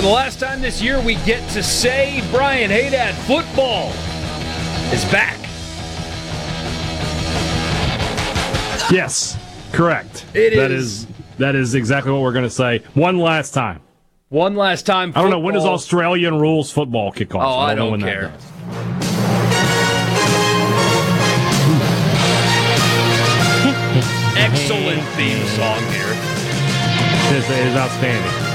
For the last time this year, we get to say Brian Haydad football is back. Yes, correct. It That is- is that is exactly what we're going to say. One last time. One last time. I don't know when does Australian rules football kick off. Oh, I don't when that care. Excellent theme song here. It is, it is outstanding.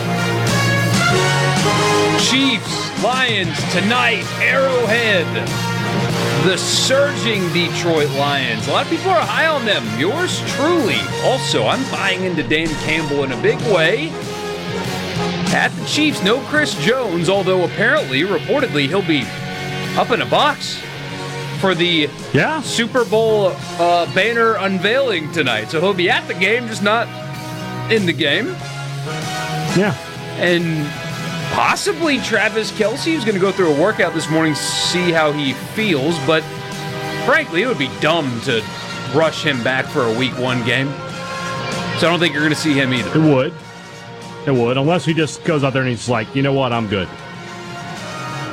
Chiefs, Lions tonight, Arrowhead. The surging Detroit Lions. A lot of people are high on them. Yours truly. Also, I'm buying into Dan Campbell in a big way. At the Chiefs, no Chris Jones, although apparently, reportedly, he'll be up in a box for the Yeah. Super Bowl uh, banner unveiling tonight. So he'll be at the game, just not in the game. Yeah. And possibly Travis Kelce is going to go through a workout this morning, see how he feels. But frankly, it would be dumb to rush him back for a week one game. So I don't think you're going to see him either. It would. It would, unless he just goes out there and he's like, you know what, I'm good.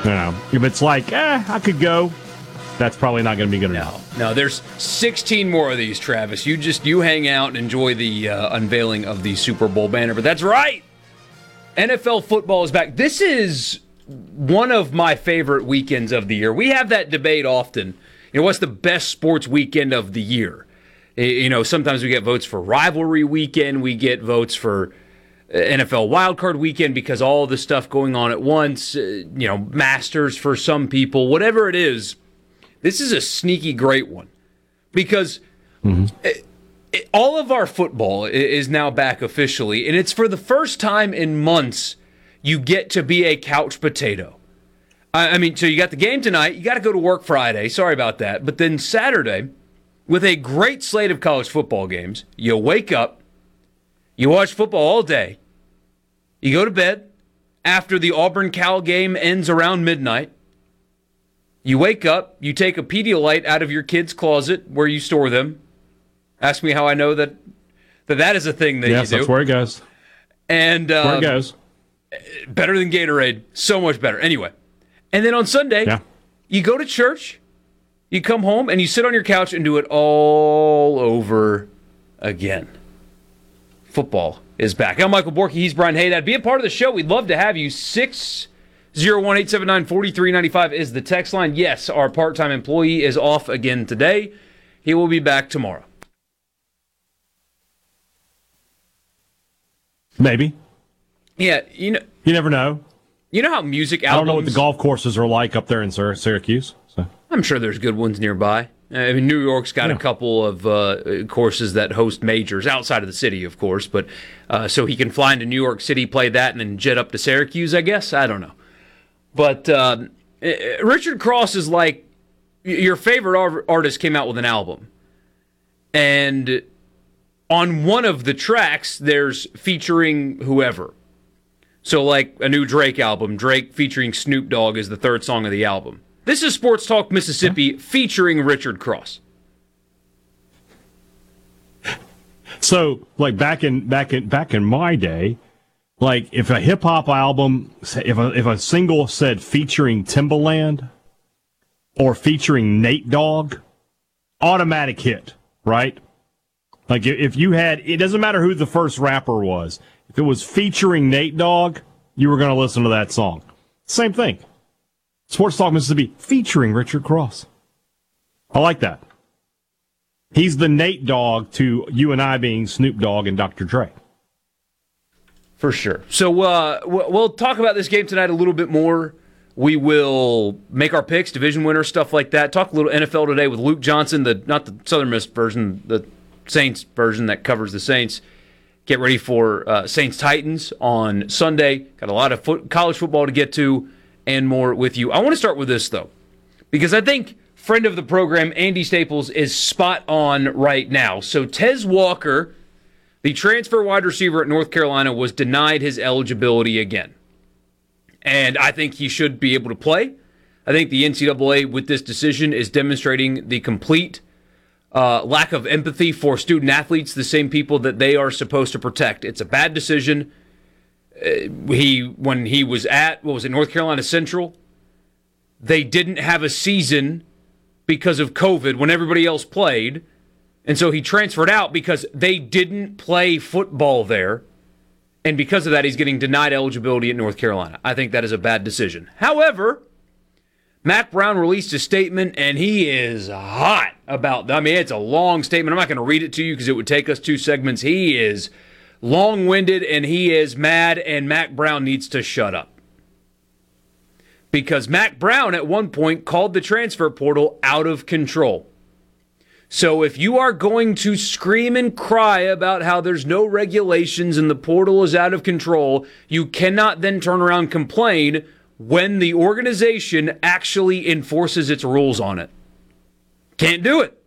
You know, if it's like, eh, I could go, that's probably not going to be good No, enough. no. There's 16 more of these, Travis. You just you hang out and enjoy the uh, unveiling of the Super Bowl banner. But that's right. NFL football is back. This is one of my favorite weekends of the year. We have that debate often. You know, what's the best sports weekend of the year? You know, sometimes we get votes for rivalry weekend. We get votes for uh, NFL wildcard weekend because all the stuff going on at once. uh, You know, Masters for some people, whatever it is. This is a sneaky great one because it- it- all of our football is now back officially, and it's for the first time in months you get to be a couch potato. I, I mean, so you got the game tonight, you got to go to work Friday. Sorry about that. But then Saturday, with a great slate of college football games, you wake up, you watch football all day, you go to bed after the Auburn Cal game ends around midnight. You wake up, you take a Pedialyte out of your kid's closet where you store them. Ask me how I know that that, that is a thing that Yes, you do. that's where it goes. and Where uh, it goes. better than Gatorade, so much better. Anyway, and then on Sunday, Yeah. you go to church, you come home, and you sit on your couch and do it all over again. Football is back. I'm Michael Borky. He's Brian Haydad. Be a part of the show. We'd love to have you. Six zero one eight seven nine forty three ninety five is the text line. Yes, our part time employee is off again today. He will be back tomorrow. Maybe. Yeah, you know, You never know. you know how music I don't know what the golf courses are like up there in Syr- Syracuse. So. I'm sure there's good ones nearby. I mean, New York's got a couple of uh, courses that host majors outside of the city, of course, but uh, so he can fly into New York City, play that, and then jet up to Syracuse. I guess I don't know. But um, eh, Richard Cross is like your favorite artist came out with an album, and on one of the tracks, there's featuring whoever. So, like a new Drake album, Drake featuring Snoop Dogg is the third song of the album. This is Sports Talk Mississippi featuring Richard Cross. So, like back in back in back in my day, like if a hip hop album, if a if a single said featuring Timbaland or featuring Nate Dogg, automatic hit, right? Like if you had, it doesn't matter who the first rapper was. If it was featuring Nate Dogg, you were going to listen to that song. Same thing. Sports Talk Mississippi featuring Richard Cross. I like that. He's the Nate Dogg to you and I being Snoop Dogg and Dr. Dre. For sure. So uh, we'll talk about this game tonight a little bit more. We will make our picks, division winners, stuff like that. Talk a little NFL today with Luke Johnson, the not the Southern Miss version, the Saints version that covers the Saints. Get ready for uh, Saints Titans on Sunday. Got a lot of foot, college football to get to and more with you. I want to start with this though, because I think friend of the program Andy Staples is spot on right now. So Tez Walker, the transfer wide receiver at North Carolina, was denied his eligibility again, and I think he should be able to play. I think the NCAA with this decision is demonstrating the complete uh, lack of empathy for student athletes, the same people that they are supposed to protect. It's a bad decision. Uh, he when he was at what was it North Carolina Central, they didn't have a season because of COVID when everybody else played, and so he transferred out because they didn't play football there. And because of that, he's getting denied eligibility at North Carolina. I think that is a bad decision. However, Mack Brown released a statement and he is hot about I mean it's a long statement. I'm not going to read it to you because it would take us two segments. He is long-winded and he is mad and Mack Brown needs to shut up. Because Mack Brown at one point called the transfer portal out of control. So if you are going to scream and cry about how there's no regulations and the portal is out of control, you cannot then turn around and complain when the organization actually enforces its rules on it. Can't do it.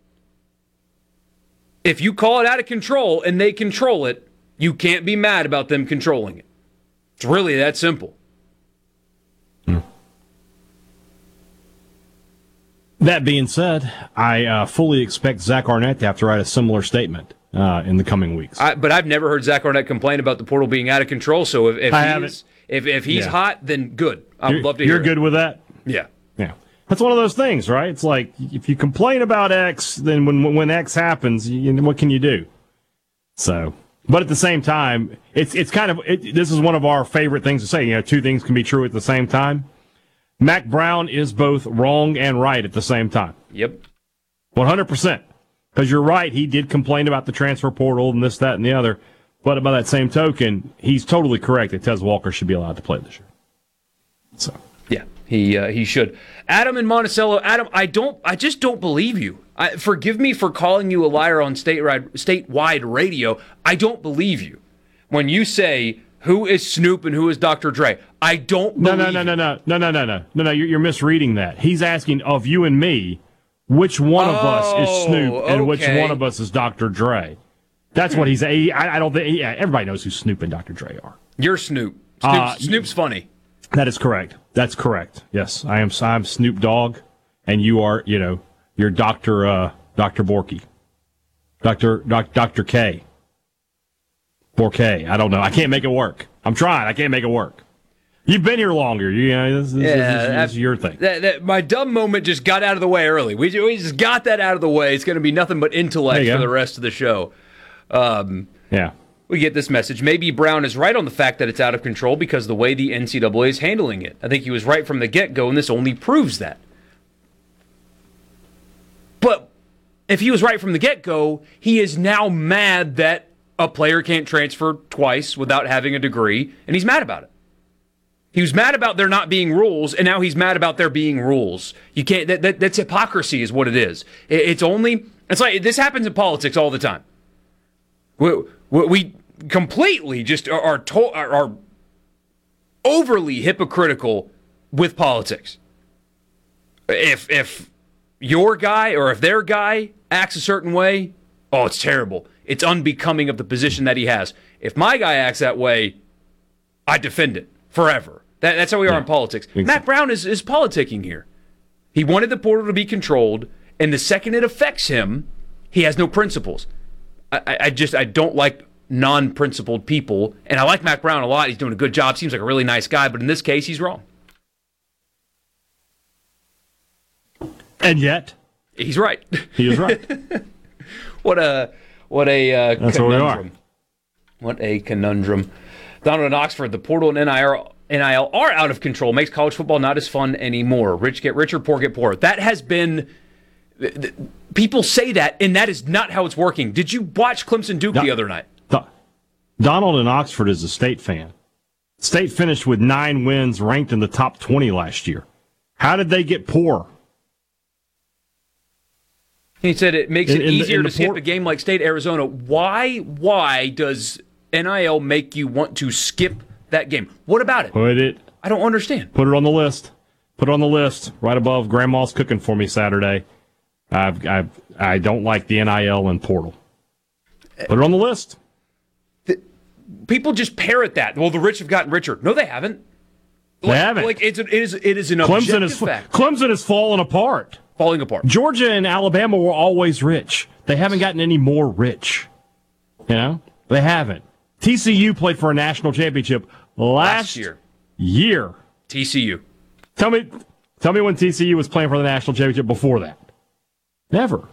If you call it out of control and they control it, you can't be mad about them controlling it. It's really that simple. That being said, I uh, fully expect Zach Arnett to have to write a similar statement uh, in the coming weeks. I, but I've never heard Zach Arnett complain about the portal being out of control. So if, if I haven't. If if he's yeah. hot, then good. I would love to. Hear. You're good it. with that. Yeah. Yeah. That's one of those things, right? It's like if you complain about X, then when when X happens, you, what can you do? So, but at the same time, it's it's kind of it, this is one of our favorite things to say. You know, two things can be true at the same time. Mack Brown is both wrong and right at the same time. Yep. One hundred percent. Because you're right, he did complain about the transfer portal and this, that, and the other. But by that same token, he's totally correct that Tez Walker should be allowed to play this year. So yeah, he uh, he should. Adam and Monticello, Adam, I don't, I just don't believe you. I, forgive me for calling you a liar on statewide statewide radio. I don't believe you when you say who is Snoop and who is Dr. Dre. I don't. No, no, no, no, no, no, no, no, no, no, no. You're, you're misreading that. He's asking of you and me, which one of oh, us is Snoop and okay. which one of us is Dr. Dre. That's what he's. I, I don't think. Yeah, everybody knows who Snoop and Dr. Dre are. You're Snoop. Snoop's, uh, Snoop's funny. That is correct. That's correct. Yes, I am. I'm Snoop Dogg, and you are. You know, you're Doctor uh, Doctor Borky, Doctor Doc, Doctor K. Borky. I don't know. I can't make it work. I'm trying. I can't make it work. You've been here longer. You know, this, this, yeah, this, this is your thing. That, that, my dumb moment just got out of the way early. We, we just got that out of the way. It's going to be nothing but intellect for the rest of the show. Um, yeah. We get this message. Maybe Brown is right on the fact that it's out of control because the way the NCAA is handling it. I think he was right from the get go, and this only proves that. But if he was right from the get go, he is now mad that a player can't transfer twice without having a degree, and he's mad about it. He was mad about there not being rules, and now he's mad about there being rules. You can't. That, that, that's hypocrisy, is what it is. It, it's only. It's like this happens in politics all the time. We, we completely just are, are, to, are overly hypocritical with politics. If if your guy or if their guy acts a certain way, oh, it's terrible. It's unbecoming of the position that he has. If my guy acts that way, I defend it forever. That, that's how we are yeah, in politics. Mack Brown is, is politicking here. He wanted the portal to be controlled, and the second it affects him, he has no principles. I, I just I don't like non-principled people, and I like Mack Brown a lot. He's doing a good job. Seems like a really nice guy, but in this case, he's wrong. And yet, he's right. He is right. what a what a uh, That's conundrum. are. What a conundrum. Donald in Oxford, the portal and NIL, NIL are out of control. Makes college football not as fun anymore. Rich get richer, poor get poorer. That has been. People say that, and that is not how it's working. Did you watch Clemson Duke No. the other night? Do- Donald in Oxford is a state fan. State finished with nine wins, ranked in the top 20 last year. How did they get poor? He said it makes it in the- easier in to skip port- a game like State Arizona. Why? Why does NIL make you want to skip that game? What about it? Put it, I don't understand. put it on the list. Put it on the list right above Grandma's cooking for me Saturday. I've, I've, I don't like the NIL and portal. Put it on the list. People just parrot that. Well, the rich have gotten richer. No, they haven't. They Like, haven't. Like it's it is it is an Clemson is fact. Clemson is falling apart. falling apart. Georgia and Alabama were always rich. They haven't gotten any more rich. You know, they haven't. TCU played for a national championship last, Last year, Year. TCU. Tell me, tell me when TCU was playing for the national championship before that. Never.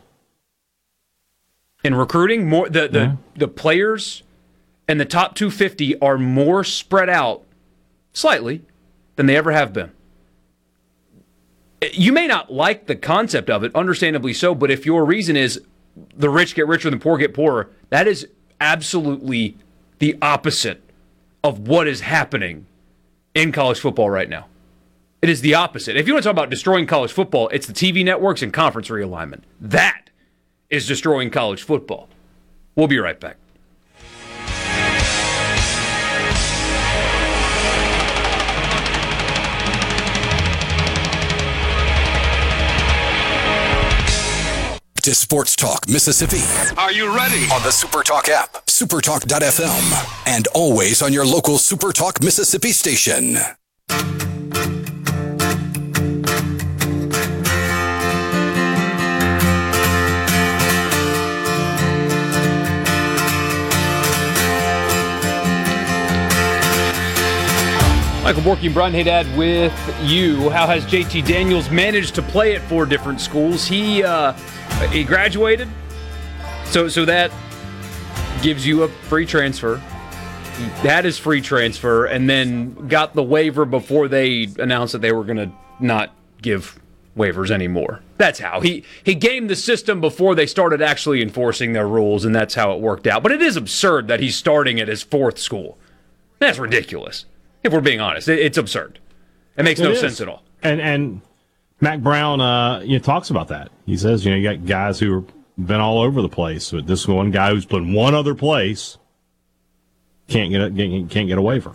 In recruiting, more the the, Yeah. the players and the top 250 are more spread out slightly than they ever have been. You may not like the concept of it, understandably so, but if your reason is the rich get richer and the poor get poorer, that is absolutely the opposite of what is happening in college football right now. It is the opposite. If you want to talk about destroying college football, it's the TV networks and conference realignment. That is destroying college football. We'll be right back. To Sports Talk Mississippi Are you ready? on the Super Talk app, supertalk.fm, and always on your local Super Talk Mississippi station. Michael Borky and Brian Haydad with you. How has JT Daniels managed to play at four different schools? He uh, he graduated, so so that gives you a free transfer. He had his free transfer, and then got the waiver before they announced that they were going to not give waivers anymore. That's how he he gamed the system before they started actually enforcing their rules, and that's how it worked out. But it is absurd that he's starting at his fourth school. That's ridiculous. If we're being honest, It- it's absurd. It makes no It is. sense at all. And and Mack Brown, uh, you know, talks about that. He says, you know, you got guys who have been all over the place. But this one guy who's been one other place can't get a, can't can't get a waiver.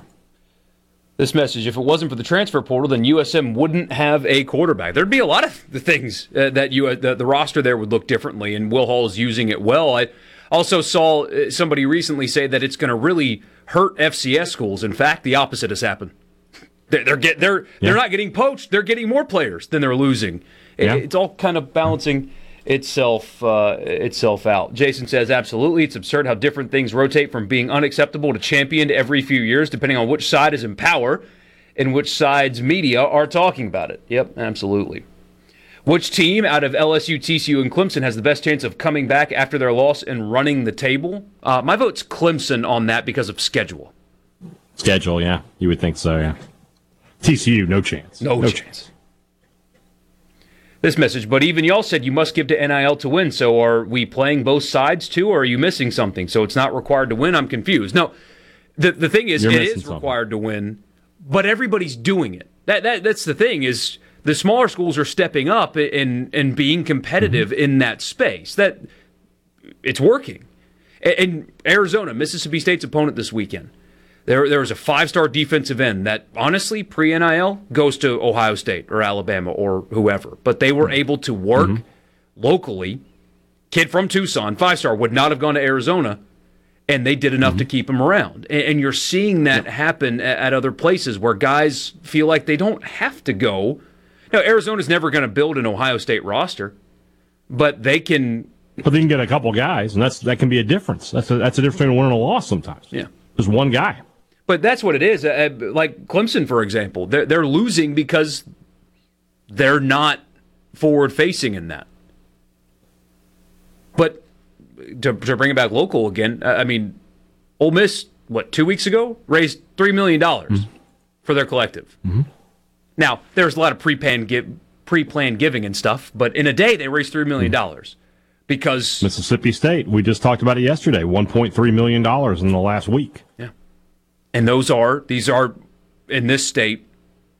This message: If it wasn't for the transfer portal, then USM wouldn't have a quarterback. There'd be a lot of the things uh, that you the, the roster there would look differently, and Will Hall's using it well. I also saw uh, somebody recently say that it's going to really hurt FCS schools. In fact, the opposite has happened. They're they're get, they're Yeah. they're not getting poached. They're getting more players than they're losing. It- Yeah. It's all kind of balancing itself uh, itself out. Jason says absolutely. It's absurd how different things rotate from being unacceptable to championed every few years, depending on which side is in power and which side's media are talking about it. Yep, absolutely. Which team out of LSU, TCU, and Clemson has the best chance of coming back after their loss and running the table? Uh, my vote's Clemson on that because of schedule. Schedule, yeah, you would think so, yeah. TCU, no chance. No, chance. This message, but even y'all said you must give to NIL to win. So are we playing both sides too, or are you missing something? So it's not required to win. I'm confused. No, the the thing is, You're it is something. required to win, but everybody's doing it. That that that's the thing is the smaller schools are stepping up and and being competitive Mm-hmm. in that space. That it's working. And Arizona, Mississippi State's opponent this weekend. There, there was a five-star defensive end that honestly pre-NIL goes to Ohio State or Alabama or whoever, but they were mm-hmm. able to work mm-hmm. locally. Kid from Tucson, five-star, would not have gone to Arizona, and they did enough to mm-hmm. keep him around. And, and you're seeing that happen at other places where guys feel like they don't have to go. Now, Arizona's never going to build an Ohio State roster, but they can But they can get a couple guys, and that's that can be a difference. That's a, that's a difference between a win and a loss sometimes. Yeah. There's one guy. But that's what it is. Uh, like Clemson, for example, they're, they're losing because they're not forward facing in that. But to, to bring it back local again, I mean, Ole Miss, what, two weeks ago, raised $3 million mm-hmm. for their collective. Mm-hmm. Now, there's a lot of pre planned pre-planned giving and stuff, but in a day they raised $3 million. Mm-hmm because Mississippi State, we just talked about it yesterday, 1.3 million dollars in the last week. Yeah. And those are these are in this state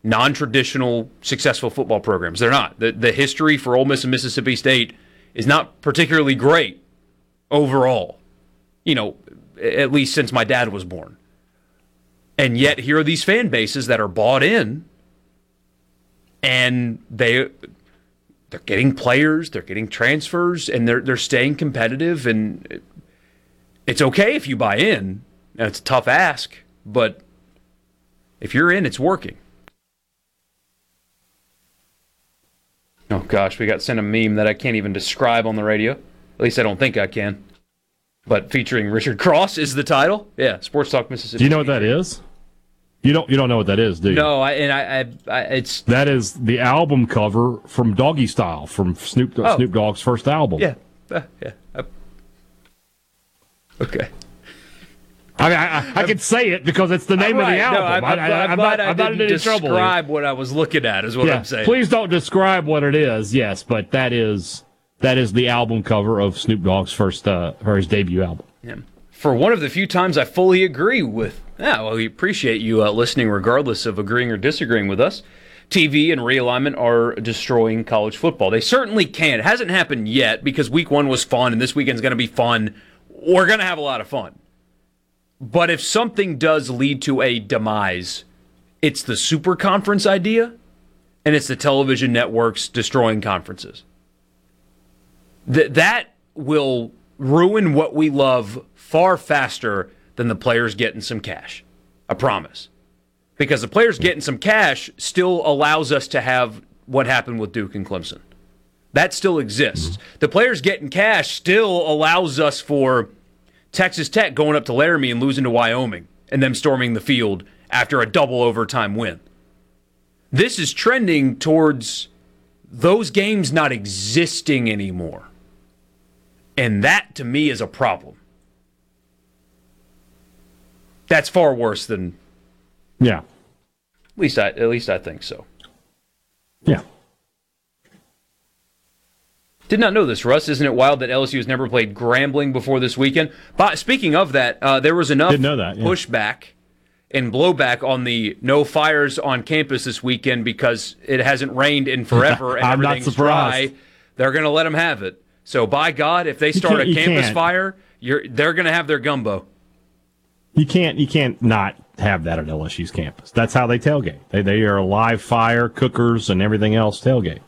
non-traditional successful football programs. They're not. The the history for Ole Miss and Mississippi State is not particularly great overall. You know, at least since my dad was born. And yet here are these fan bases that are bought in and they they're getting players, they're getting transfers, and they're they're staying competitive. And it's okay if you buy in. Now, it's a tough ask, but if you're in, it's working. Oh gosh, we got sent a meme that I can't even describe on the radio. At least I don't think I can. But featuring Richard Cross is the title. Yeah, Sports Talk Mississippi. Do you know what that is? You don't you don't know what that is, do you? No, I, and I, I, I, it's that is the album cover from Doggy Style from Snoop oh. Snoop Dogg's first album. Yeah, uh, yeah. Uh, okay. I, I, I can say it because it's the name right. of the album. No, I'm, I'm, I'm, I'm, not, I'm not in describe trouble. what I was looking at. Is what yeah, I'm saying. Please don't describe what it is. Yes, but that is that is the album cover of Snoop Dogg's first uh, or his debut album. Yeah. For one of the few times I fully agree with yeah, well, we appreciate you uh, listening regardless of agreeing or disagreeing with us. TV and realignment are destroying college football. They certainly can. It hasn't happened yet because week one was fun and this weekend's going to be fun. We're going to have a lot of fun. But if something does lead to a demise, it's the super conference idea and it's the television networks destroying conferences. Th- that will ruin what we love far faster than the players getting some cash. I promise. Because the players getting some cash still allows us to have what happened with Duke and Clemson. That still exists. Mm-hmm. The players getting cash still allows us for Texas Tech going up to Laramie and losing to Wyoming and them storming the field after a double overtime win. This is trending towards those games not existing anymore. And that to me is a problem. That's far worse than. Yeah. At least I at least I think so. Yeah. Did not know this, Russ. Isn't it wild that LSU has never played Grambling before this weekend? But speaking of that, uh, there was enough that, yeah. pushback and blowback on the no fires on campus this weekend because it hasn't rained in forever and I'm everything's dry. They're going to let them have it. So by God, if they start a campus fire, they're going to have their gumbo. You can't you can't not have that at LSU's campus. That's how they tailgate. They they are live fire, cookers, and everything else tailgate.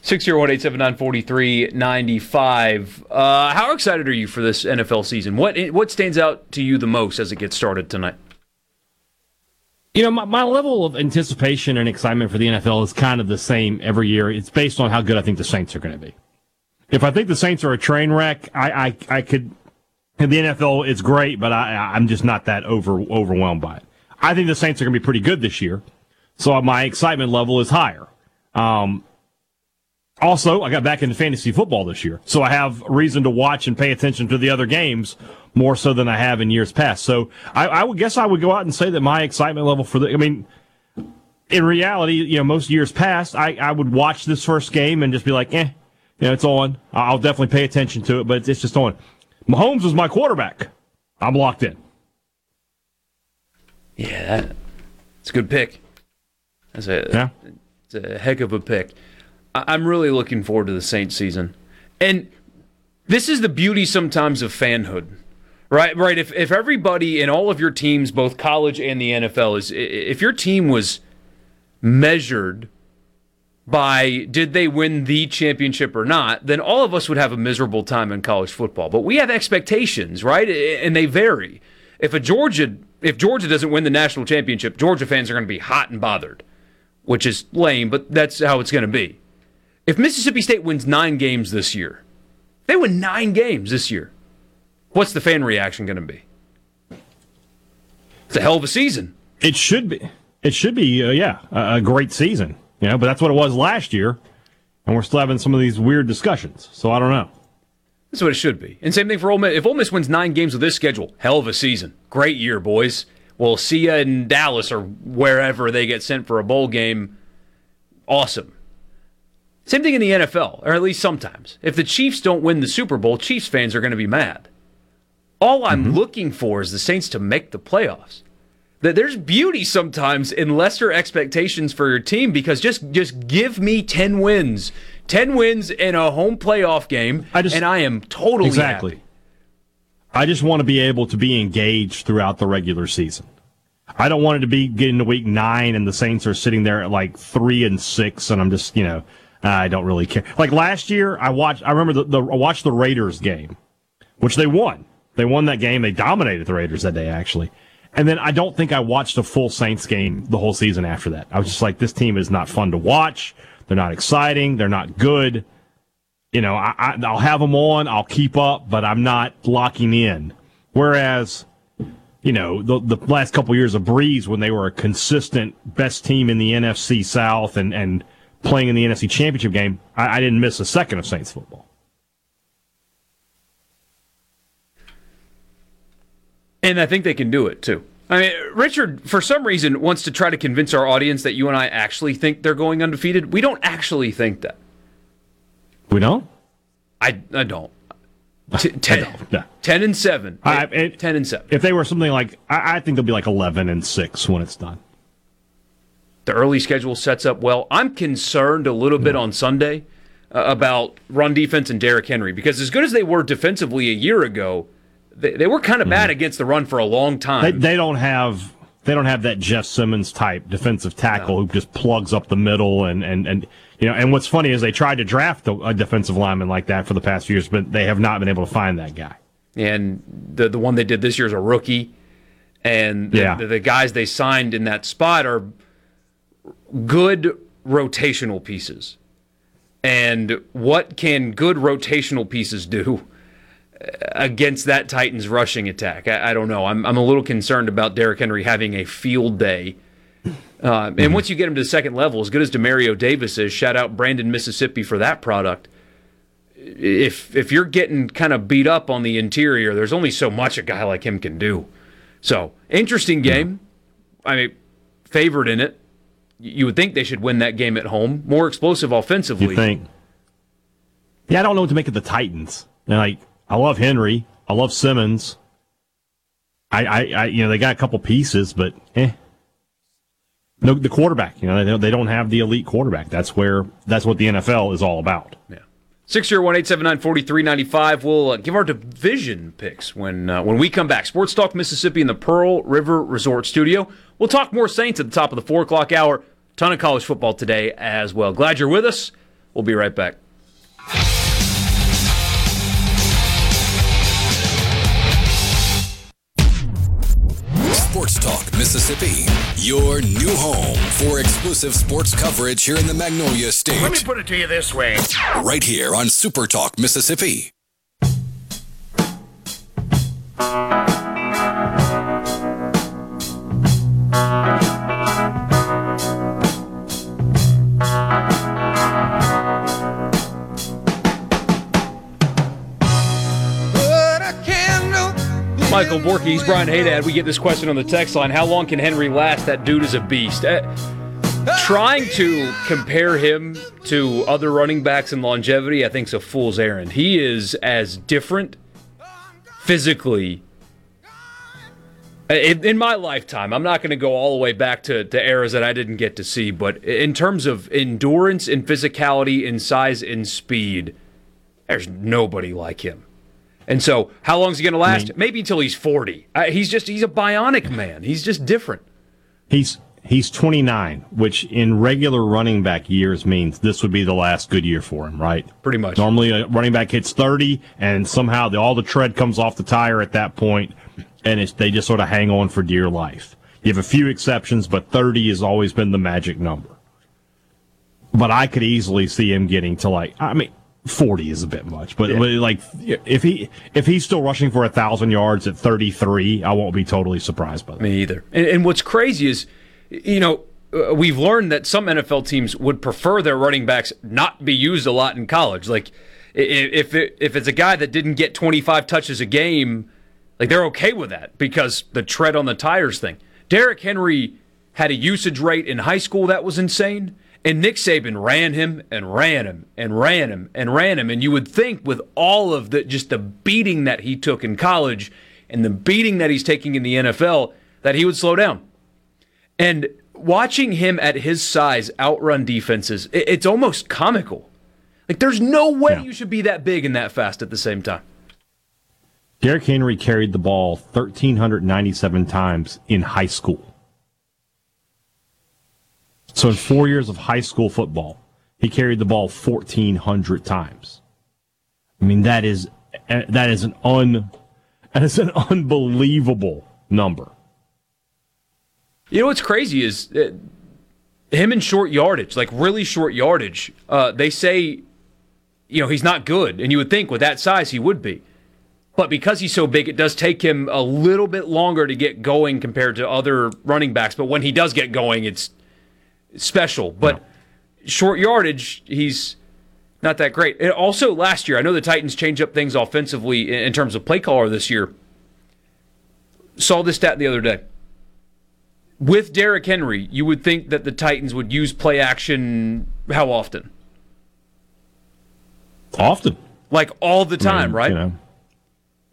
Six zero one eight seven nine forty three ninety five. Uh, how excited are you for this NFL season? What what stands out to you the most as it gets started tonight? You know, my, my level of anticipation and excitement for the NFL is kind of the same every year. It's based on how good I think the Saints are going to be. If I think the Saints are a train wreck, I, I, I could in the NFL, it's great, but I, I'm just not that over overwhelmed by it. I think the Saints are going to be pretty good this year, so my excitement level is higher. Um, also, I got back into fantasy football this year, so I have reason to watch and pay attention to the other games more so than I have in years past. So I, I would guess I would go out and say that my excitement level for the, I mean, in reality, you know, most years past, I, I would watch this first game and just be like, eh, you know, it's on. I'll definitely pay attention to it, but it's just on. Mahomes is my quarterback. I'm locked in. Yeah, it's a good pick. That's a, yeah. it's a heck of a pick. I'm really looking forward to the Saints season. And this is the beauty sometimes of fanhood. Right, right. If if everybody in all of your teams, both college and the NFL, is if your team was measured by did they win the championship or not, then all of us would have a miserable time in college football. But we have expectations, right? And they vary. If a Georgia if Georgia doesn't win the national championship, Georgia fans are going to be hot and bothered, which is lame, but that's how it's going to be. If Mississippi State wins 9 games this year, They win nine games this year. What's the fan reaction going to be? It's a hell of a season. It should be. It should be. Uh, yeah, a great season. You know, but that's what it was last year, and we're still having some of these weird discussions. So I don't know. That's what it should be. And same thing for Ole Miss. If Ole Miss wins nine games with this schedule, hell of a season. Great year, boys. We'll see you in Dallas or wherever they get sent for a bowl game. Awesome. Same thing in the NFL, or at least sometimes. If the Chiefs don't win the Super Bowl, Chiefs fans are going to be mad. All I'm mm-hmm. looking for is the Saints to make the playoffs. That there's beauty sometimes in lesser expectations for your team because just just give me 10 wins. 10 wins in a home playoff game I just, and I am totally Exactly. Happy. I just want to be able to be engaged throughout the regular season. I don't want it to be getting to week 9 and the Saints are sitting there at like 3 and 6 and I'm just, you know, I don't really care. Like last year, I watched. I remember the, the I watched the Raiders game, which they won. They won that game. They dominated the Raiders that day, actually. And then I don't think I watched a full Saints game the whole season after that. I was just like, this team is not fun to watch. They're not exciting. They're not good. You know, I, I, I'll have them on. I'll keep up, but I'm not locking in. Whereas, you know, the, the last couple years of Brees, when they were a consistent best team in the NFC South and, and playing in the NFC Championship game, I, I didn't miss a second of Saints football. And I think they can do it too. I mean, Richard, for some reason, wants to try to convince our audience that you and I actually think they're going undefeated. We don't actually think that. We don't? I, I don't. T- ten, no. 10 and 7. I, it, 10 and 7. If they were something like, I, I think they'll be like 11 and 6 when it's done. The early schedule sets up well. I'm concerned a little bit on Sunday uh, about run defense and Derrick Henry because as good as they were defensively a year ago, they, they were kind of bad mm-hmm. against the run for a long time. They, they, don't have they don't have that Jeff Simmons type defensive tackle no. who just plugs up the middle and and and you know. And what's funny is they tried to draft a, a defensive lineman like that for the past few years, but they have not been able to find that guy. And the the one they did this year is a rookie, and the, yeah. the, the guys they signed in that spot are good rotational pieces. And what can good rotational pieces do against that Titans rushing attack? I, I don't know. I'm, I'm a little concerned about Derrick Henry having a field day. Uh, and once you get him to the second level, as good as Demario Davis is, shout out Brandon, Mississippi for that product. If if you're getting kind of beat up on the interior, there's only so much a guy like him can do. So interesting game. I mean, favored in it you would think they should win that game at home. More explosive offensively. You think? Yeah, I don't know what to make of the Titans. Like, I love Henry. I love Simmons. I, I, I, you know, they got a couple pieces, but eh. No, the quarterback. You know, they, don't have the elite quarterback. That's where that's what the NFL is all about. Yeah. Six zero one eight seven nine forty three ninety five. We'll uh, give our division picks when uh, when we come back. Sports Talk Mississippi in the Pearl River Resort Studio. We'll talk more Saints at the top of the four o'clock hour. Ton of college football today as well. Glad you're with us. We'll be right back. Sports Talk Mississippi, your new home for exclusive sports coverage here in the Magnolia State. Let me put it to you this way. Right here on Super Talk Mississippi. Michael Borky, Brian Haydad. We get this question on the text line. How long can Henry last? That dude is a beast. Uh, trying to compare him to other running backs in longevity, I think, is a fool's errand. He is as different physically. In, my lifetime, I'm not going to go all the way back to, to eras that I didn't get to see, but in terms of endurance and physicality and size and speed, there's nobody like him. And so, how long is he going to last? I mean, Maybe until he's 40. Uh, he's just he's a bionic man. He's just different. He's he's 29, which in regular running back years means this would be the last good year for him, right? Pretty much. Normally, a running back hits 30, and somehow the, all the tread comes off the tire at that point, and they just sort of hang on for dear life. You have a few exceptions, but 30 has always been the magic number. But I could easily see him getting to like, I mean, 40 is a bit much, but, yeah. but, like if he if he's still rushing for a thousand yards at 33, I won't be totally surprised by that. Me either. And, and what's crazy is, you know, uh, we've learned that some NFL teams would prefer their running backs not be used a lot in college. Like if it, if it's a guy that didn't get 25 touches a game, like they're okay with that because the tread on the tires thing. Derrick Henry had a usage rate in high school that was insane. And Nick Saban ran him and ran him and ran him and ran him. And you would think with all of the just the beating that he took in college and the beating that he's taking in the NFL that he would slow down. And watching him at his size outrun defenses, it's almost comical. Like there's no way yeah. you should be that big and that fast at the same time. Derrick Henry carried the ball 1,397 times in high school. So in four years of high school football, he carried the ball 1,400 times. I mean, that is that is an un that is an unbelievable number. You know what's crazy is uh, him in short yardage, like really short yardage. Uh, they say, you know, he's not good, and you would think with that size he would be. But because he's so big, it does take him a little bit longer to get going compared to other running backs. But when he does get going, it's special, but short yardage, he's not that great. And also, last year, I know the Titans changed up things offensively in terms of play caller this year. Saw this stat the other day. With Derrick Henry, you would think that the Titans would use play action how often? Often. Like all the time, I mean, right? You know.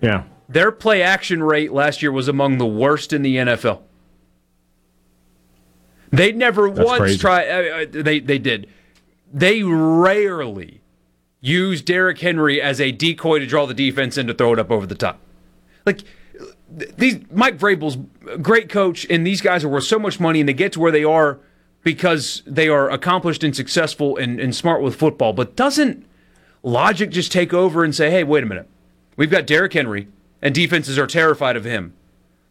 Yeah. Their play action rate last year was among the worst in the NFL. They never That's once tried. Uh, uh, they they did. They rarely use Derrick Henry as a decoy to draw the defense in to throw it up over the top. Like these Mike Vrabel's great coach, and these guys are worth so much money, and they get to where they are because they are accomplished and successful and, and smart with football. But doesn't logic just take over and say, "Hey, wait a minute, we've got Derrick Henry, and defenses are terrified of him.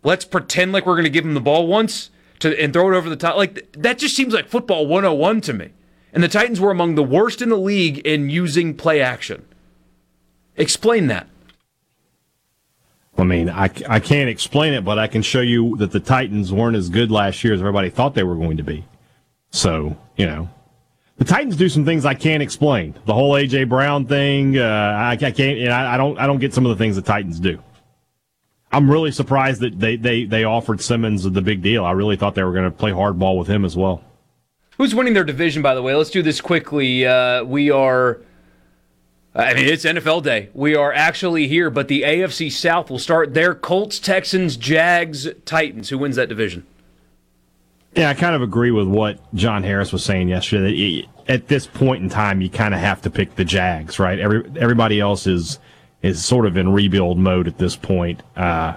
Let's pretend like we're going to give him the ball once." To and throw it over the top. Like that just seems like football 101 to me. And the Titans were among the worst in the league in using play action. Explain that. I mean, I, I can't explain it, but I can show you that the Titans weren't as good last year as everybody thought they were going to be. So, you know, the Titans do some things I can't explain. The whole AJ Brown thing, uh, I, I, can't, and I, I don't, I don't get some of the things the Titans do. I'm really surprised that they, they, they offered Simmons the big deal. I really thought they were going to play hardball with him as well. Who's winning their division, by the way? Let's do this quickly. Uh, we are. I mean, it's NFL day. We are actually here, but the AFC South will start their Colts, Texans, Jags, Titans. Who wins that division? Yeah, I kind of agree with what John Harris was saying yesterday. At this point in time, you kind of have to pick the Jags, right? Every everybody else is is sort of in rebuild mode at this point. Uh,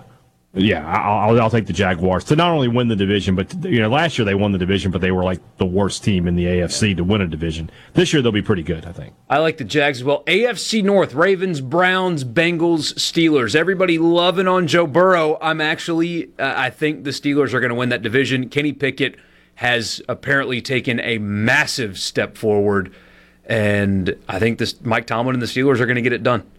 yeah, I'll, I'll, take the Jaguars to not only win the division, but you know, last year they won the division, but they were like the worst team in the AFC to win a division. This year they'll be pretty good, I think. I like the Jags as well. AFC North: Ravens, Browns, Bengals, Steelers. Everybody loving on Joe Burrow. I'm actually, uh, I think the Steelers are going to win that division. Kenny Pickett has apparently taken a massive step forward, and I think this Mike Tomlin and the Steelers are going to get it done.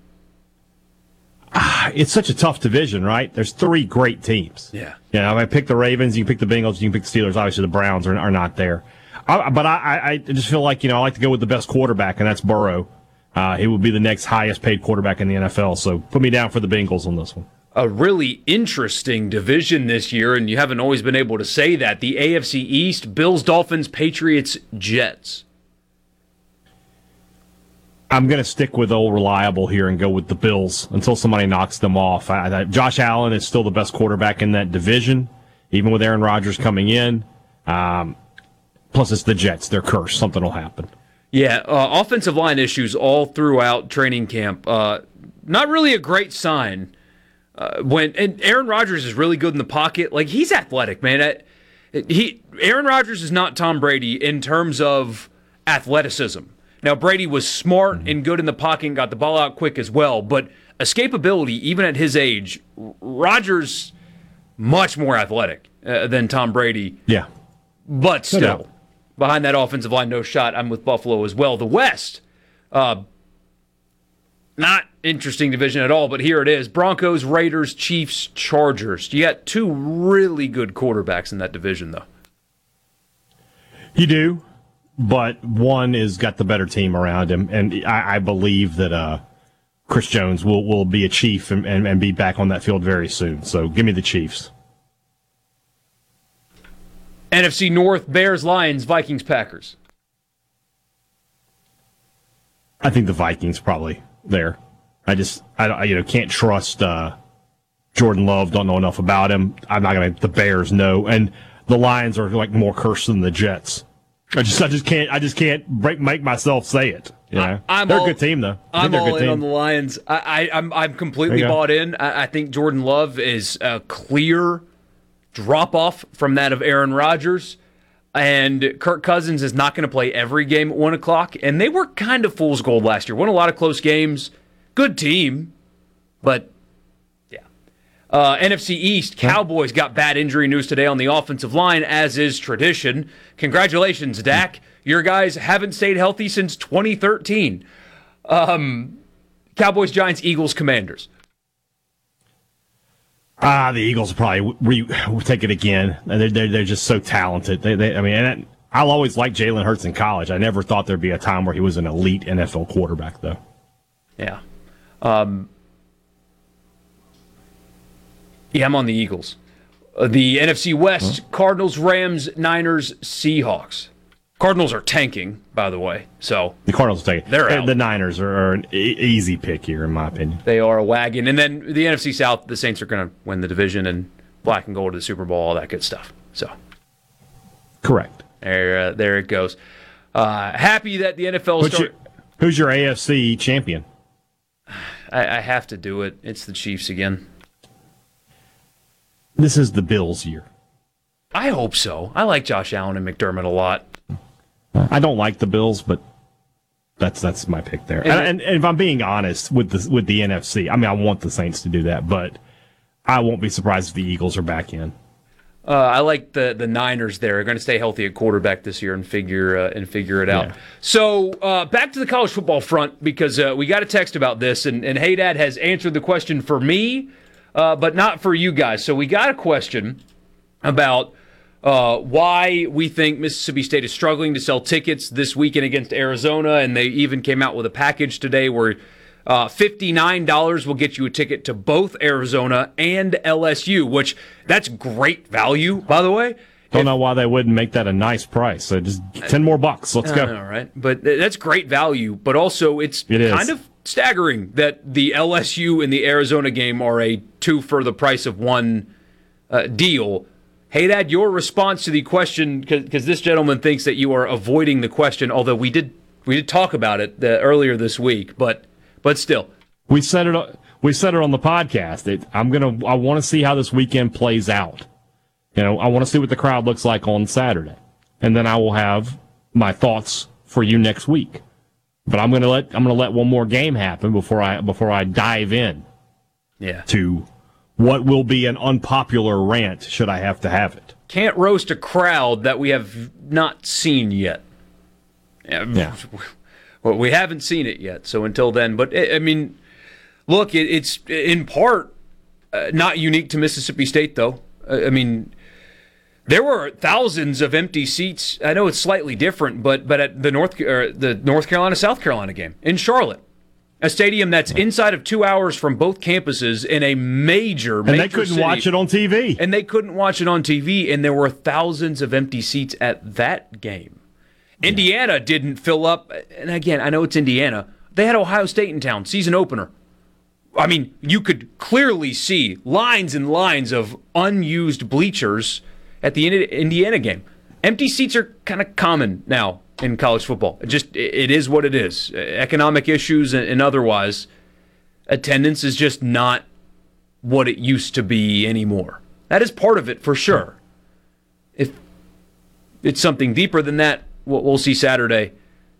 Ah, it's such a tough division, right? There's three great teams. Yeah. Yeah, I pick the Ravens, you can pick the Bengals, you can pick the Steelers. Obviously, the Browns are, are not there. I, but I, I just feel like, you know, I like to go with the best quarterback, and that's Burrow. Uh, he will be the next highest paid quarterback in the NFL. So put me down for the Bengals on this one. A really interesting division this year, and you haven't always been able to say that. The AFC East, Bills, Dolphins, Patriots, Jets. I'm going to stick with old reliable here and go with the Bills until somebody knocks them off. I, I, Josh Allen is still the best quarterback in that division, even with Aaron Rodgers coming in. Um, plus, it's the Jets; they're cursed. Something will happen. Yeah, uh, offensive line issues all throughout training camp. Uh, not really a great sign. Uh, when and Aaron Rodgers is really good in the pocket. Like he's athletic, man. He Aaron Rodgers is not Tom Brady in terms of athleticism. Now, Brady was smart mm-hmm. and good in the pocket and got the ball out quick as well, but escapability, even at his age, Rodgers much more athletic uh, than Tom Brady. Yeah. But still, no behind that offensive line, no shot. I'm with Buffalo as well. The West, uh, not interesting division at all, but here it is Broncos, Raiders, Chiefs, Chargers. You got two really good quarterbacks in that division, though. You do, but one is got the better team around him, and I, I believe that uh, Chris Jones will, will be a Chief and, and, and be back on that field very soon. So give me the Chiefs. NFC North, Bears, Lions, Vikings, Packers. I think the Vikings probably there. I just I, you know can't trust uh, Jordan Love. Don't know enough about him. I'm not gonna. The Bears know, and the Lions are like more cursed than the Jets. I just I just can't I just can't break, make myself say it. You know? I, am they're all, a good team though. I I'm all good in team. on the Lions. I, I I'm I'm completely bought in. I, I think Jordan Love is a clear drop off from that of Aaron Rodgers. And Kirk Cousins is not going to play every game at one o'clock. And they were kind of fool's gold last year. Won a lot of close games. Good team, but yeah. Uh, NFC East, Cowboys got bad injury news today on the offensive line, as is tradition. Congratulations, Dak. Your guys haven't stayed healthy since 2013. Um, Cowboys, Giants, Eagles, Commanders. Ah, the Eagles will probably re- take it again. They're, they're, they're just so talented. They, they I mean, and I'll always like Jalen Hurts in college. I never thought there'd be a time where he was an elite NFL quarterback, though. Yeah. Um, yeah, I'm on the Eagles. Uh, the NFC West, huh? Cardinals, Rams, Niners, Seahawks. Cardinals are tanking, by the way. So the Cardinals are tanking. They're out. The Niners are, are an e- easy pick here, in my opinion. They are a wagon, and then the NFC South, the Saints are going to win the division and black and gold to the Super Bowl, all that good stuff. So, correct. There, uh, there it goes. Uh, happy that the NFL. Who's, start- your, who's your AFC champion? I, I have to do it. It's the Chiefs again. This is the Bills' year. I hope so. I like Josh Allen and McDermott a lot. I don't like the Bills, but that's that's my pick there. And, and, and, if I'm being honest with the with the NFC, I mean I want the Saints to do that, but I won't be surprised if the Eagles are back in. Uh, I like the the Niners. There are going to stay healthy at quarterback this year and figure uh, and figure it out. Yeah. So uh, back to the college football front because uh, we got a text about this, and and Hey Dad has answered the question for me, uh, but not for you guys. So we got a question about uh, why we think Mississippi State is struggling to sell tickets this weekend against Arizona, and they even came out with a package today where uh, $59 will get you a ticket to both Arizona and LSU, which that's great value, by the way. Don't if, know why they wouldn't make that a nice price. So just ten more bucks. Let's go. All right, but that's great value. But also, it's it kind of staggering that the LSU and the Arizona game are a two for the price of one uh, deal. Hey, Dad, your response to the question, because this gentleman thinks that you are avoiding the question, although we did we did talk about it the, earlier this week, but but still, we said it. We said it on the podcast. It, I'm gonna. I want to see how this weekend plays out. You know, I want to see what the crowd looks like on Saturday, and then I will have my thoughts for you next week. But I'm gonna let I'm gonna let one more game happen before I before I dive in. Yeah. To what will be an unpopular rant should I have to have it. Can't roast a crowd that we have not seen yet. Yeah. Well, we haven't seen it yet. So until then, but I mean, look, it's in part uh, not unique to Mississippi State, though. I mean, there were thousands of empty seats. I know it's slightly different, but but at the North the North Carolina South Carolina game in Charlotte, a stadium that's inside of two hours from both campuses in a major, major and they couldn't city. watch it on TV. And they couldn't watch it on TV, and there were thousands of empty seats at that game. Yeah. Indiana didn't fill up, and again, I know it's Indiana. They had Ohio State in town, season opener. I mean, you could clearly see lines and lines of unused bleachers at the Indiana game. Empty seats are kind of common now in college football. It just it is what it is. Economic issues and otherwise, attendance is just not what it used to be anymore. That is part of it for sure. If it's something deeper than that, we'll, see Saturday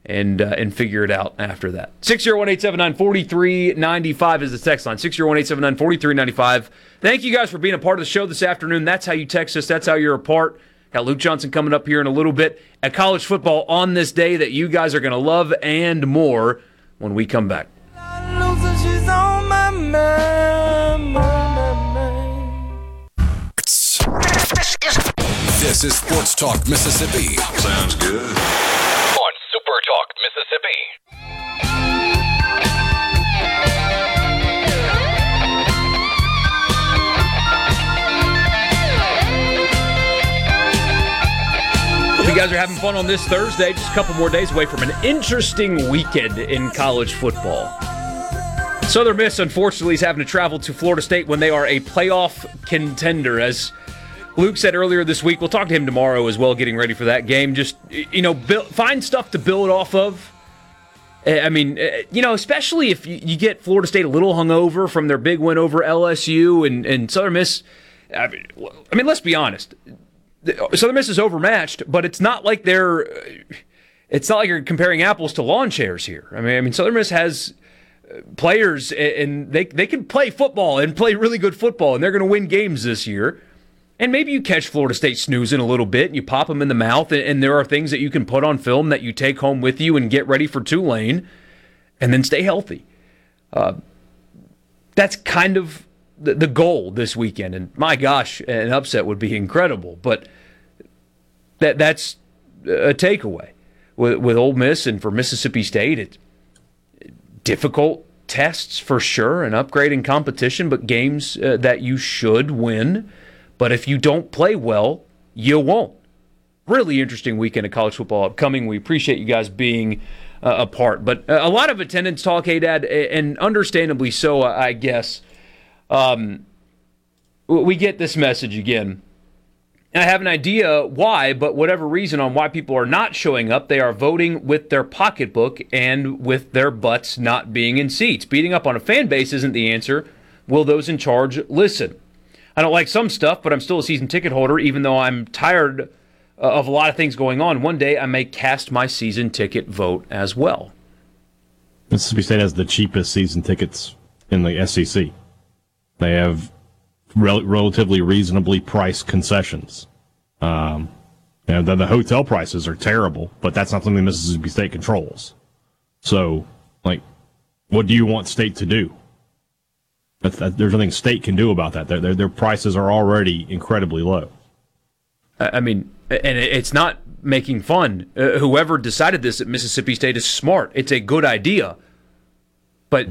and uh, and figure it out after that. 601-879-4395 is the text line. 601-879-4395. Thank you guys for being a part of the show this afternoon. That's how you text us. That's how you're a part. Got Luke Johnson coming up here in a little bit at college football on this day that you guys are going to love and more when we come back. my, my, This is Sports Talk Mississippi. Sounds good. Mississippi. You guys are having fun on this Thursday. Just a couple more days away from an interesting weekend in college football. Southern Miss, unfortunately, is having to travel to Florida State when they are a playoff contender. As Luke said earlier this week, we'll talk to him tomorrow as well, getting ready for that game. Just, you know, build, find stuff to build off of. Eh, I mean, eh, you know, especially if you, get Florida State a little hungover from their big win over LSU and, and Southern Miss. I mean, I mean, let's be honest. Southern Miss is overmatched, but it's not like they're. It's not like you're comparing apples to lawn chairs here. I mean, I mean, Southern Miss has players and they they can play football and play really good football, and they're going to win games this year. And maybe you catch Florida State snoozing a little bit, and you pop them in the mouth, and there are things that you can put on film that you take home with you and get ready for Tulane, and then stay healthy. Uh, that's kind of the, the goal this weekend. And my gosh, an upset would be incredible. But that that's a takeaway with with Ole Miss and for Mississippi State. It's difficult tests for sure, an upgrade in competition, but games uh, that you should win. But if you don't play well, you won't. Really interesting weekend of college football upcoming. We appreciate you guys being uh, a part, but uh, a lot of attendance talk, hey Dad, and understandably so, I guess. Um, we get this message again. I have an idea why, but whatever reason on why people are not showing up, they are voting with their pocketbook and with their butts not being in seats. Beating up on a fan base isn't the answer. Will those in charge listen? I don't like some stuff, but I'm still a season ticket holder, even though I'm tired uh, of a lot of things going on. One day I may cast my season ticket vote as well. Mississippi State has the cheapest season tickets in the SEC. They have rel- relatively reasonably priced concessions. Um, and the, the hotel prices are terrible, but that's not something Mississippi State controls. So, like, what do you want state to do? That, there's nothing state can do about that. Their, their, their prices are already incredibly low. I mean, and it's not making fun. Uh, whoever decided this at Mississippi State is smart. It's a good idea. But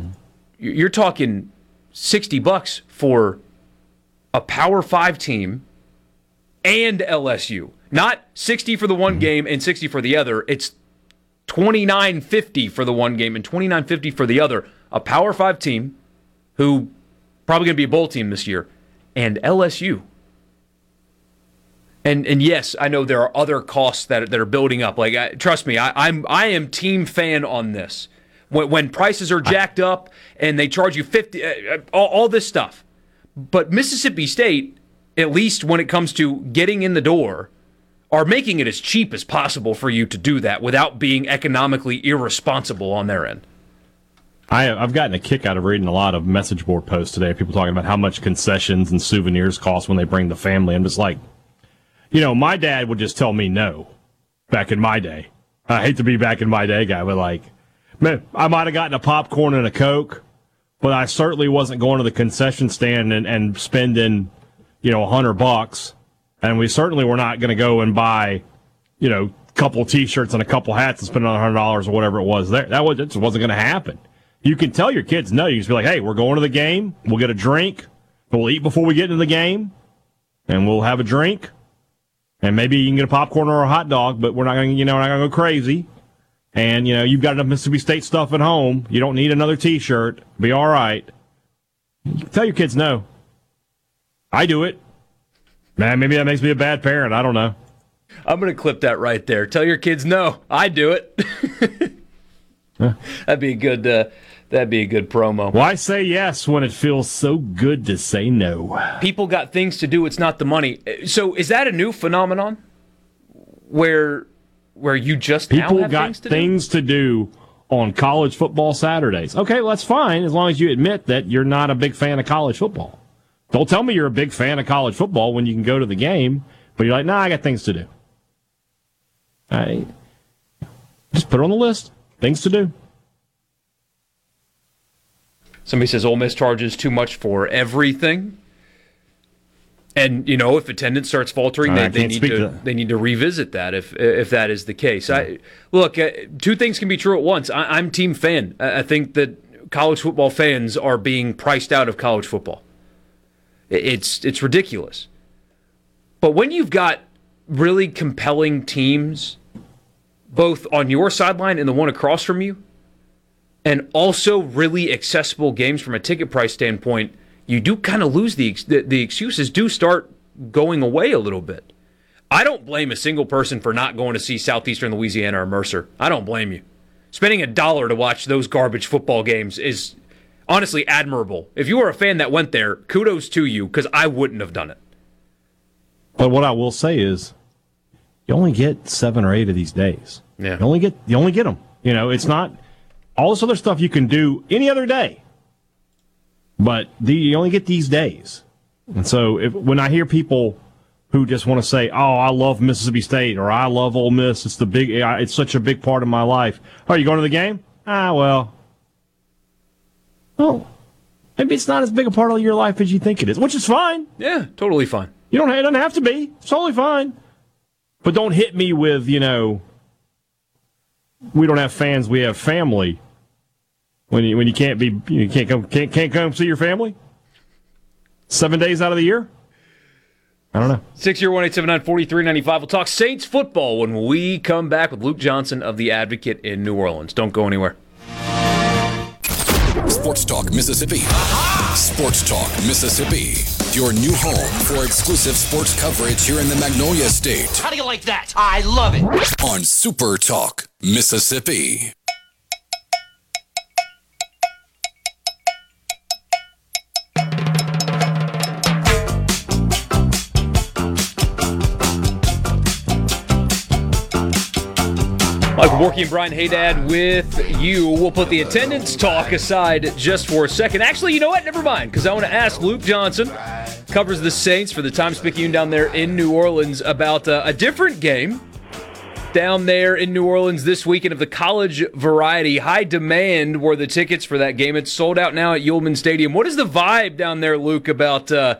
you're talking 60 bucks for a Power 5 team and LSU. Not 60 for the one game and 60 for the other. It's 29.50 for the one game and 29.50 for the other. A Power 5 team who probably going to be a bowl team this year and LSU. And and yes, I know there are other costs that that are building up. Like I, trust me, I, I'm I am team fan on this. When, when prices are jacked up and they charge you fifty, uh, all, all this stuff. But Mississippi State, at least when it comes to getting in the door, are making it as cheap as possible for you to do that without being economically irresponsible on their end. I, have gotten a kick out of reading a lot of message board posts today. People talking about how much concessions and souvenirs cost when they bring the family. I'm just like, you know, my dad would just tell me no back in my day. I hate to be back in my day guy, but like, man, I might have gotten a popcorn and a Coke, but I certainly wasn't going to the concession stand and, and spending, you know, a hundred bucks. And we certainly were not going to go and buy, you know, a couple t-shirts and a couple hats and spend another hundred dollars or whatever it was there. That was, just wasn't going to happen. You can tell your kids no. You just be like, hey, we're going to the game. We'll get a drink. We'll eat before we get into the game and we'll have a drink and maybe you can get a popcorn or a hot dog, but we're not going to, you know, we're not going to go crazy. And, you know, you've got enough Mississippi State stuff at home. You don't need another t shirt. Be all right. Tell your kids no. I do it. Man, maybe that makes me a bad parent. I don't know. I'm going to clip that right there. Tell your kids no. I do it. That'd be a good. Uh, that'd be a good promo. Why say yes when it feels so good to say no? People got things to do. It's not the money. So is that a new phenomenon? Where where you just people got things, to, things to do on college football Saturdays. Okay, well that's fine as long as you admit that you're not a big fan of college football. Don't tell me you're a big fan of college football when you can go to the game, but you're like, nah, I got things to do. I just put it on the list. Things to do. Somebody says Ole Miss charges too much for everything. And you know, if attendance starts faltering, they, they need to, to they need to revisit that if if that is the case. Yeah. I look, uh, two things can be true at once. I, am team fan. I, I think that college football fans are being priced out of college football. It's it's ridiculous. But when you've got really compelling teams, both on your sideline and the one across from you, and also really accessible games from a ticket price standpoint you do kind of lose the, the the excuses do start going away a little bit. I don't blame a single person for not going to see Southeastern Louisiana or Mercer. I don't blame you. Spending a dollar to watch those garbage football games is honestly admirable. If you were a fan that went there, kudos to you because I wouldn't have done it. But what I will say is, you only get seven or eight of these days. Yeah. You only get you only get them. You know, it's not all this other stuff you can do any other day. But the, you only get these days. And so if, when I hear people who just want to say, "Oh, I love Mississippi State" or "I love Ole Miss," it's the big, it's such a big part of my life. Are oh, you going to the game? Ah, well, well, maybe it's not as big a part of your life as you think it is, which is fine. Yeah, totally fine. You don't. It doesn't have to be. It's totally fine. But don't hit me with, you know, we don't have fans, we have family when you when you can't be you can't come can't can't come see your family seven days out of the year. I don't know. Six year one eight seven nine forty three ninety five. We'll talk Saints football when we come back with Luke Johnson of the Advocate in New Orleans. Don't go anywhere. Sports Talk Mississippi. Sports Talk Mississippi. Your new home for exclusive sports coverage here in the Magnolia State. How do you like that? I love it. On Super Talk Mississippi. Michael Borky and Brian Hadad with you. We'll put the attendance talk aside just for a second. Actually, you know what? Never mind, because I want to ask Luke Johnson, covers the Saints for the Times Picayune down there in New Orleans, about uh, a different game down there in New Orleans this weekend of the college variety. High demand were the tickets for that game. It's sold out now at Yulman Stadium. What is the vibe down there, Luke, about uh,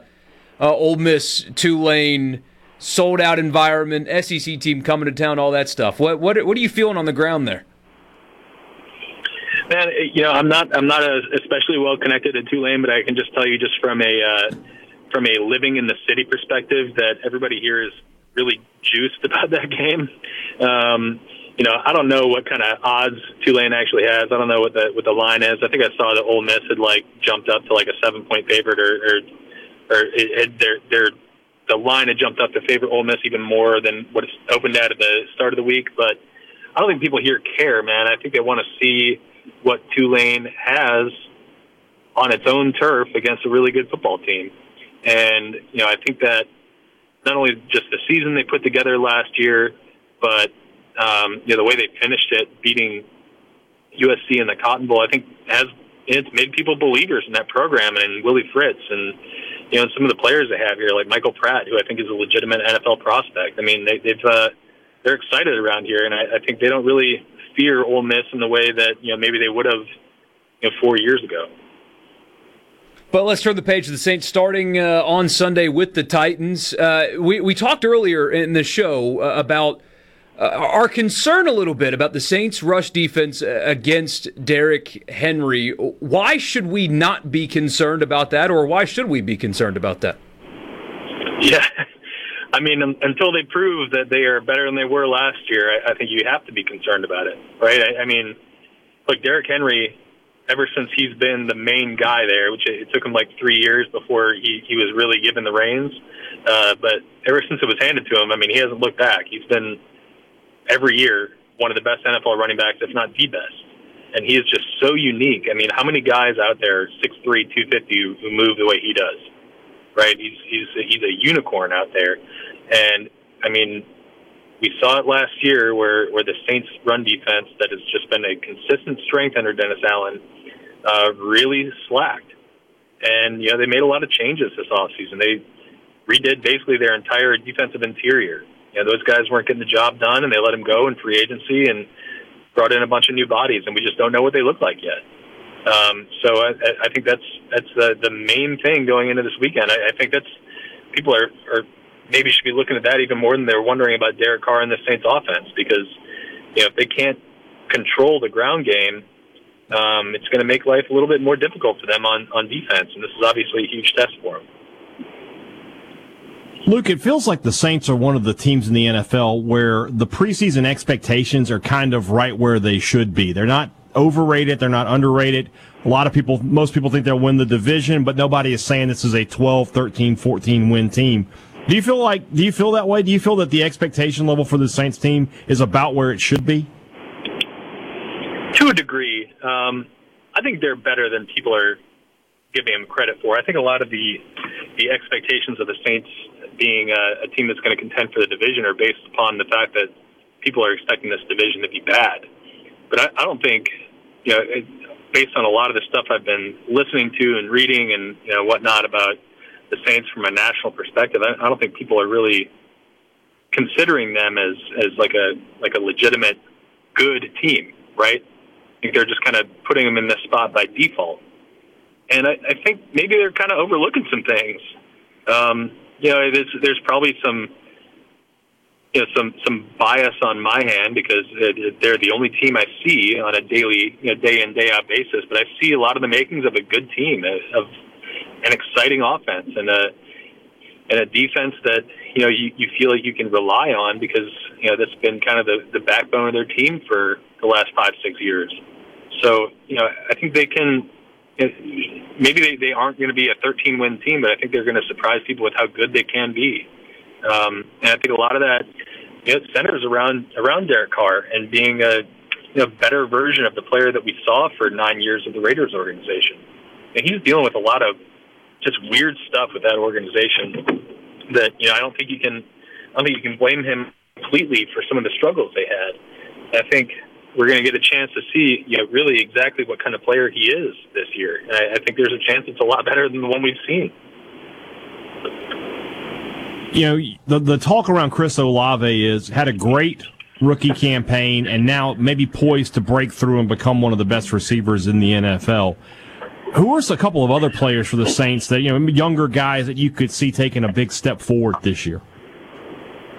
uh, Ole Miss, Tulane? Sold out environment, SEC team coming to town, all that stuff. What what what are you feeling on the ground there? Man, you know, I'm not I'm not especially well connected to Tulane, but I can just tell you, just from a uh, from a living in the city perspective, that everybody here is really juiced about that game. Um, you know, I don't know what kind of odds Tulane actually has. I don't know what the what the line is. I think I saw that Ole Miss had like jumped up to like a seven point favorite, or or, or it, it, they're they're the line had jumped up to favor Ole Miss even more than what it's opened at at the start of the week. But I don't think people here care, man. I think they want to see what Tulane has on its own turf against a really good football team. And, you know, I think that not only just the season they put together last year, but, um, you know, the way they finished it, beating USC in the Cotton Bowl, I think has it's made people believers in that program and Willie Fritz and you know some of the players they have here, like Michael Pratt, who I think is a legitimate NFL prospect. I mean, they, they've uh, they're excited around here, and I, I think they don't really fear Ole Miss in the way that you know maybe they would have you know four years ago. But let's turn the page to the Saints starting uh, on Sunday with the Titans. Uh, we, we talked earlier in the show uh, about uh, our concern a little bit about the Saints' rush defense uh, against Derrick Henry. Why should we not be concerned about that, or why should we be concerned about that? Yeah. I mean, until they prove that they are better than they were last year, I, I think you have to be concerned about it, right? I, I mean, look, Derrick Henry, ever since he's been the main guy there, which it, took him like three years before he, he was really given the reins, uh, but ever since it was handed to him, I mean, he hasn't looked back. He's been every year one of the best NFL running backs, if not the best. And he is just so unique. I mean, how many guys out there, 6'3", 250, who move the way he does? Right? He's he's he's a unicorn out there. And I mean, we saw it last year where where the Saints' run defense, that has just been a consistent strength under Dennis Allen, uh, really slacked. And you know, they made a lot of changes this offseason. They redid basically their entire defensive interior you know, those guys weren't getting the job done, and they let him go in free agency and brought in a bunch of new bodies, and we just don't know what they look like yet. Um, so I, I think that's that's the the main thing going into this weekend. I, I think that's people are, are maybe should be looking at that even more than they're wondering about Derek Carr and the Saints offense because you know if they can't control the ground game, um, it's going to make life a little bit more difficult for them on on defense, and this is obviously a huge test for them. Luke, it feels like the Saints are one of the teams in the NFL where the preseason expectations are kind of right where they should be. They're not overrated, they're not underrated. A lot of people, most people think they'll win the division, but nobody is saying this is a 12, 13, 14 win team. Do you feel like, do you feel that way? Do you feel that the expectation level for the Saints team is about where it should be? To a degree. Um, I think they're better than people are giving them credit for. I think a lot of the the expectations of the Saints being a, a team that's going to contend for the division are based upon the fact that people are expecting this division to be bad. But I, I don't think, you know, it, based on a lot of the stuff I've been listening to and reading and you know whatnot about the Saints from a national perspective, I, I don't think people are really considering them as as like a like a legitimate good team, right? I think they're just kind of putting them in this spot by default. And I, I think maybe they're kind of overlooking some things. Um, you know, there's, there's probably some, you know, some some bias on my hand because they're the only team I see on a daily, you know, day in day out basis. But I see a lot of the makings of a good team, uh, of an exciting offense, and a and a defense that you know you, you feel like you can rely on because you know that's been kind of the the backbone of their team for the last five six years. So you know I think they can maybe they, they aren't going to be a 13 win team, but I think they're going to surprise people with how good they can be. Um, and I think a lot of that you know, centers around around Derek Carr and being a you know, better version of the player that we saw for nine years of the Raiders organization. And he's dealing with a lot of just weird stuff with that organization that you know I don't think you can I don't think you can blame him completely for some of the struggles they had. I think we're going to get a chance to see, you know, really exactly what kind of player he is this year. And I, I think there's a chance it's a lot better than the one we've seen. You know, the the talk around Chris Olave is had a great rookie campaign and now maybe poised to break through and become one of the best receivers in the NFL. Who are a couple of other players for the Saints that you know younger guys that you could see taking a big step forward this year?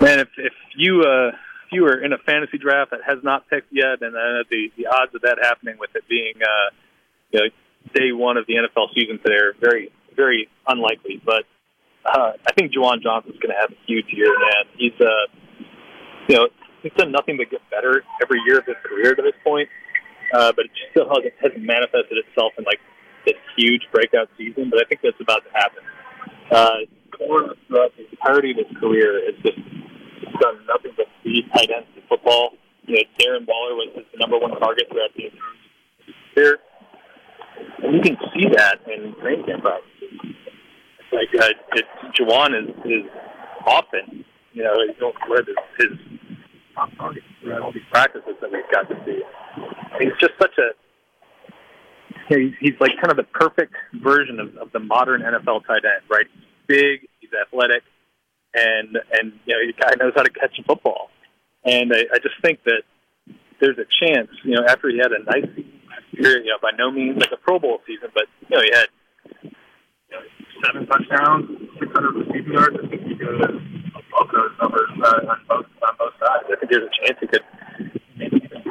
Man, if if you uh, are in a fantasy draft that has not picked yet, and uh, the the odds of that happening with it being uh, you know, day one of the NFL season today are very very unlikely. But uh, I think Juwan Johnson's going to have a huge year, man. He's uh, you know he's done nothing but get better every year of his career to this point, uh, but it still hasn't, hasn't manifested itself in like this huge breakout season. But I think that's about to happen. Uh, throughout the entirety of his career has just done nothing but feed tight ends in football. You know, Darren Waller was his number one target throughout the year. And you can see that in training camp practices. Like, uh, it, Juwan is, is often, you know, you don't his, his top target throughout all these practices that we've got to see. He's just such a, he's, he's like kind of the perfect version of, of the modern NFL tight end, right? He's big, he's athletic, and and you know the guy knows how to catch a football. And I, I just think that there's a chance, you know, after he had a nice year, you know, by no means like a Pro Bowl season, but you know, he had you know, seven touchdowns, 600 receiving yards. I think he could above those numbers uh, on both on both sides. I think there's a chance he could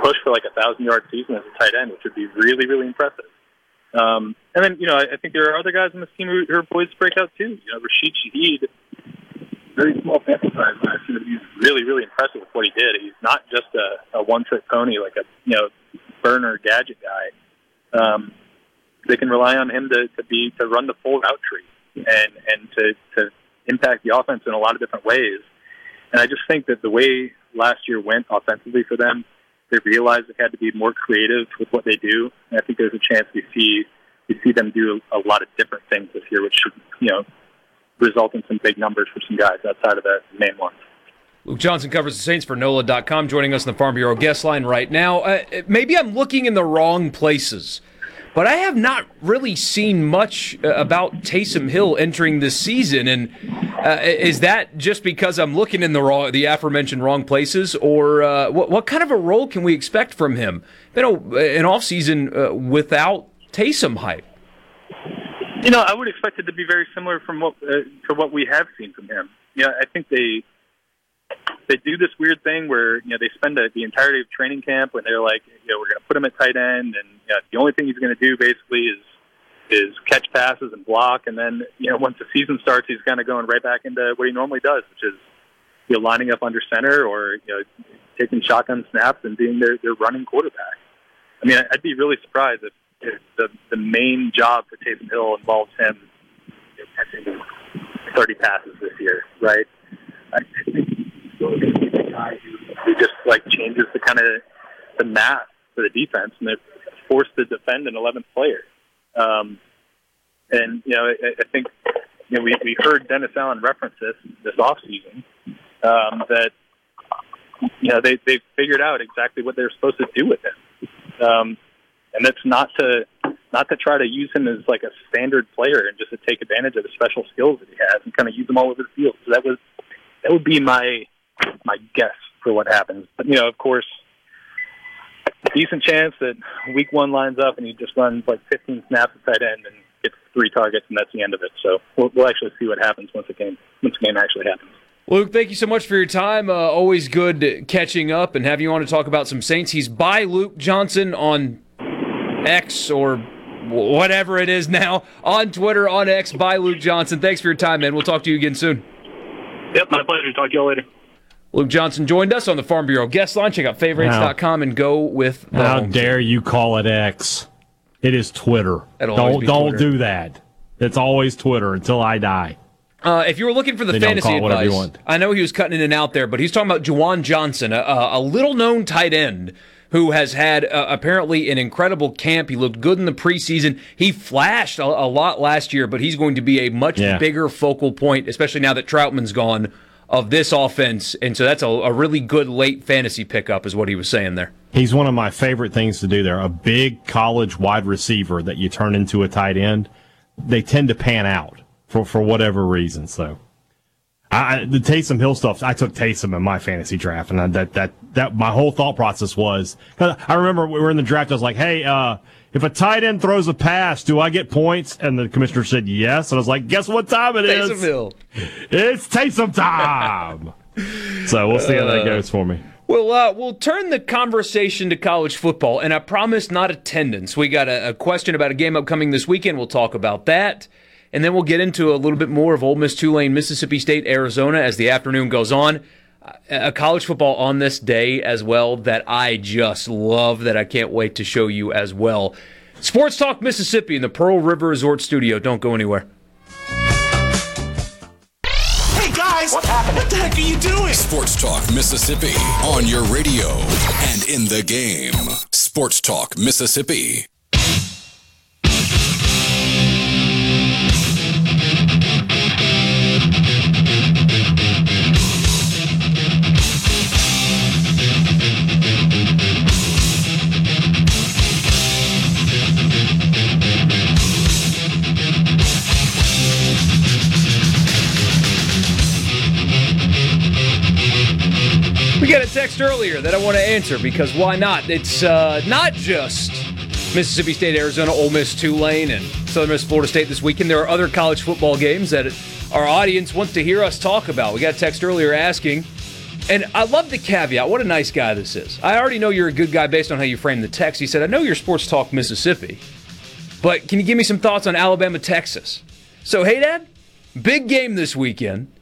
push for like a thousand yard season as a tight end, which would be really really impressive. Um, and then you know, I, I think there are other guys on this team who, who are poised to break out too. You know, Rashid Shaheed very small sample size last year. He's really, really impressive with what he did. He's not just a, a one-trick pony like a you know burner gadget guy. Um, they can rely on him to, to be to run the full route tree and and to to impact the offense in a lot of different ways. And I just think that the way last year went offensively for them, they realized they had to be more creative with what they do. And I think there's a chance we see we see them do a lot of different things this year, which should you know result in some big numbers for some guys outside of the main ones. Luke Johnson covers the Saints for NOLA.com, joining us in the Farm Bureau guest line right now. Uh, maybe I'm looking in the wrong places, but I have not really seen much uh, about Taysom Hill entering this season. And uh, is that just because I'm looking in the wrong, the aforementioned wrong places, or uh, what, what, kind of a role can we expect from him? You know, an offseason uh, without Taysom hype? You know, I would expect it to be very similar from what uh, to what we have seen from him. You know, I think they they do this weird thing where you know they spend a, the entirety of training camp when they're like, you know, we're going to put him at tight end, and you know, the only thing he's going to do basically is is catch passes and block, and then you know once the season starts, he's kind of going right back into what he normally does, which is you know lining up under center or you know taking shotgun snaps and being their their running quarterback. I mean, I'd be really surprised if, if the the main job for Taysom Hill involves him catching 30 passes this year, right? I think he's the guy who just like changes the kind of the math for the defense, and they're forced to defend an 11th player. Um, and you know, I, I think you know we we heard Dennis Allen reference this this offseason um, that you know they they figured out exactly what they're supposed to do with him, um, and that's not to not to try to use him as like a standard player and just to take advantage of the special skills that he has and kind of use them all over the field. So that was that would be my my guess for what happens. But you know, of course, decent chance that week one lines up and he just runs like 15 snaps at tight end and gets three targets and that's the end of it. So we'll, we'll actually see what happens once the game once the game actually happens. Luke, thank you so much for your time. Uh, always good catching up and have you on to talk about some Saints. He's by Luke Johnson on X or whatever it is now on Twitter, on X, by Luke Johnson. Thanks for your time, man. We'll talk to you again soon. Yep, my pleasure. Talk to y'all later. Luke Johnson joined us on the Farm Bureau guest line. Check out favorites.com and go with the How home dare you call it X? It is Twitter. It'll Don't be don't Twitter. do that. It's always Twitter until I die. Uh, if you were looking for the Then don't fantasy call it whatever you advice. I know he was cutting in and out there, but he's talking about Juwan Johnson, a, a little known tight end who has had uh, apparently an incredible camp. He looked good in the preseason. He flashed a, a lot last year, but he's going to be a much Yeah. bigger focal point, especially now that Trautman's gone, of this offense. And so that's a, a really good late fantasy pickup, is what he was saying there. He's one of my favorite things to do there. A big college wide receiver that you turn into a tight end, they tend to pan out for, for whatever reason. So, I, the Taysom Hill stuff, I took Taysom in my fantasy draft, and I, that that that my whole thought process was. I remember we were in the draft. I was like, "Hey, uh, if a tight end throws a pass, do I get points?" And the commissioner said yes. And I was like, "Guess what time it is? Taysom Hill. It's Taysom time." so we'll see how that goes for me. Well, uh, we'll turn the conversation to college football, and I promise not attendance. We got a, a question about a game upcoming this weekend. We'll talk about that, and then we'll get into a little bit more of Ole Miss, Tulane, Mississippi State, Arizona as the afternoon goes on. A college football on this day as well that I just love that I can't wait to show you as well. Sports Talk Mississippi in the Pearl River Resort Studio. Don't go anywhere. Hey guys, what happened? What the heck are you doing? Sports Talk Mississippi on your radio and in the game. Sports Talk Mississippi. We got a text earlier that I want to answer because why not? It's uh, not just Mississippi State, Arizona, Ole Miss, Tulane, and Southern Miss, Florida State this weekend. There are other college football games that our audience wants to hear us talk about. We got a text earlier asking, and I love the caveat. What a nice guy this is. I already know you're a good guy based on how you framed the text. He said, I know you're Sports Talk Mississippi, but can you give me some thoughts on Alabama, Texas? So, hey, Dad, big game this weekend.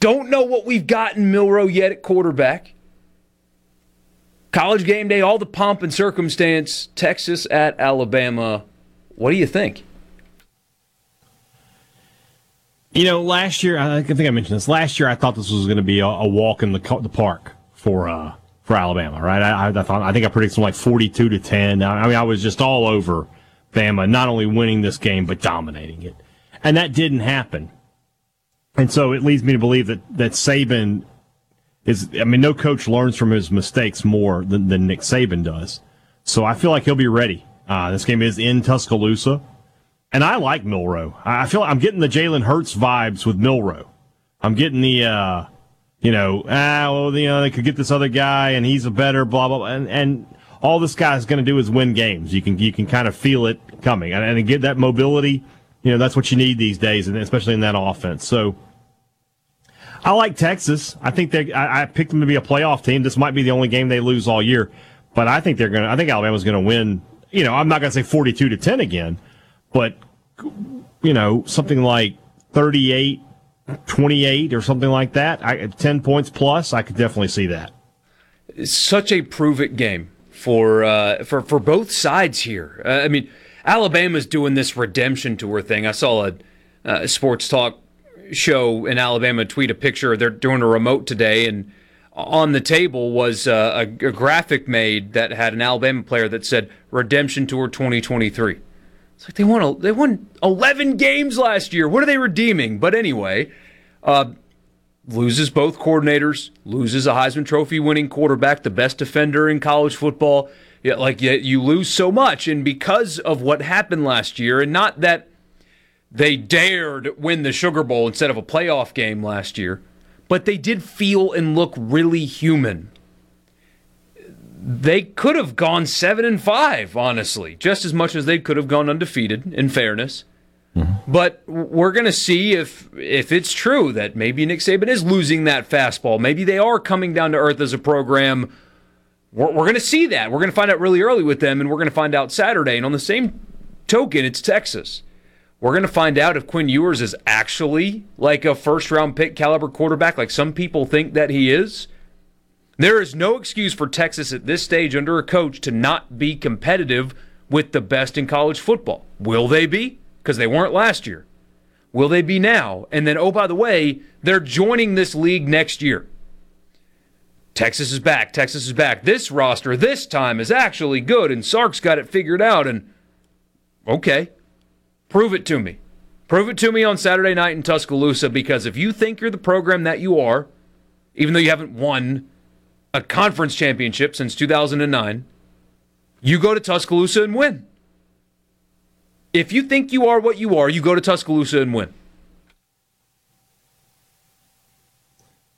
Don't know what we've got in Milroe yet at quarterback. College game day, all the pomp and circumstance. Texas at Alabama. What do you think? You know, last year I think I mentioned this. Last year I thought this was going to be a, a walk in the the park for uh, for Alabama, right? I, I thought I think I predicted like forty two to ten. I mean, I was just all over Bama, not only winning this game but dominating it, and that didn't happen. And so it leads me to believe that that Saban is. I mean, no coach learns from his mistakes more than, than Nick Saban does. So I feel like he'll be ready. Uh, this game is in Tuscaloosa. And I like Milroe. I feel I'm getting the Jalen Hurts vibes with Milroe. I'm getting the, uh, you know, ah, well, you know, they could get this other guy and he's a better blah, blah, blah. And, and all this guy's going to do is win games. You can you can kind of feel it coming, and, and get that mobility. You know, that's what you need these days, and especially in that offense. So. I like Texas. I think they. I, I picked them to be a playoff team. This might be the only game they lose all year, but I think they're going to. I think Alabama's going to win. You know, I'm not going to say 42 to 10 again, but you know, something like 38 28 or something like that. I, 10 points plus, I could definitely see that. such a prove it game for uh, for for both sides here. Uh, I mean, Alabama's doing this redemption tour thing. I saw a uh, sports talk show in Alabama tweet a picture. They're doing a remote today, and on the table was uh, a, a graphic made that had an Alabama player that said "Redemption Tour 2023." It's like they won a, they won 11 games last year. What are they redeeming? But anyway, uh, loses both coordinators, loses a Heisman Trophy winning quarterback, the best defender in college football. Yeah, like yet you lose so much, and because of what happened last year, and not that they dared win the Sugar Bowl instead of a playoff game last year, but they did feel and look really human they could have gone seven and five, honestly, just as much as they could have gone undefeated. In fairness, mm-hmm. but we're going to see if if it's true that maybe Nick Saban is losing that fastball. Maybe they are coming down to earth as a program. We're, we're going to see that. We're going to find out really early with them, and we're going to find out Saturday. And on the same token, it's Texas. We're going to find out if Quinn Ewers is actually like a first round pick caliber quarterback, like some people think that he is there is no excuse for Texas at this stage under a coach to not be competitive with the best in college football. Will they be? Because they weren't last year. Will they be now? And then, oh, by the way, they're joining this league next year. Texas is back. Texas is back. This roster this time is actually good, and Sark's got it figured out. And okay, prove it to me. Prove it to me on Saturday night in Tuscaloosa because if you think you're the program that you are, even though you haven't won a conference championship since 2009, you go to Tuscaloosa and win. If you think you are what you are, you go to Tuscaloosa and win.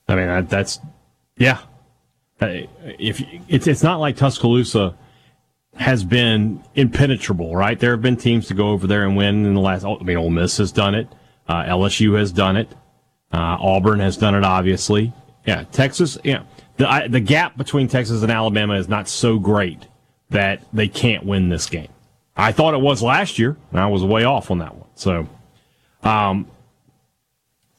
I mean, that's yeah. If it's it's not like Tuscaloosa has been impenetrable, right? There have been teams to go over there and win in the last. I mean, Ole Miss has done it. Uh, LSU has done it. Uh, Auburn has done it. Obviously, yeah. Texas, yeah the I, the gap between Texas and Alabama is not so great that they can't win this game. I thought it was last year, and I was way off on that one. So, um,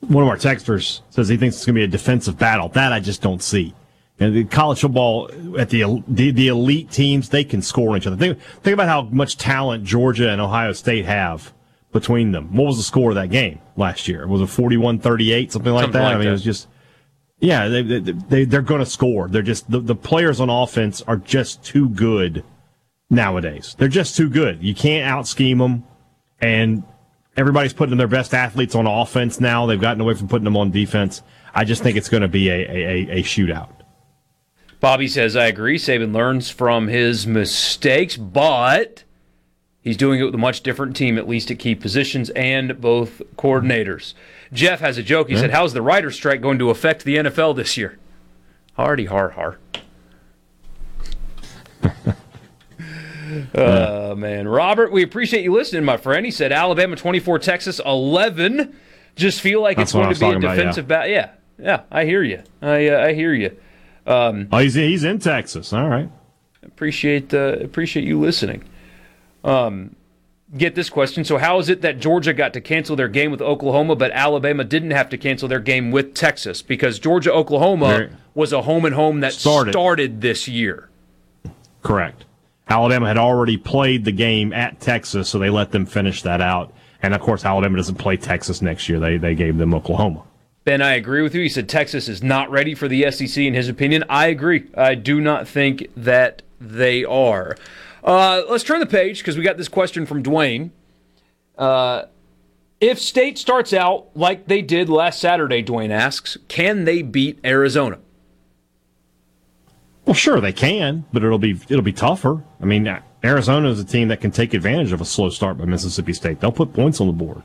one of our texters says he thinks it's going to be a defensive battle. That I just don't see. And the college football at the, the, the elite teams, they can score on each other. Think think about how much talent Georgia and Ohio State have between them. What was the score of that game last year? Was it 41-38, something like something that? Like I mean, that. it was just yeah, they, they, they are going to score. They're just the, the players on offense are just too good nowadays. They're just too good. You can't out scheme them, and everybody's putting their best athletes on offense now. They've gotten away from putting them on defense. I just think it's going to be a, a, a shootout. Bobby says, I agree. Saban learns from his mistakes, but he's doing it with a much different team, at least at key positions and both coordinators. Jeff has a joke. He yeah. said, How's the writer's strike going to affect the NFL this year? Hardy har har. Oh, man. Robert, we appreciate you listening, my friend. He said Alabama 24, Texas 11. Just feel like That's it's going to be a defensive battle. Yeah. yeah, I hear you. I, uh, I hear you. Um, oh, he's, he's in Texas. All right. Appreciate, uh, appreciate you listening. Um, get this question. So, how is it that Georgia got to cancel their game with Oklahoma, but Alabama didn't have to cancel their game with Texas? Because Georgia Oklahoma was a home and home that started. started this year. Correct. Alabama had already played the game at Texas, so they let them finish that out. And of course, Alabama doesn't play Texas next year. They they gave them Oklahoma. Ben, I agree with you. He said Texas is not ready for the SEC in his opinion. I agree. I do not think that they are. Uh, let's turn the page because we got this question from Dwayne. Uh, if State starts out like they did last Saturday, Dwayne asks, can they beat Arizona? Well, sure they can, but it'll be it'll be tougher. I mean, Arizona is a team that can take advantage of a slow start by Mississippi State. They'll put points on the board.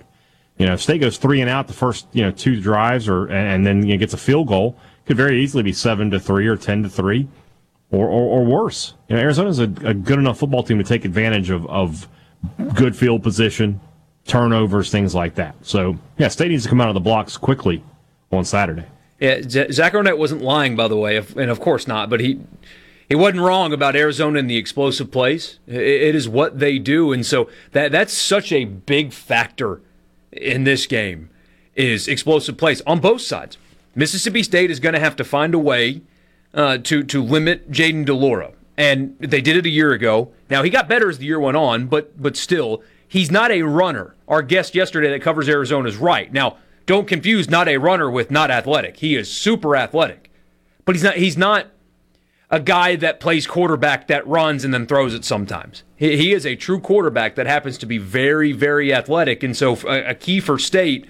You know, if State goes three and out the first you know two drives, or and then you know, gets a field goal, could very easily be seven to three or ten to three or, or, or worse. You know, Arizona's a, a good enough football team to take advantage of, of good field position, turnovers, things like that. So, yeah, State needs to come out of the blocks quickly on Saturday. Yeah, Zach Arnett wasn't lying, by the way, and of course not, but he he wasn't wrong about Arizona and the explosive plays. It is what they do, and so that that's such a big factor in this game is explosive plays on both sides. Mississippi State is going to have to find a way uh, to to limit Jayden de Laura, and they did it a year ago. Now he got better as the year went on, but but still, he's not a runner. Our guest yesterday that covers Arizona is right. Now, don't confuse not a runner with not athletic. He is super athletic, but he's not. He's not a guy that plays quarterback that runs and then throws it sometimes. He, he is a true quarterback that happens to be very, very athletic. And so a, a key for State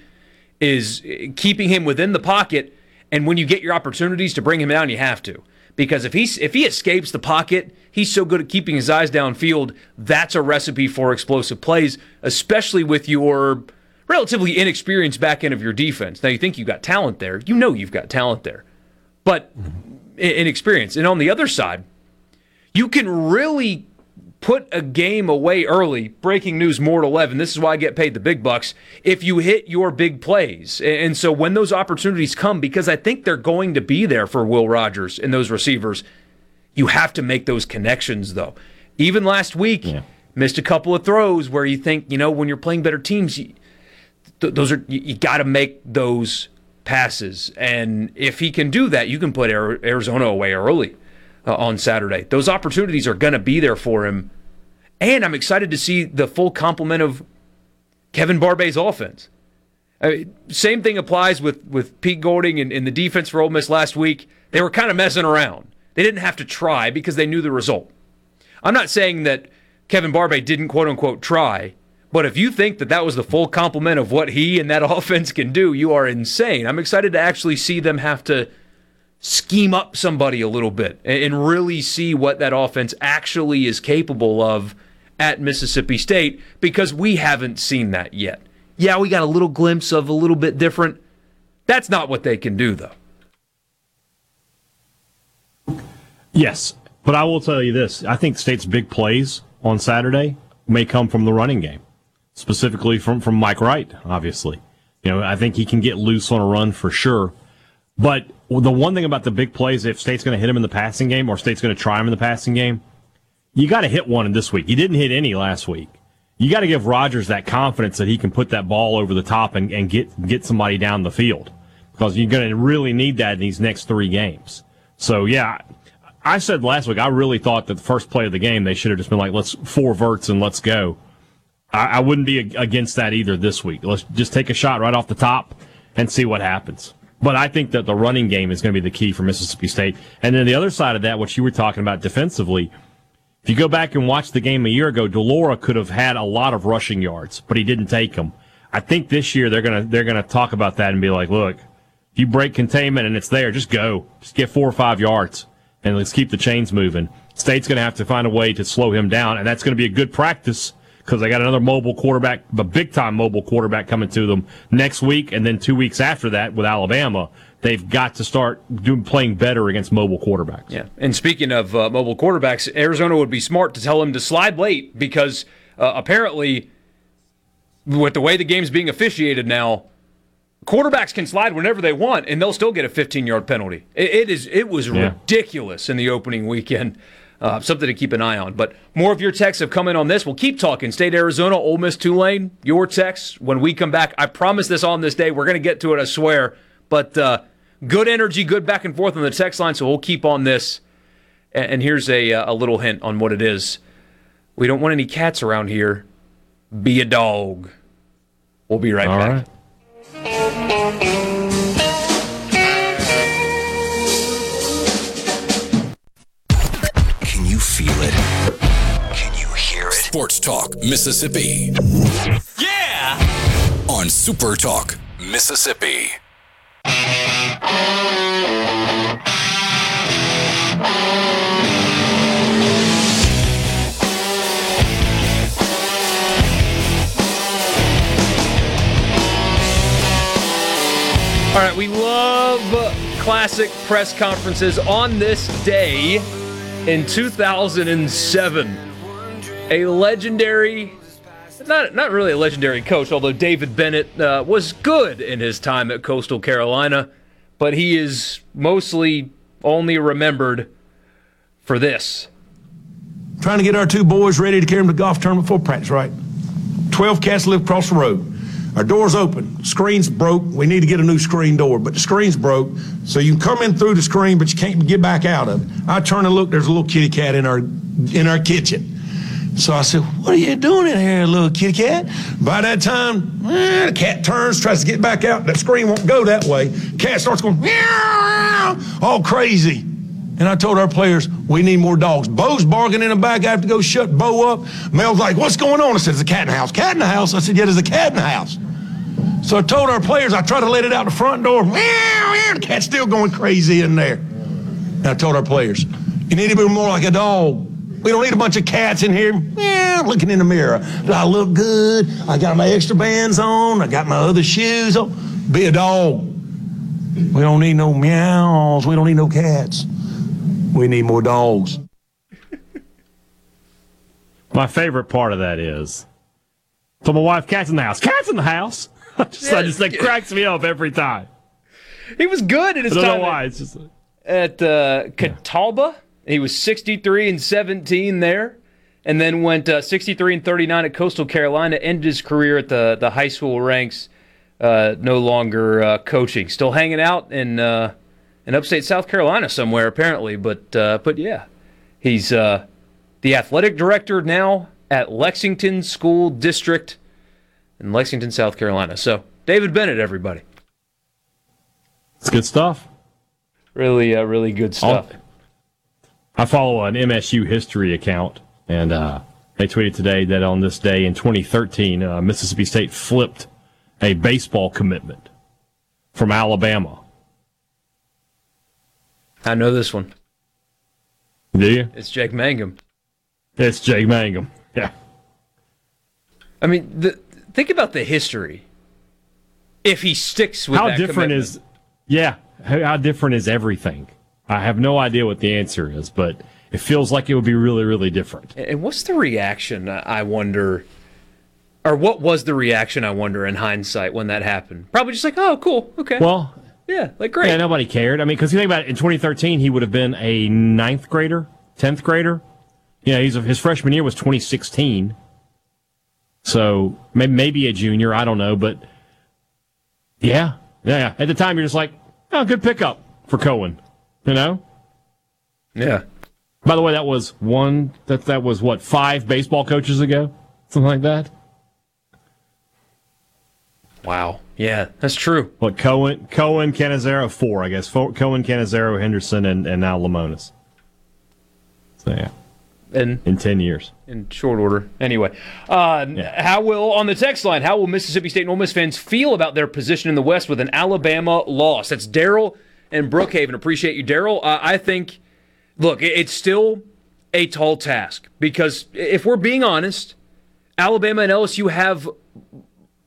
is eh, keeping him within the pocket. And when you get your opportunities to bring him down, you have to. Because if he's if he escapes the pocket, he's so good at keeping his eyes downfield. That's a recipe for explosive plays, especially with your relatively inexperienced back end of your defense. Now you think you've got talent there. You know you've got talent there. But inexperience. And on the other side, you can really put a game away early. Breaking news, more 11. This is why I get paid the big bucks. If you hit your big plays. And so when those opportunities come, because I think they're going to be there for Will Rogers and those receivers, you have to make those connections, though. Even last week, yeah. missed a couple of throws where you think, you know, when you're playing better teams, you, th- those are you, you got to make those passes. And if he can do that, you can put Arizona away early uh, on Saturday. Those opportunities are going to be there for him. And I'm excited to see the full complement of Kevin Barbay's offense. I mean, same thing applies with, with Pete Golding and, and the defense for Ole Miss last week. They were kind of messing around. They didn't have to try because they knew the result. I'm not saying that Kevin Barbay didn't quote unquote try. But if you think that that was the full complement of what he and that offense can do, you are insane. I'm excited to actually see them have to scheme up somebody a little bit and really see what that offense actually is capable of at Mississippi State because we haven't seen that yet. Yeah, we got a little glimpse of a little bit different. That's not what they can do, though. Yes, but I will tell you this. I think State's big plays on Saturday may come from the running game specifically from, from Mike Wright, obviously. You know, I think he can get loose on a run for sure. But the one thing about the big plays, if State's going to hit him in the passing game or State's going to try him in the passing game, you got to hit one in this week. You didn't hit any last week. You got to give Rogers that confidence that he can put that ball over the top and, and get get somebody down the field because you're going to really need that in these next three games. So yeah, I said last week I really thought that the first play of the game they should have just been like let's four verts and let's go I, I wouldn't be against that either this week. Let's just take a shot right off the top and see what happens. But I think that the running game is going to be the key for Mississippi State. And then the other side of that, what you were talking about defensively, if you go back and watch the game a year ago, de Laura could have had a lot of rushing yards, but he didn't take them. I think this year they're gonna they're gonna talk about that and be like, look, if you break containment and it's there, just go, just get four or five yards, and let's keep the chains moving. State's gonna have to find a way to slow him down, and that's gonna be a good practice because they got another mobile quarterback, the big time mobile quarterback coming to them next week, and then two weeks after that with Alabama. They've got to start doing playing better against mobile quarterbacks. Yeah, and speaking of uh, mobile quarterbacks, Arizona would be smart to tell him to slide late because uh, apparently, with the way the game's being officiated now, quarterbacks can slide whenever they want, and they'll still get a 15 yard penalty. it, it is it was yeah. ridiculous in the opening weekend. Uh, something to keep an eye on. But more of your texts have come in on this. We'll keep talking. State Arizona, Ole Miss, Tulane. Your texts when we come back. I promise this on this day. We're going to get to it. I swear. But uh, good energy, good back and forth on the text line. So we'll keep on this. And here's a, uh, a little hint on what it is. We don't want any cats around here. Be a dog. We'll be right All back. Right. Sports Talk Mississippi. Yeah! On Super Talk Mississippi. All right, we love classic press conferences on this day in 2007. A legendary, not, not really a legendary coach, although David Bennett uh, was good in his time at Coastal Carolina, but he is mostly only remembered for this. Trying to get our two boys ready to carry them to golf tournament for practice, right? 12 cats live across the road. Our door's open. Screen's broke. We need to get a new screen door, but the screen's broke. So you can come in through the screen, but you can't get back out of it. I turn and look, there's a little kitty cat in our in our kitchen. So I said, What are you doing in here, little kitty cat? By that time, eh, the cat turns, tries to get back out. That screen won't go that way. Cat starts going, meow, all crazy. And I told our players, we need more dogs. Bo's barking in the back. I have to go shut Bo up. Mel's like, what's going on? I said, there's a cat in the house. Cat in the house? I said, yeah, there's a cat in the house. So I told our players, I tried to let it out the front door. Meow, meow, the cat's still going crazy in there. And I told our players, you need to be more like a dog. We don't need a bunch of cats in here meow, looking in the mirror. Do I look good? I got my extra bands on. I got my other shoes on. Be a dog. We don't need no meows. We don't need no cats. We need more dogs. My favorite part of that is, so my wife, cat's in the house. Cat's in the house. just, I just that cracks me up every time. He was good at his I don't time know why. at, It's just like, at uh, Catawba. He was 63 and 17 there, and then went uh, 63 and 39 at Coastal Carolina. Ended his career at the the high school ranks. Uh, no longer uh, coaching, still hanging out in uh, in upstate South Carolina somewhere apparently. But uh, but yeah, he's uh, the athletic director now at Lexington School District in Lexington, South Carolina. So David Bennett, everybody, it's good stuff. really uh, really good stuff. I follow an MSU history account, and uh, they tweeted today that on this day in 2013, uh, Mississippi State flipped a baseball commitment from Alabama. I know this one. Do you? It's Jake Mangum. It's Jake Mangum. Yeah. I mean, the, think about the history. If he sticks with How different commitment. is? Yeah. How different is everything? I have no idea what the answer is, but it feels like it would be really, really different. And what's the reaction? I wonder, or what was the reaction? I wonder in hindsight when that happened. Probably just like, oh, cool, okay, Well, yeah, like great. yeah, nobody cared. I mean, because you think about it, in 2013, he would have been a ninth grader, tenth grader. Yeah, he's his freshman year was 2016, so may- maybe a junior. I don't know, but yeah, yeah. At the time, you're just like, oh, good pickup for Cohen. You know. yeah, By the way, that was one that that was what five baseball coaches ago, something like that. wow, yeah, that's true. What Cohen, Cohen, Cannizaro, four, I guess. Four, Cohen, Cannizaro, Henderson, and, and now Lemonis. So yeah, In, in ten years. in short order. Anyway, uh, how will on the text line? How will Mississippi State and Ole Miss fans feel about their position in the West with an Alabama loss? That's Daryl and Brookhaven. Appreciate you, Daryl. Uh, I think. Look, it's still a tall task because if we're being honest, Alabama and LSU have,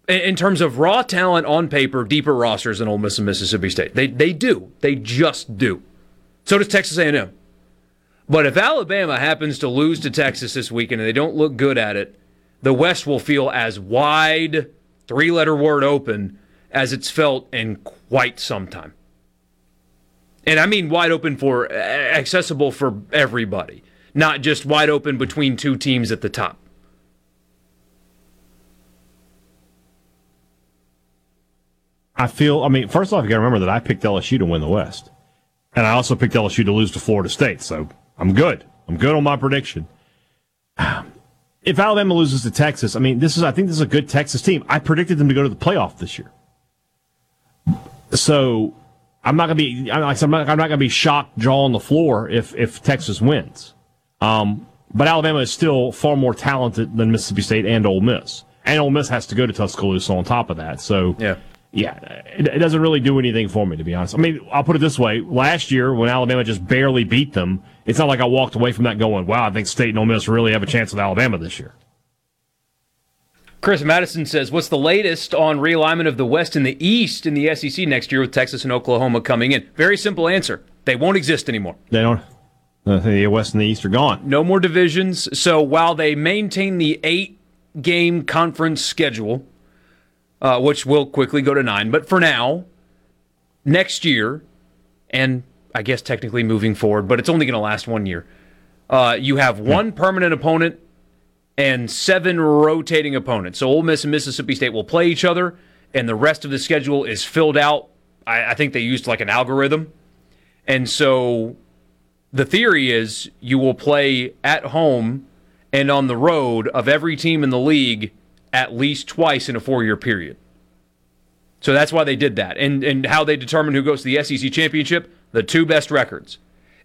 in terms of raw talent on paper, deeper rosters than Ole Miss and Mississippi State. They they do. They just do. So does Texas A&M. But if Alabama happens to lose to Texas this weekend and they don't look good at it, the West will feel as wide, three letter word open, as it's felt in quite some time. And I mean wide open for accessible for everybody, not just wide open between two teams at the top. I feel. I mean, first off, you got to remember that I picked LSU to win the West, and I also picked LSU to lose to Florida State. So I'm good. I'm good on my prediction. If Alabama loses to Texas, I mean, this is. I think this is a good Texas team. I predicted them to go to the playoff this year. So I'm not gonna be. I'm not, I'm not gonna be shocked, jaw on the floor if if Texas wins. Um, but Alabama is still far more talented than Mississippi State and Ole Miss, and Ole Miss has to go to Tuscaloosa on top of that. So Yeah. yeah, it, it doesn't really do anything for me, to be honest. I mean, I'll put it this way: last year, when Alabama just barely beat them, it's not like I walked away from that going, "Wow, I think State and Ole Miss really have a chance with Alabama this year." Chris Madison says, What's the latest on realignment of the West and the East in the SEC next year with Texas and Oklahoma coming in? Very simple answer. They won't exist anymore. They don't. The West and the East are gone. No more divisions. So while they maintain the eight game conference schedule, uh, which will quickly go to nine, but for now, next year, and I guess technically moving forward, but it's only going to last one year. Uh, you have one permanent opponent and seven rotating opponents. So Ole Miss and Mississippi State will play each other, and the rest of the schedule is filled out. I, I think they used like an algorithm, and so the theory is you will play at home and on the road of every team in the league at least twice in a four year period. So that's why they did that. And and how they determine who goes to the SEC championship, the two best records.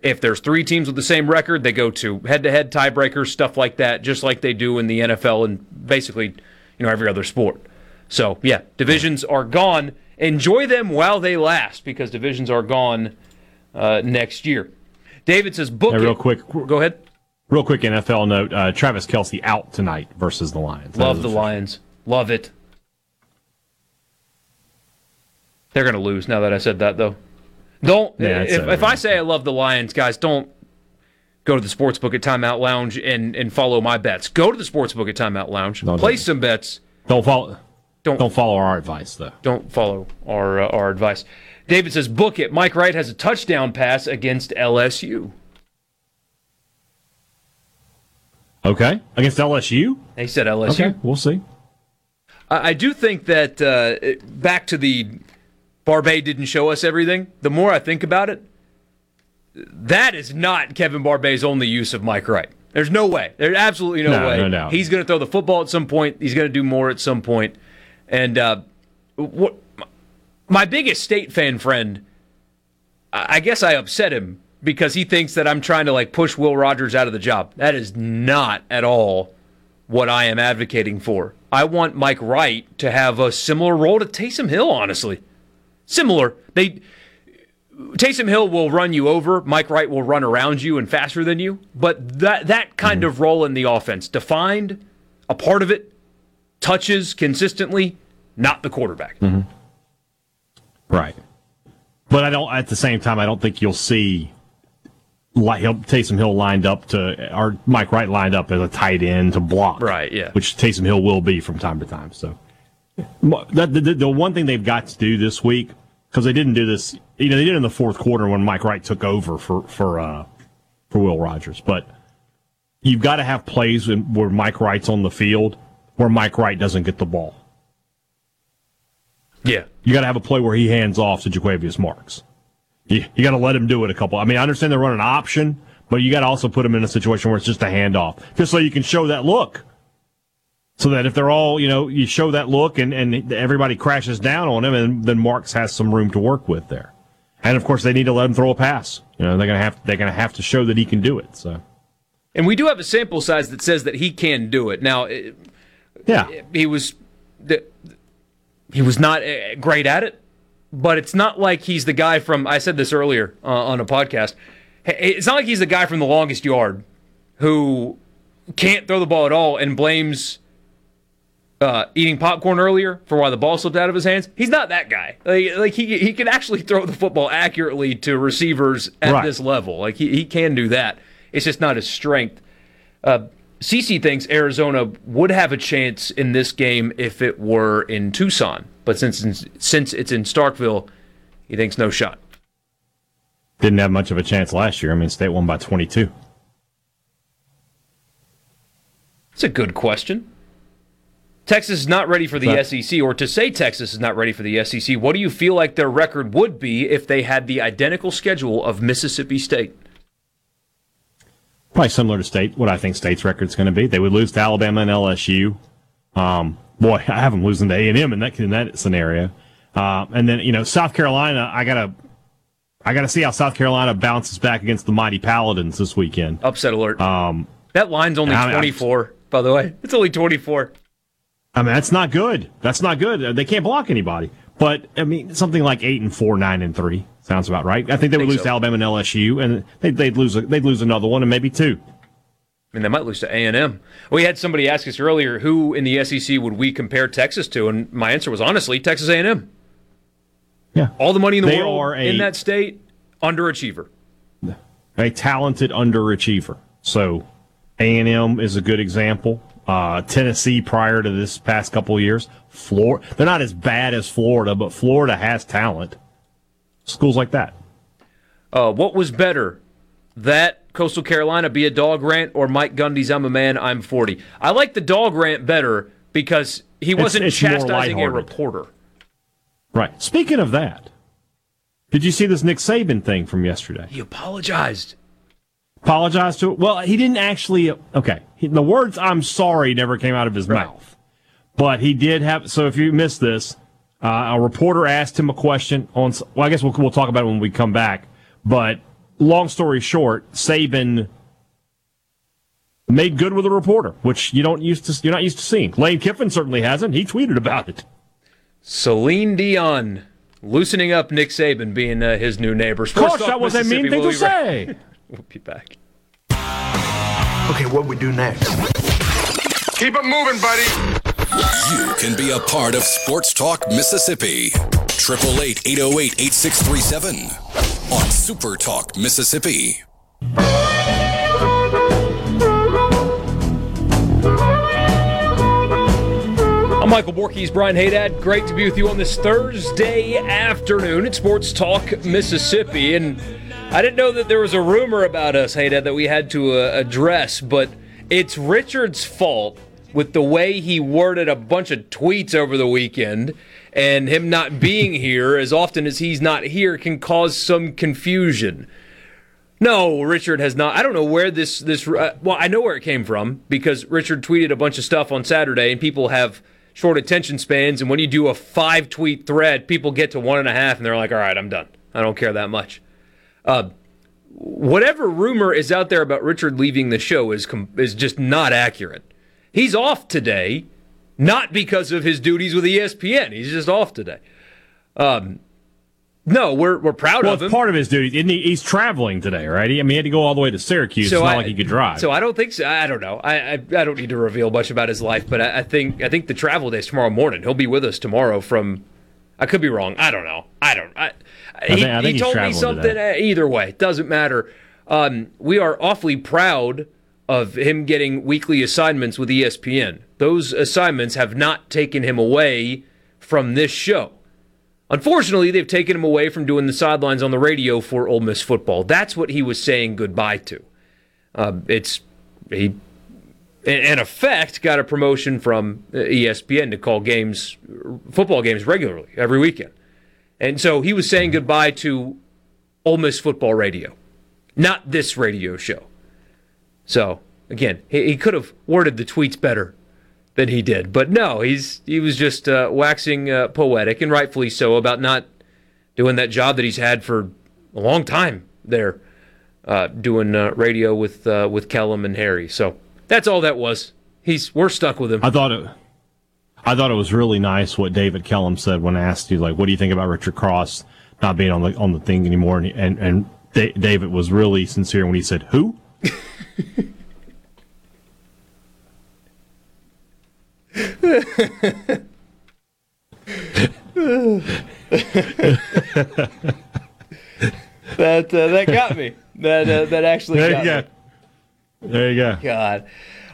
If there's three teams with the same record, they go to head to head tiebreakers, stuff like that, just like they do in the NFL and basically, you know, every other sport. So yeah, divisions are gone. Enjoy them while they last because divisions are gone uh, next year. David says, book real it. quick. Go ahead. Real quick NFL note: uh, Travis Kelce out tonight versus the Lions. That Love the. Lions. Love it. They're going to lose now that I said that, though. Don't. Yeah, if, if I say I love the Lions, guys, don't go to the sportsbook at Timeout Lounge and, and follow my bets. Go to the sportsbook at Timeout Lounge, Don't place some bets. Don't follow. Don't- don't follow our advice though. Don't follow our uh, our advice. David says, book it. Mike Wright has a touchdown pass against LSU. Okay, against LSU. They said LSU. Okay, we'll see. I I do think that uh, back to the Barbay didn't show us everything. The more I think about it, that is not Kevin Barbay's only use of Mike Wright. There's no way. There's absolutely no, No, way. no doubt. He's going to throw the football at some point. He's going to do more at some point. And uh, what my biggest state fan friend, I I guess I upset him because he thinks that I'm trying to like push Will Rogers out of the job. That is not at all what I am advocating for. I want Mike Wright to have a similar role to Taysom Hill, honestly. Similar. They Taysom Hill will run you over, Mike Wright will run around you and faster than you, but that that kind mm-hmm. of role in the offense, defined, a part of it, touches consistently, not the quarterback. Mm-hmm. Right. But I don't. At the same time, I don't think you'll see like Taysom Hill lined up to or Mike Wright lined up as a tight end to block. Right, yeah. Which Taysom Hill will be from time to time. So the, the, the one thing they've got to do this week because they didn't do this. You know, they did it in the fourth quarter when Mike Wright took over for for uh, for Will Rogers. But you've got to have plays where Mike Wright's on the field where Mike Wright doesn't get the ball. Yeah. You got to have a play where he hands off to Jo'quavious Marks. You, you got to let him do it a couple. I mean, I understand they're running an option, but you got to also put him in a situation where it's just a handoff, just so you can show that look. So that if they're all, you know, you show that look and, and everybody crashes down on him, and then Marks has some room to work with there. And of course, they need to let him throw a pass. You know, they're gonna have they're gonna have to show that he can do it. So And we do have a sample size that says that he can do it. Now, it- yeah, he was he was not uh, great at it, but it's not like he's the guy from I said this earlier uh, on a podcast. It's not like he's the guy from the longest yard who can't throw the ball at all and blames uh, eating popcorn earlier for why the ball slipped out of his hands. He's not that guy. Like, like he he can actually throw the football accurately to receivers at Right. this level. Like he, he can do that. It's just not his strength. Uh, CC thinks Arizona would have a chance in this game if it were in Tucson, but since since it's in Starkville, he thinks no shot. didn't have much of a chance last year. I mean, State won by twenty two. It's a good question. Texas is not ready for the Right. SEC, or to say Texas is not ready for the SEC, what do you feel like their record would be if they had the identical schedule of Mississippi State? Probably similar to State, what I think State's record's going to be. They would lose to Alabama and LSU. Um, boy, I have them losing to A and M in that in that scenario. Uh, and then you know South Carolina, I gotta I gotta see how South Carolina bounces back against the mighty Paladins this weekend. Upset alert. Um, that line's only mean, 24, by the way. It's only 24. I mean that's not good. That's not good. Uh, they can't block anybody. But I mean something like eight and four, nine and three sounds about right. I think they would Think lose so. to Alabama and LSU, and they'd, they'd lose a, they'd lose another one and maybe two. I mean, they might lose to A&M. We had somebody ask us earlier, who in the SEC would we compare Texas to? And my answer was honestly, Texas A&M. Yeah, All the money in the They world a- in that state, underachiever. a talented underachiever. So A and M is a good example. Uh, Tennessee prior to this past couple years, Florida they're not as bad as Florida, but Florida has talent. Schools like that. Uh, what was better, that Coastal Carolina be a dog rant or Mike Gundy's "I'm a man, I'm 40"? I like the dog rant better because he wasn't it's more chastising a reporter. Right. Speaking of that, did you see this Nick Saban thing from yesterday? He apologized. Apologized to Well, he didn't actually. Okay. He, the words "I'm sorry" never came out of his mouth, but he did have. So if you missed this, uh, a reporter asked him a question on. Well, I guess we'll we'll talk about it when we come back. But long story short, Saban made good with a reporter, which you don't used to. You're not used to seeing. Lane Kiffin certainly hasn't. He tweeted about it. Celine Dion loosening up Nick Saban being uh, his new neighbor. Sports Gosh, Talk that was a mean thing to say. We'll be back. Okay, what we do next? Keep it moving, buddy. You can be a part of Sports Talk Mississippi. 888 808 8637 on Super Talk Mississippi. I'm Michael Borkes, Brian Hadad. Great to be with you on this Thursday afternoon at Sports Talk Mississippi. And I didn't know that there was a rumor about us, Hadad, that we had to uh, address, but it's Richard's fault with the way he worded a bunch of tweets over the weekend. And him not being here as often as he's not here can cause some confusion. No, Richard has not. I don't know where this this. Uh, well, I know where it came from because Richard tweeted a bunch of stuff on Saturday, and people have short attention spans. And when you do a five tweet thread, people get to one and a half, and they're like, "All right, I'm done. I don't care that much." Uh, whatever rumor is out there about Richard leaving the show is com- is just not accurate. He's off today, not because of his duties with ESPN. He's just off today. Um, no, we're we're proud Well, of him. it's part of his duty. He? He's traveling today, right? He, I mean, he had to go all the way to Syracuse. it's not I- like he could drive. So I don't think so. I don't know. I, I I don't need to reveal much about his life, but I, I think I think the travel day is tomorrow morning. He'll be with us tomorrow from. I could be wrong. I don't know. I don't. I, he think- I think he told me something. uh, Either way, it doesn't matter. Um, we are awfully proud of him getting weekly assignments with ESPN. Those assignments have not taken him away from this show. Unfortunately, they've taken him away from doing the sidelines on the radio for Ole Miss football. That's what he was saying goodbye to. Uh, it's he, in effect, got a promotion from ESPN to call games, football games regularly every weekend, and so he was saying goodbye to Ole Miss football radio, not this radio show. So again, he, he could have worded the tweets better than he did. But no, he's he was just uh, waxing uh, poetic, and rightfully so, about not doing that job that he's had for a long time there, uh, doing uh, radio with uh, with Kellum and Harry. So that's all that was. He's we're stuck with him. I thought it. I thought it was really nice what David Kellum said when asked you, like, what do you think about Richard Cross not being on the on the thing anymore? And and, and Da- David was really sincere when he said, "Who?" that uh, that got me. That uh, that actually There got you me. go. There you go. God.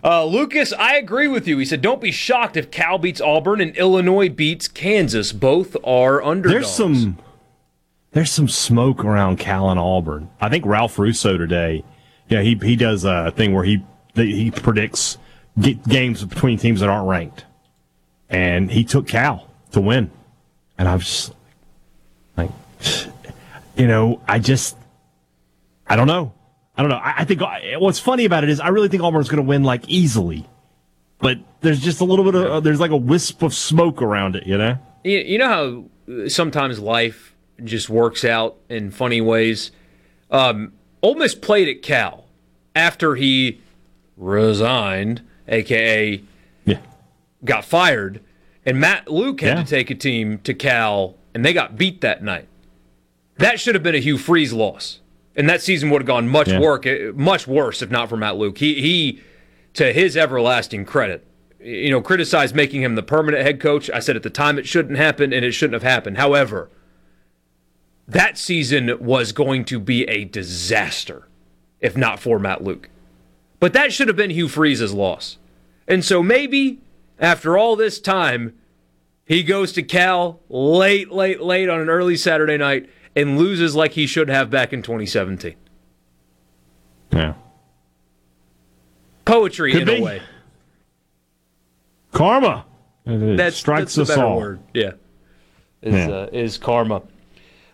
Uh, Lucas, I agree with you. He said, "Don't be shocked if Cal beats Auburn and Illinois beats Kansas. Both are underdogs." There's some there's some smoke around Cal and Auburn. I think Ralph Russo today, yeah, he he does a thing where he he predicts games between teams that aren't ranked, and he took Cal to win, and I was like, you know, I just I don't know. I don't know. I, I think what's funny about it is I really think Auburn's going to win like easily, but there's just a little bit of there's like a wisp of smoke around it, you know. You, you know how uh, sometimes life just works out in funny ways. Um, Ole Miss played at Cal after he resigned, aka Yeah. got fired, and Matt Luke had Yeah. to take a team to Cal, and they got beat that night. That should have been a Hugh Freeze loss, and that season would have gone much Yeah. work, uh, much worse if not for Matt Luke. He he, to his everlasting credit, you know, criticized making him the permanent head coach. I said at the time it shouldn't happen, and it shouldn't have happened. However, that season was going to be a disaster if not for Matt Luke. But that should have been Hugh Freeze's loss. And so maybe after all this time, he goes to Cal late, late, late on an early Saturday night and loses like he should have back in 2017. Yeah. Poetry Could in be. a way. Karma. That strikes that's us all. word. Yeah. Is, Yeah. Uh, is karma.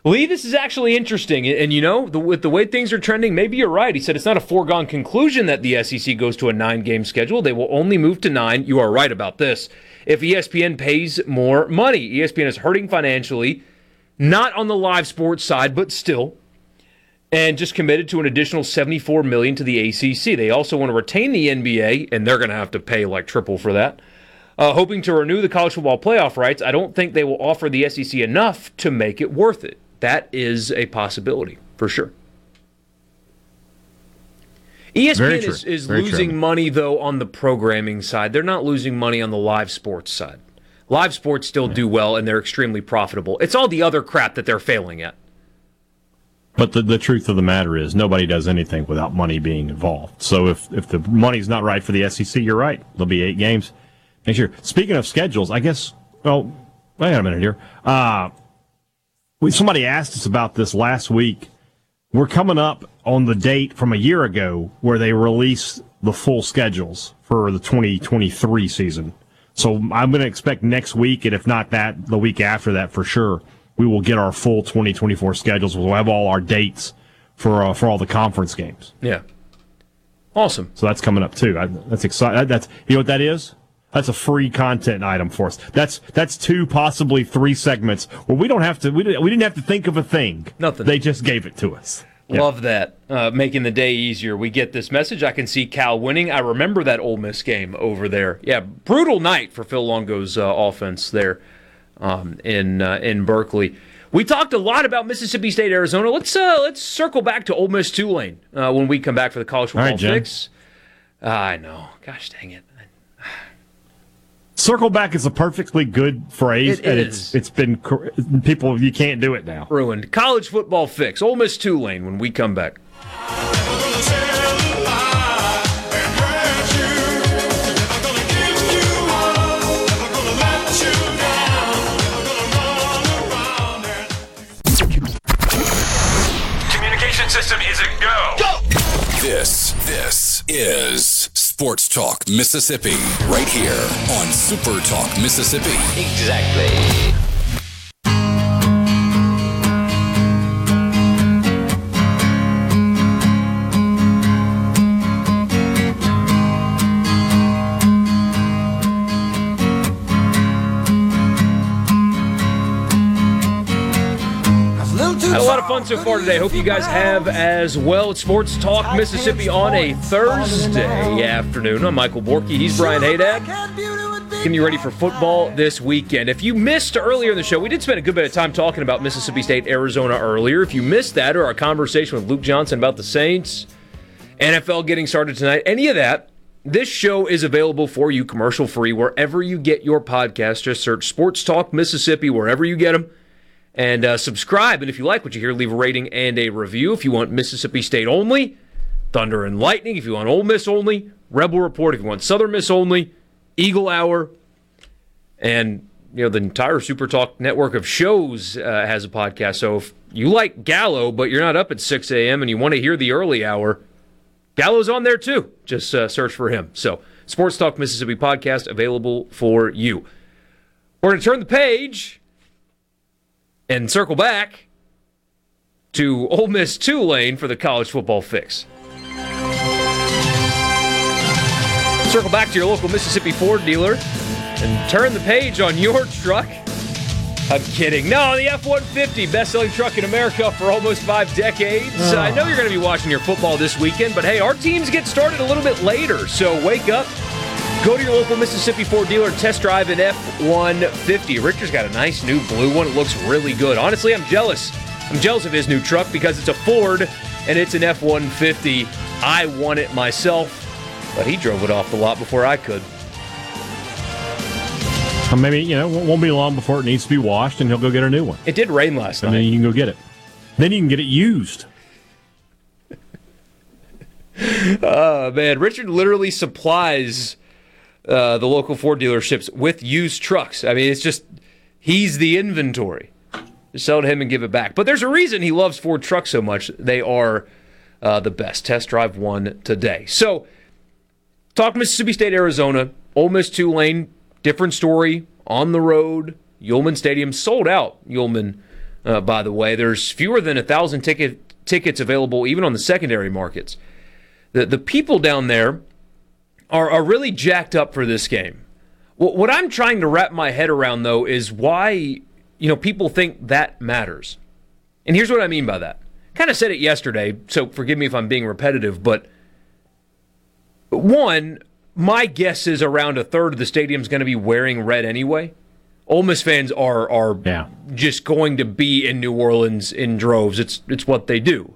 Lee, this is actually interesting. And, you know, the, with the way things are trending, maybe you're right. He said it's not a foregone conclusion that the SEC goes to a nine game schedule. They will only move to nine. You are right about this. If ESPN pays more money, ESPN is hurting financially, not on the live sports side, but still. And just committed to an additional 74 million to the ACC. They also want to retain the NBA, and they're going to have to pay like triple for that. Uh, hoping to renew the college football playoff rights, I don't think they will offer the SEC enough to make it worth it. That is a possibility for sure. ESPN is, is Very true. losing money though on the programming side. They're not losing money on the live sports side. Live sports still do well and they're extremely profitable. It's all the other crap that they're failing at. But the, the truth of the matter is, nobody does anything without money being involved. So if, if the money's not right for the SEC, you're right. There'll be eight games next year. Speaking of schedules, I guess, well, wait a minute here. Uh, we, somebody asked us about this last week. We're coming up on the date from a year ago where they release the full schedules for the 2023 season. So I'm going to expect next week, and if not that, the week after that for sure, we will get our full 2024 schedules. We'll have all our dates for uh, for all the conference games. Yeah. Awesome. So that's coming up too. I, that's exciting. That's you know what that is. That's a free content item for us. That's that's two, possibly three segments where we don't have to. We didn't, we didn't have to think of a thing. Nothing. They just gave it to us. Yeah. Love that. Uh, making the day easier. We get this message. I can see Cal winning. I remember that Ole Miss game over there. Yeah, brutal night for Phil Longo's uh, offense there um, in uh, in Berkeley. We talked a lot about Mississippi State, Arizona. Let's uh, let's circle back to Ole Miss Tulane uh, when we come back for the college football right, Jen. fix. I know. Gosh dang it. Circle back is a perfectly good phrase, It and is. it's it's been people. You can't do it now. Ruined. College football fix. Ole Miss Tulane when we come back. Communication system is a go. go. This, this is Sports Talk Mississippi, right here on Super Talk Mississippi. Exactly. Had a lot of fun so far today. Hope you guys have as well. It's Sports Talk Mississippi on a Thursday afternoon. I'm Michael Borky. He's Brian Hadad. Getting you ready for football this weekend. If you missed earlier in the show, we did spend a good bit of time talking about Mississippi State, Arizona earlier. If you missed that or our conversation with Luke Johnson about the Saints, NFL getting started tonight, any of that, this show is available for you commercial free wherever you get your podcast. Just search Sports Talk Mississippi wherever you get them and uh, subscribe. And if you like what you hear, leave a rating and a review. If you want Mississippi State only, Thunder and Lightning. If you want Ole Miss only, Rebel Report. If you want Southern Miss only, Eagle Hour, and you know the entire Super Talk network of shows uh, has a podcast. So if you like Gallo, but you're not up at 6 a.m. and you want to hear the early hour, Gallo's on there too. Just uh, search for him. So Sports Talk Mississippi podcast available for you. We're going to turn the page and circle back to Ole Miss Tulane for the college football fix. Circle back to your local Mississippi Ford dealer and turn the page on your truck. I'm kidding. No, the F 150, best selling truck in America for almost five decades. I know you're going to be watching your football this weekend, but hey, our teams get started a little bit later, so wake up. Go to your local Mississippi Ford dealer and test drive an F 150. Richard's got a nice new blue one. It looks really good. Honestly, I'm jealous. I'm jealous of his new truck because it's a Ford and it's an F 150. I want it myself, but he drove it off the lot before I could. Maybe you know it won't be long before it needs to be washed, and he'll go get a new one, It did rain last and night. And then you can go get it. Then you can get it used. Oh man, Richard literally supplies uh, the local Ford dealerships with used trucks. I mean, it's just he's the inventory. Sell to him and give it back. But there's a reason he loves Ford trucks so much. They are uh, the best. Test drive one today. So, talk Mississippi State, Arizona, Ole Miss, Tulane, different story on the road. Yulman Stadium sold out. Yulman, uh, by the way, there's fewer than a thousand ticket tickets available even on the secondary markets. The the people down there are are really jacked up for this game. What, what I'm trying to wrap my head around though is why you know people think that matters. And here's what I mean by that. Kind of said it yesterday, so forgive me if I'm being repetitive, but one, my guess is around a third of the stadium's going to be wearing red anyway. Ole Miss fans are are yeah. just going to be in New Orleans in droves. It's it's what they do.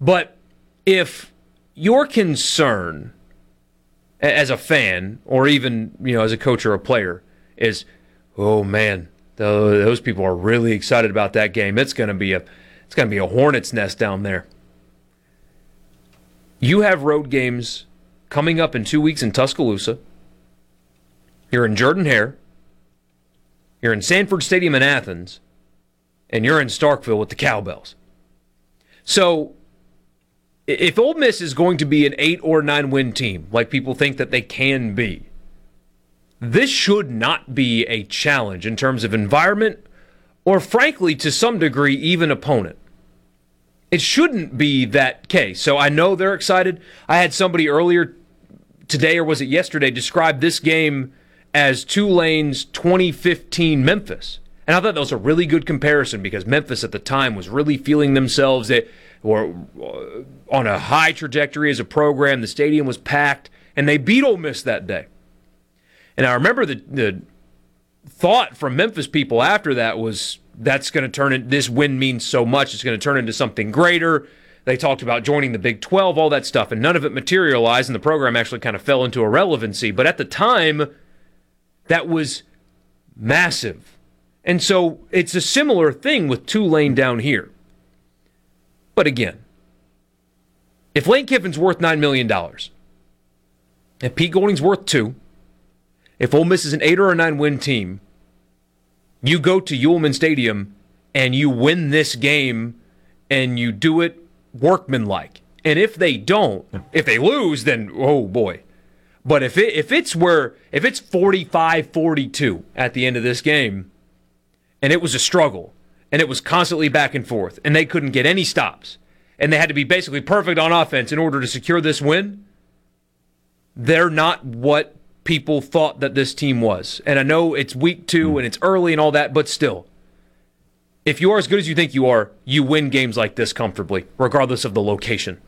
But if your concern as a fan or even you know as a coach or a player is, oh man, those people are really excited about that game. It's going to be a it's going to be a hornet's nest down there. You have road games coming up in two weeks in Tuscaloosa. You're in Jordan Hare. You're in Sanford Stadium in Athens, and you're in Starkville with the Cowbells. So, if Ole Miss is going to be an eight or nine win team, like people think that they can be, this should not be a challenge in terms of environment or, frankly, to some degree, even opponent. It shouldn't be that case. So I know they're excited. I had somebody earlier today, or was it yesterday, describe this game as Tulane's 2015 Memphis. And I thought that was a really good comparison because Memphis at the time was really feeling themselves. They were on a high trajectory as a program. The stadium was packed, and they beat Ole Miss that day. And I remember the, the thought from Memphis people after that was that's going to turn it, this win means so much. It's going to turn into something greater. They talked about joining the Big 12, all that stuff, and none of it materialized, and the program actually kind of fell into irrelevancy. But at the time, that was massive. And so it's a similar thing with Tulane down here. But again, if Lane Kiffin's worth $9 million, if Pete Golding's worth two, if Ole Miss is an eight or a nine win team, you go to Yulman Stadium and you win this game and you do it workmanlike. And if they don't, if they lose, then oh boy, but if it if it's where if it's 45-42 at the end of this game and it was a struggle and it was constantly back and forth and they couldn't get any stops and they had to be basically perfect on offense in order to secure this win, they're not what people thought that this team was. And I know it's week 2 hmm. and it's early and all that, but still if you are as good as you think you are, you win games like this comfortably, regardless of the location.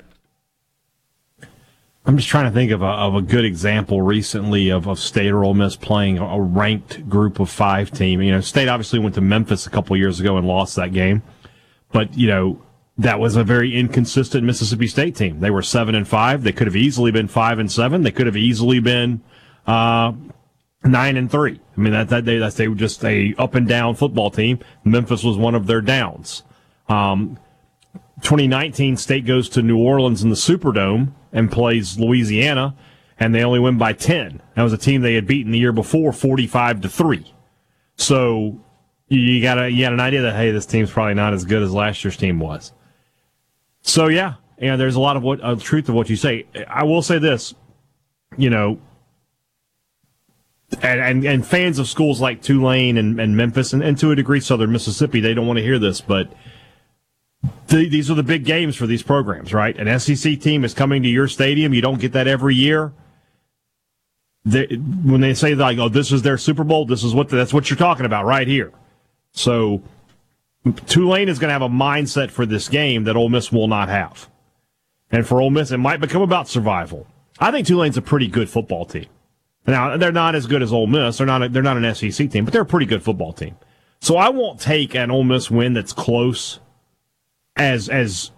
I'm just trying to think of a, of a good example recently of, of State or Ole Miss playing a ranked group of five team. You know, State obviously went to Memphis a couple years ago and lost that game, but you know that was a very inconsistent Mississippi State team. They were seven and five. They could have easily been five and seven. They could have easily been uh, nine and three. I mean that that they that's they were just a up and down football team. Memphis was one of their downs. Um, 2019, State goes to New Orleans in the Superdome and plays Louisiana, and they only win by 10. That was a team they had beaten the year before, 45 to three. So you got a you got an idea that hey, this team's probably not as good as last year's team was. So yeah, and there's a lot of what uh, truth of what you say. I will say this, you know, and, and, and fans of schools like Tulane and, and Memphis and, and to a degree Southern Mississippi, they don't want to hear this, but the, these are the big games for these programs, right? An SEC team is coming to your stadium. You don't get that every year. They, when they say like, "Oh, this is their Super Bowl," this is what the, that's what you're talking about right here. So Tulane is going to have a mindset for this game that Ole Miss will not have, and for Ole Miss, it might become about survival. I think Tulane's a pretty good football team. Now they're not as good as Ole Miss. They're not. A, they're not an SEC team, but they're a pretty good football team. So I won't take an Ole Miss win that's close as as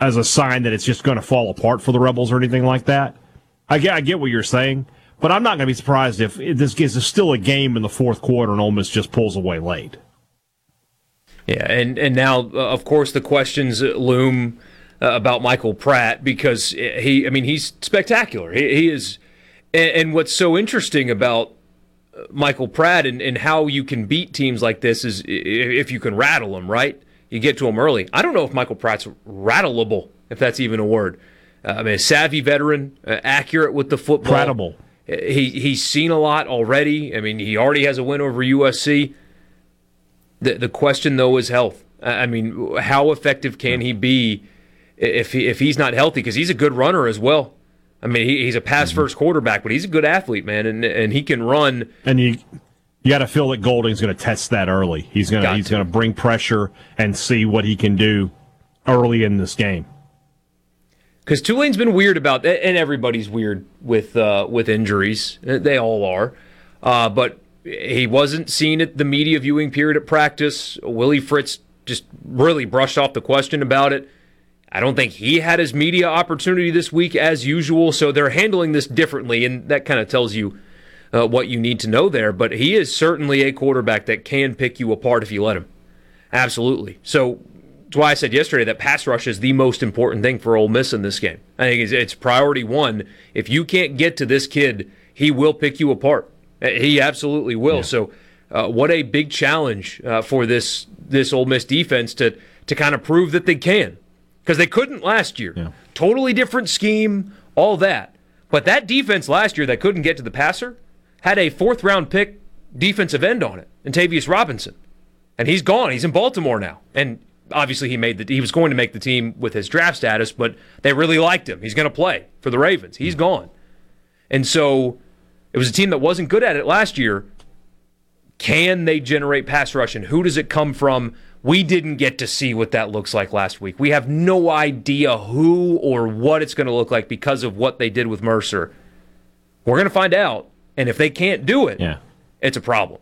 as a sign that it's just going to fall apart for the Rebels or anything like that. I get I get what you're saying, but I'm not going to be surprised if this is still a game in the fourth quarter and Ole Miss just pulls away late. Yeah, and and now uh, of course the questions loom uh, about Michael Pratt because he, I mean, he's spectacular. He, he is, and, what's so interesting about uh, Michael Pratt and, and how you can beat teams like this is if you can rattle them, right? You get to them early. I don't know if Michael Pratt's rattleable, if that's even a word. Uh, I mean, a savvy veteran, uh, accurate with the football. Prattable. He he's seen a lot already. I mean, he already has a win over USC. The the question though is health. I mean, how effective can he be if he, if he's not healthy because he's a good runner as well. I mean, he, he's a pass mm-hmm. first quarterback, but he's a good athlete, man, and and he can run. And you you got to feel that Golding's going to test that early. He's going to he's going to bring pressure and see what he can do early in this game. Because Tulane's been weird about that, and everybody's weird with uh, with injuries. They all are, uh, but he wasn't seen at the media viewing period at practice. Willie Fritz just really brushed off the question about it. I don't think he had his media opportunity this week as usual, so they're handling this differently, and that kind of tells you uh, what you need to know there. But he is certainly a quarterback that can pick you apart if you let him. Absolutely. So that's why I said yesterday that pass rush is the most important thing for Ole Miss in this game. I think it's, it's priority one. If you can't get to this kid, he will pick you apart. Uh, he absolutely will. Yeah. So, uh, what a big challenge uh, for this this Ole Miss defense to to kind of prove that they can because they couldn't last year. Yeah. Totally different scheme, all that. But that defense last year that couldn't get to the passer had a fourth round pick defensive end on it, and Tavius Robinson. And he's gone. He's in Baltimore now. And obviously he made the he was going to make the team with his draft status, but they really liked him. He's going to play for the Ravens. He's gone. And so it was a team that wasn't good at it last year. Can they generate pass rush and who does it come from? We didn't get to see what that looks like last week. We have no idea who or what it's going to look like because of what they did with Mercer. We're going to find out. And if they can't do it, yeah. it's a problem.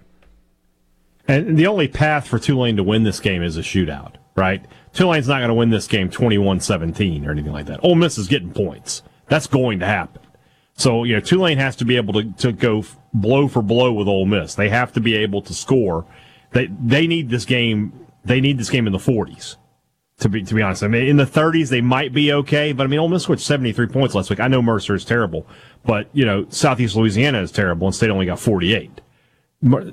And the only path for Tulane to win this game is a shootout, right? Tulane's not going to win this game 21 17 or anything like that. Ole Miss is getting points. That's going to happen. So, you know, Tulane has to be able to, to go blow for blow with Ole Miss. They have to be able to score. They, they need this game they need this game in the 40s. To be to be honest, I mean in the 30s they might be okay, but I mean Ole Miss scored 73 points last week. I know Mercer is terrible, but you know Southeast Louisiana is terrible, and State only got 48.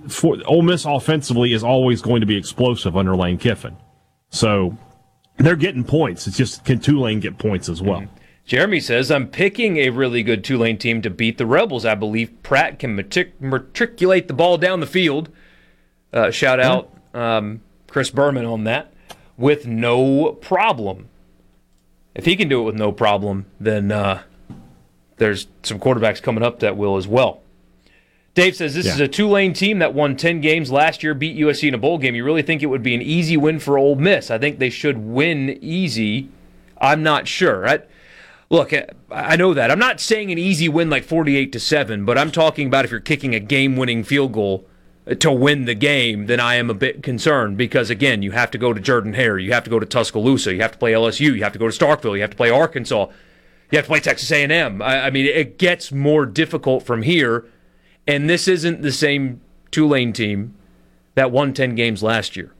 For, Ole Miss offensively is always going to be explosive under Lane Kiffin, so they're getting points. It's just can Tulane get points as well? Mm-hmm. Jeremy says, I'm picking a really good Tulane team to beat the Rebels. I believe Pratt can matric- matriculate the ball down the field. Uh, shout out um, Chris Berman on that with no problem. If he can do it with no problem, then uh, there's some quarterbacks coming up that will as well. Dave says this yeah. is a Tulane team that won 10 games last year, beat USC in a bowl game. You really think it would be an easy win for Ole Miss? I think they should win easy. I'm not sure. I, look, eh, I know that. I'm not saying an easy win like 48 to 7, but I'm talking about if you're kicking a game winning field goal eh, to win the game, then I am a bit concerned because again, you have to go to Jordan Hare, you have to go to Tuscaloosa, you have to play LSU, you have to go to Starkville, you have to play Arkansas, you have to play Texas A&M. I, I mean, it gets more difficult from here, and this isn't the same Tulane team that won 10 games last year.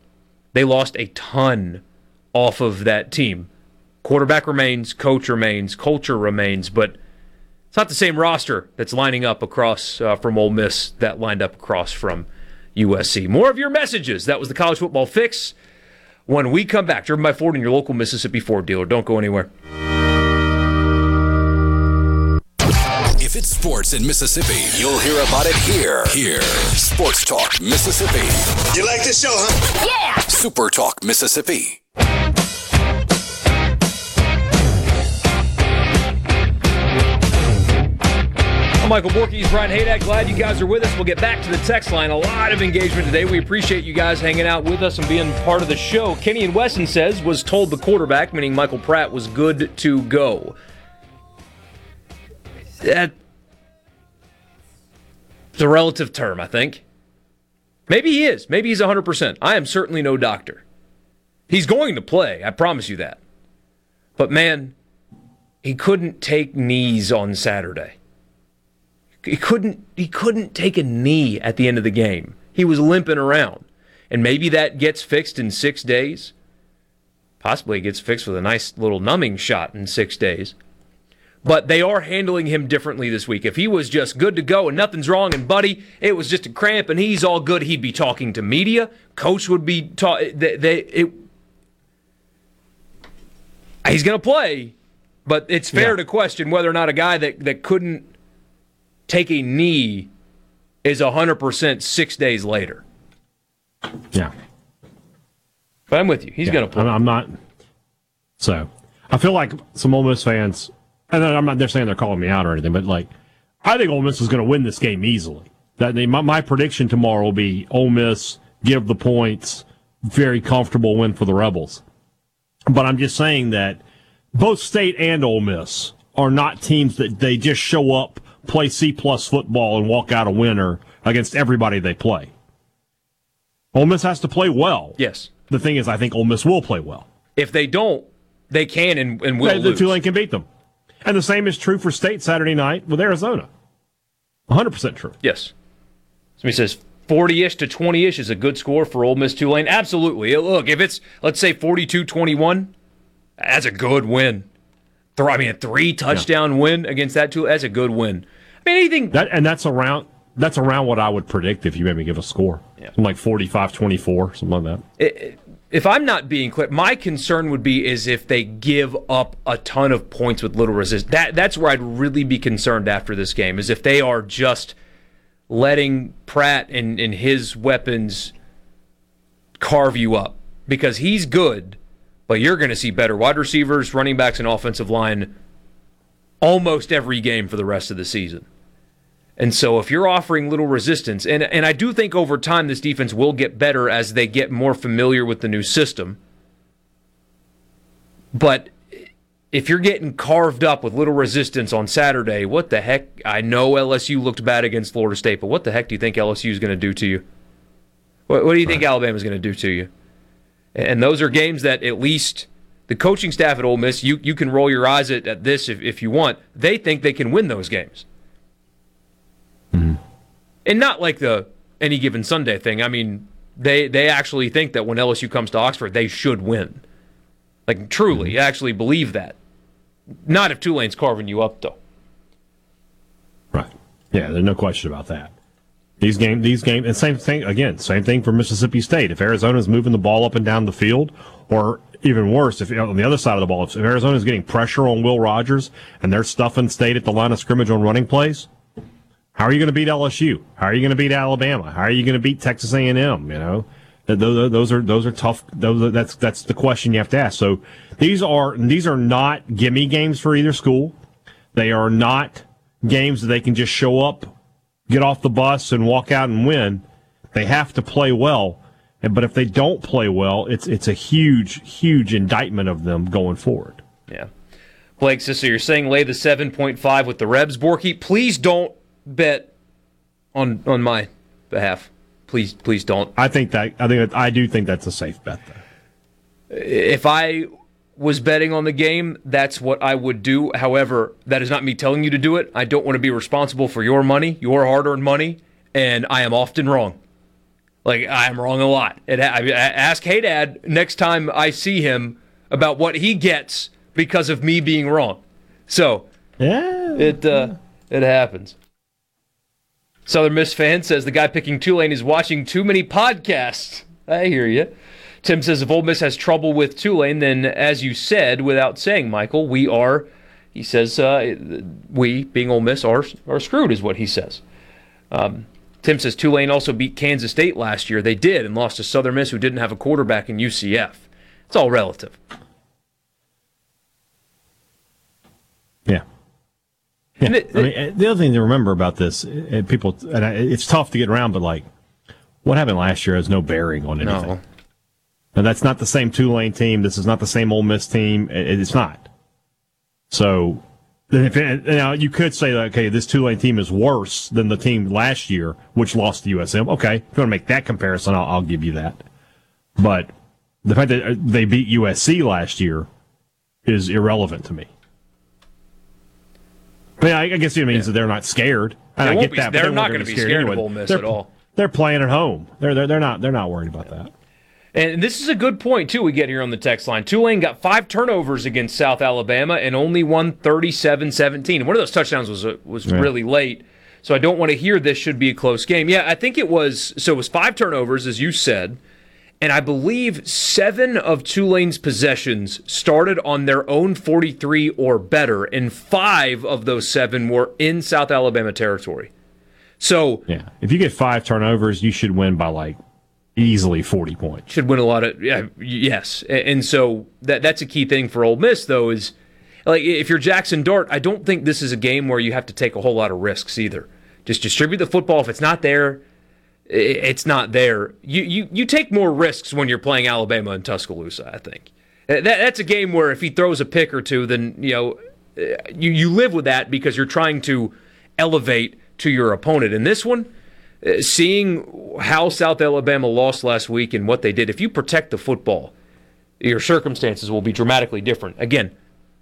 They lost a ton off of that team. Quarterback remains, coach remains, culture remains, but it's not the same roster that's lining up across uh, from Ole Miss that lined up across from USC. More of your messages. That was the college football fix. When we come back, driven by Ford and your local Mississippi Ford dealer. Don't go anywhere. If it's sports in Mississippi, you'll hear about it here. Here, Sports Talk Mississippi. You like this show, huh? Yeah. Super Talk Mississippi. Michael Borky, Brian Hadad. Glad you guys are with us. We'll get back to the text line. A lot of engagement today. We appreciate you guys hanging out with us and being part of the show. Kenny and Wesson says was told the quarterback, meaning Michael Pratt, was good to go. That's a relative term, I think. Maybe he is. Maybe he's 100%. I am certainly no doctor. He's going to play. I promise you that. But man, he couldn't take knees on Saturday. He couldn't he couldn't take a knee at the end of the game. He was limping around. And maybe that gets fixed in 6 days. Possibly it gets fixed with a nice little numbing shot in six days. But they are handling him differently this week. If he was just good to go and nothing's wrong, and buddy, it was just a cramp and he's all good, he'd be talking to media. Coach would be talking. They, they, it, he's going to play, but it's fair Yeah. to question whether or not a guy that, that couldn't take a knee is 100% six days later. Yeah. But I'm with you. He's Yeah, going to play. I'm, I'm not. So I feel like some Ole Miss fans, and I'm not they're saying they're calling me out or anything, but like I think Ole Miss is going to win this game easily. That my, my prediction tomorrow will be Ole Miss give the points, very comfortable win for the Rebels. But I'm just saying that both State and Ole Miss are not teams that they just show up, play C plus football, and walk out a winner against everybody they play. Ole Miss has to play well. Yes. The thing is, I think Ole Miss will play well. If they don't, they can and, and will the, the lose. Tulane can beat them. And the same is true for State Saturday night with Arizona. 100% true. Yes. Somebody says 40 ish to 20 ish is a good score for Ole Miss Tulane. Absolutely. Look, if it's, let's say 42 21, that's a good win. I mean, a three touchdown win against that Tulane, that's a good win. I mean, anything. That and that's around that's around what I would predict if you made me give a score. Yeah. Like 45-24, something like that. If I'm not being clear, my concern would be is if they give up a ton of points with little resist. That that's where I'd really be concerned after this game is if they are just letting Pratt and, and his weapons carve you up because he's good, but you're going to see better wide receivers, running backs, and offensive line almost every game for the rest of the season. And so if you're offering little resistance, and, and I do think over time this defense will get better as they get more familiar with the new system. But if you're getting carved up with little resistance on Saturday, what the heck? I know LSU looked bad against Florida State, but what the heck do you think LSU is going to do to you? What, what do you think Alabama is going to do to you? And those are games that at least the coaching staff at Ole Miss, you, you can roll your eyes at, at this if, if you want. They think they can win those games. Mm-hmm. And not like the any given Sunday thing. I mean, they they actually think that when LSU comes to Oxford, they should win. Like truly, mm-hmm. actually believe that. Not if Tulane's carving you up though. Right. Yeah, there's no question about that. These game, these game, and same thing again. Same thing for Mississippi State. If Arizona's moving the ball up and down the field, or even worse, if on the other side of the ball, if Arizona's getting pressure on Will Rogers and they're stuffing State at the line of scrimmage on running plays, how are you going to beat LSU? How are you going to beat Alabama? How are you going to beat Texas A&M? You know, those, those are those are tough. Those are, that's that's the question you have to ask. So these are these are not gimme games for either school. They are not games that they can just show up, get off the bus, and walk out and win. They have to play well. But if they don't play well, it's it's a huge huge indictment of them going forward. Yeah. Blake so you're saying lay the 7.5 with the Rebs, Borky? Please don't bet on on my behalf. Please, please don't. I think that I think that, I do think that's a safe bet. Though. If I was betting on the game, that's what I would do. However, that is not me telling you to do it. I don't want to be responsible for your money, your hard-earned money, and I am often wrong. Like I am wrong a lot. It, I mean, ask Hadad next time I see him about what he gets because of me being wrong. So yeah, it uh, it happens. Southern Miss fan says the guy picking Tulane is watching too many podcasts. I hear you. Tim says if Ole Miss has trouble with Tulane, then as you said, without saying, Michael, we are. He says uh, we, being Ole Miss, are are screwed, is what he says. Um, Tim says Tulane also beat Kansas State last year. They did and lost to Southern Miss, who didn't have a quarterback in UCF. It's all relative. Yeah. Yeah. It, I mean, uh, the other thing to remember about this, uh, uh, people, and it's tough to get around, but like, what happened last year has no bearing on anything. No. And that's not the same Tulane team. This is not the same Ole Miss team. It's not. So, it, now you could say, that, okay, this Tulane team is worse than the team last year, which lost to USM. Okay, if you want to make that comparison, I'll, I'll give you that. But the fact that uh, they beat USC last year is irrelevant to me. I mean, I guess it means yeah. that they're not scared. I get be, that. They're they not going to be scared anyway. of Ole Miss they're, at all. They're playing at home. They're, they're they're not they're not worried about that. And this is a good point, too, we get here on the text line. Tulane got five turnovers against South Alabama and only won 37 17. One of those touchdowns was, uh, was Yeah. really late. So I don't want to hear this should be a close game. Yeah, I think it was. So it was five turnovers, as you said. And I believe seven of Tulane's possessions started on their own 43 or better, and five of those seven were in South Alabama territory. So Yeah. If you get five turnovers, you should win by like easily 40 points. should win a lot of yeah yes. And so that that's a key thing for Ole Miss though is like if you're Jackson Dart I don't think this is a game where you have to take a whole lot of risks either. Just distribute the football. If it's not there it's not there. You you you take more risks when you're playing Alabama and Tuscaloosa I think. That, that's a game where if he throws a pick or two then you know uh, you you live with that because you're trying to elevate to your opponent. In this one seeing how South Alabama lost last week and what they did, if you protect the football, your circumstances will be dramatically different. Again,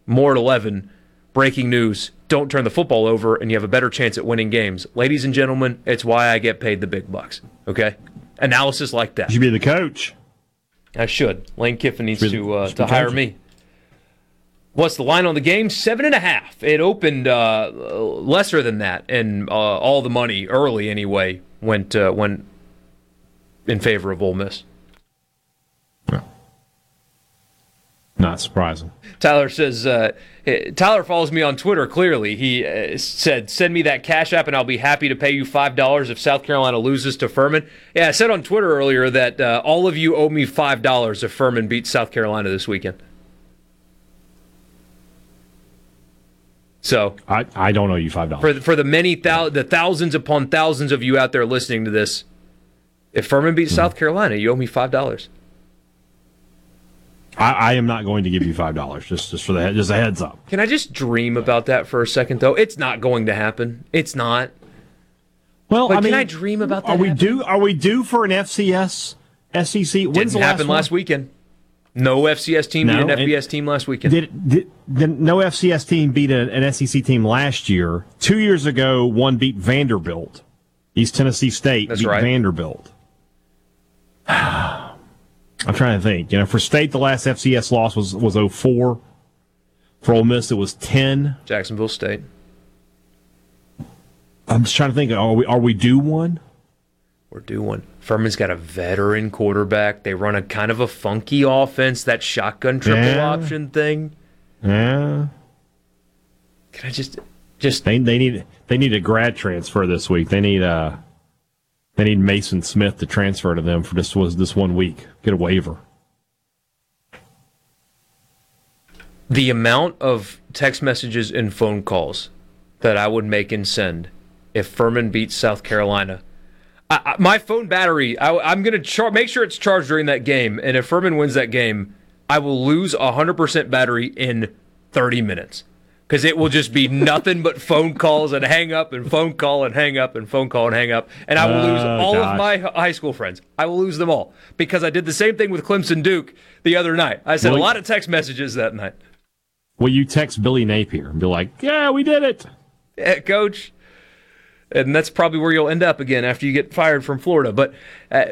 more at 11, breaking news. Don't turn the football over, and you have a better chance at winning games. Ladies and gentlemen, it's why I get paid the big bucks. Okay? Analysis like that. You should be the coach. I should. Lane Kiffin needs Should- to uh, to hire coaching. me. What's the line on the game? Seven and a half. It opened uh, lesser than that, and uh, all the money early anyway went uh, went in favor of Ole Miss. Not surprising. Tyler says uh, eh, Tyler follows me on Twitter. Clearly, he uh, said, "Send me that cash app, and I'll be happy to pay you five dollars if South Carolina loses to Furman." Yeah, I said on Twitter earlier that uh, all of you owe me five dollars if Furman beats South Carolina this weekend. So I, I don't owe you five dollars. for the, for the many thou- the thousands upon thousands of you out there listening to this, if Furman beats mm-hmm. South Carolina, you owe me five dollars. I, I am not going to give you five dollars. Just just for the just a heads up. Can I just dream about that for a second, though? It's not going to happen. It's not. Well, Like, I mean, can I dream about that? Are we happening? due? Are we due for an FCS SEC? When's Didn't the last happen one? last weekend. No FCS team No, beat an FBS team last weekend. Did, did, did no FCS team beat a, an SEC team last year? Two years ago, one beat Vanderbilt. East Tennessee State That's beat right. Vanderbilt. I'm trying to think. You know, for State, the last FCS loss was was 04. For Ole Miss, it was 10. Jacksonville State. I'm just trying to think. Are we are we due one? We're due one. Furman's got a veteran quarterback. They run a kind of a funky offense, that shotgun triple Yeah. option thing. Yeah. Can I just just They they need they need a grad transfer this week. They need uh they need Mason Smith to transfer to them for this was this one week. Get a waiver. the amount of text messages and phone calls that I would make and send if Furman beats South Carolina. I, I, my phone battery, I, I'm going to char- make sure it's charged during that game. And if Furman wins that game, I will lose 100% battery in 30 minutes because it will just be nothing but phone calls and hang up and phone call and hang up and phone call and hang up. And I will lose Oh, all of my high school friends. I will lose them all because I did the same thing with Clemson Duke the other night. I sent Well, a lot of text messages that night. Will you text Billy Napier and be like, "Yeah, we did it." head coach. And that's probably where you'll end up again after you get fired from Florida. But uh,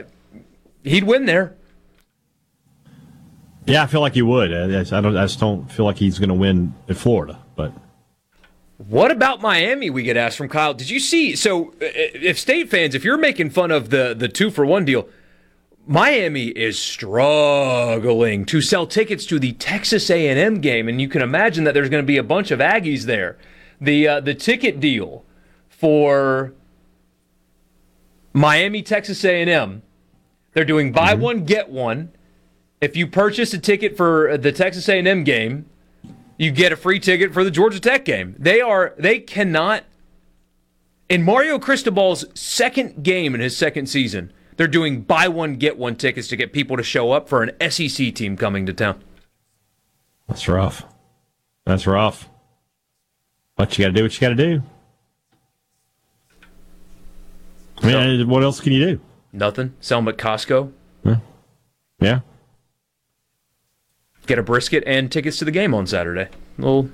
he'd win there. Yeah, I feel like he would. I, I don't. I just don't feel like he's going to win in Florida. But What about Miami? We get asked from Kyle. Did you see? So, uh, if state fans, if you're making fun of the the two for one deal, Miami is struggling to sell tickets to the Texas A&M game, and you can imagine that there's going to be a bunch of Aggies there. The uh, the ticket deal for Miami Texas A&M, they're doing buy mm-hmm. one get one. If you purchase a ticket for the Texas A&M game, you get a free ticket for the Georgia Tech game. They are they cannot in Mario Cristobal's second game in his second season, they're doing buy one get one tickets to get people to show up for an SEC team coming to town. that's rough. That's rough. But you got to do what you got to do. I mean, what else can you do? Nothing. Sell them at Costco. Yeah. Get a brisket and tickets to the game on Saturday. Well,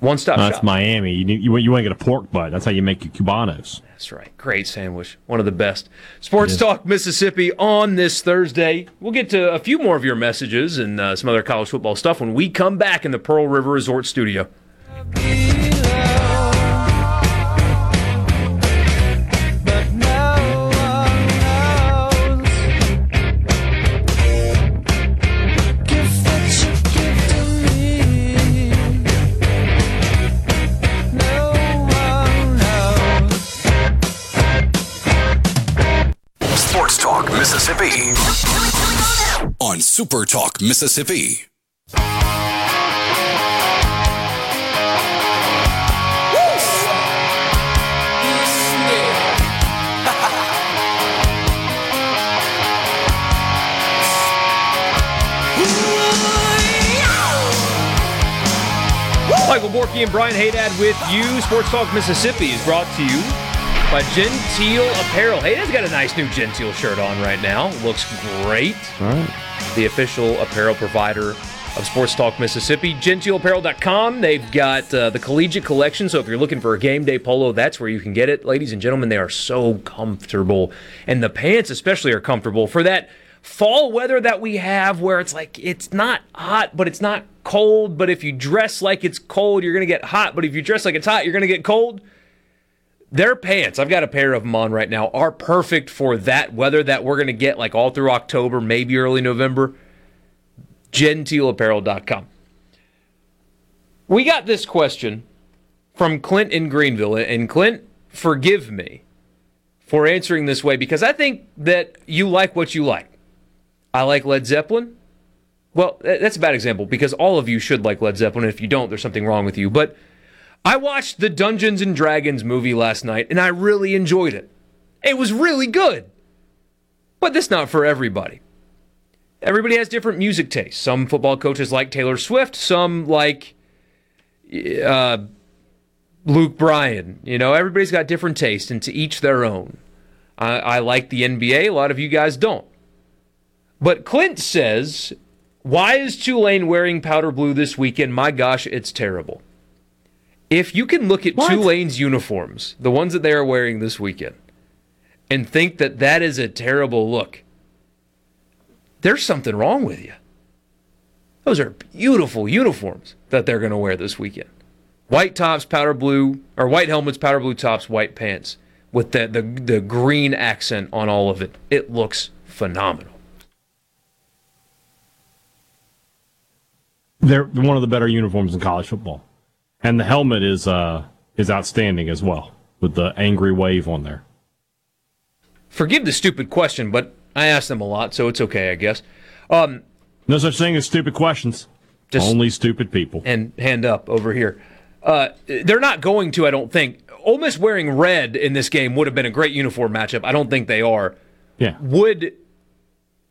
One stop That's shop. Miami. You, need- you, want- you want to get a pork butt. That's how you make your cubanos. That's right. Great sandwich. One of the best. Sports Talk Mississippi on this Thursday. We'll get to a few more of your messages and uh, some other college football stuff when we come back in the Pearl River Resort studio. Sports Super Talk Mississippi. Michael Borky and Brian Hadad with you. Sports Talk Mississippi is brought to you by Genteel Apparel. Hadad's got a nice new Genteel shirt on right now. Looks great. All right. The official apparel provider of Sports Talk Mississippi. GenteelApparel.com. They've got uh, the collegiate collection, so if you're looking for a game day polo, that's where you can get it. Ladies and gentlemen, they are so comfortable. And the pants, especially, are comfortable for that fall weather that we have where it's like it's not hot, but it's not cold. But if you dress like it's cold, you're going to get hot. But if you dress like it's hot, you're going to get cold. Their pants, I've got a pair of them on right now, are perfect for that weather that we're going to get like all through October, maybe early November. GenteelApparel.com. We got this question from Clint in Greenville. And Clint, forgive me for answering this way because I think that you like what you like. I like Led Zeppelin. Well, that's a bad example because all of you should like Led Zeppelin. If you don't, there's something wrong with you. But I watched the Dungeons and Dragons movie last night and I really enjoyed it. It was really good. But that's not for everybody. Everybody has different music tastes. Some football coaches like Taylor Swift, some like uh, Luke Bryan. You know, everybody's got different tastes, and to each their own. I, I like the NBA. A lot of you guys don't. But Clint says, "Why is Tulane wearing powder blue this weekend? My gosh, it's terrible." If you can look at Tulane's uniforms, the ones that they are wearing this weekend, and think that that is a terrible look, there's something wrong with you. Those are beautiful uniforms that they're going to wear this weekend. White tops, powder blue, or white helmets, powder blue tops, white pants, with the, the, the green accent on all of it. It looks phenomenal. They're one of the better uniforms in college football, and the helmet is uh, is outstanding as well with the angry wave on there. Forgive the stupid question, but I ask them a lot, so it's okay, I guess. Um, no such thing as stupid questions. Just Only stupid people. And hand up over here. Uh, they're not going to, I don't think. Ole Miss wearing red in this game would have been a great uniform matchup. I don't think they are. Yeah. Would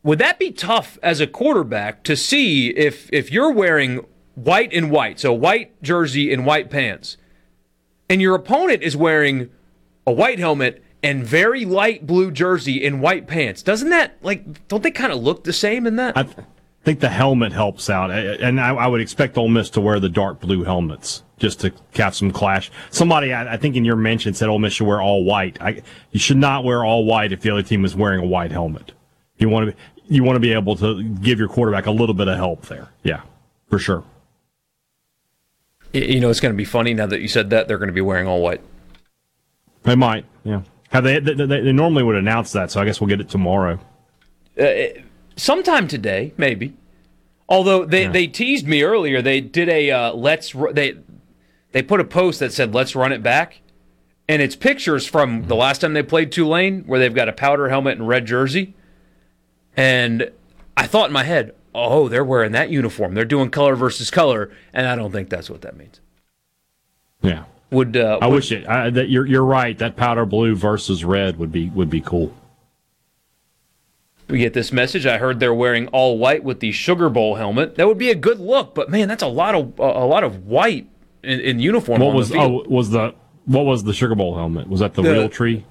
would that be tough as a quarterback to see if if you're wearing white and white, so white jersey and white pants, and your opponent is wearing a white helmet and very light blue jersey and white pants? Doesn't that like don't they kind of look the same in that? I th- think the helmet helps out, and I, I would expect Ole Miss to wear the dark blue helmets just to have some clash. Somebody, I, I think in your mention said Ole Miss should wear all white. I, you should not wear all white if the other team is wearing a white helmet. You want to you want to be able to give your quarterback a little bit of help there. Yeah, for sure. You know, it's going to be funny now that you said that they're going to be wearing all white. They might, yeah. How they, they, they, normally would announce that, so I guess we'll get it tomorrow. Uh, sometime today, maybe. Although they, Yeah. they teased me earlier, they did a uh, let's ru- they they put a post that said let's run it back, and it's pictures from the last time they played Tulane where they've got a powder helmet and red jersey, and I thought in my head, oh, they're wearing that uniform, they're doing color versus color, and I don't think that's what that means. Yeah. Would uh, I would- wish it. I, that you're you're right. That powder blue versus red would be would be cool. We get this message. I heard they're wearing all white with the Sugar Bowl helmet. That would be a good look, but man, that's a lot of a lot of white in, in uniform. What on was oh was the what was the Sugar Bowl helmet? Was that the, The- real tree?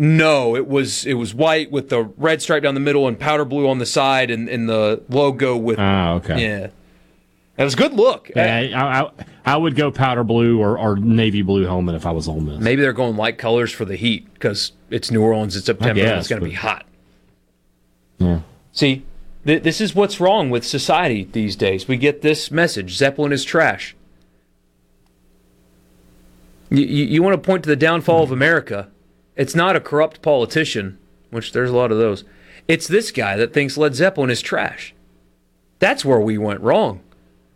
No, it was it was white with the red stripe down the middle and powder blue on the side, and, and the logo with Ah, okay. yeah. That was a good look. Yeah, I, I, I would go powder blue or, or navy blue helmet if I was Ole Miss. Maybe they're going light colors for the heat because it's New Orleans it's September and it's going to be hot. Yeah. See, th- this is what's wrong with society these days. We get this message Zeppelin is trash. You, you, you want to point to the downfall of America. It's not a corrupt politician, which there's a lot of those. It's this guy that thinks Led Zeppelin is trash. That's where we went wrong.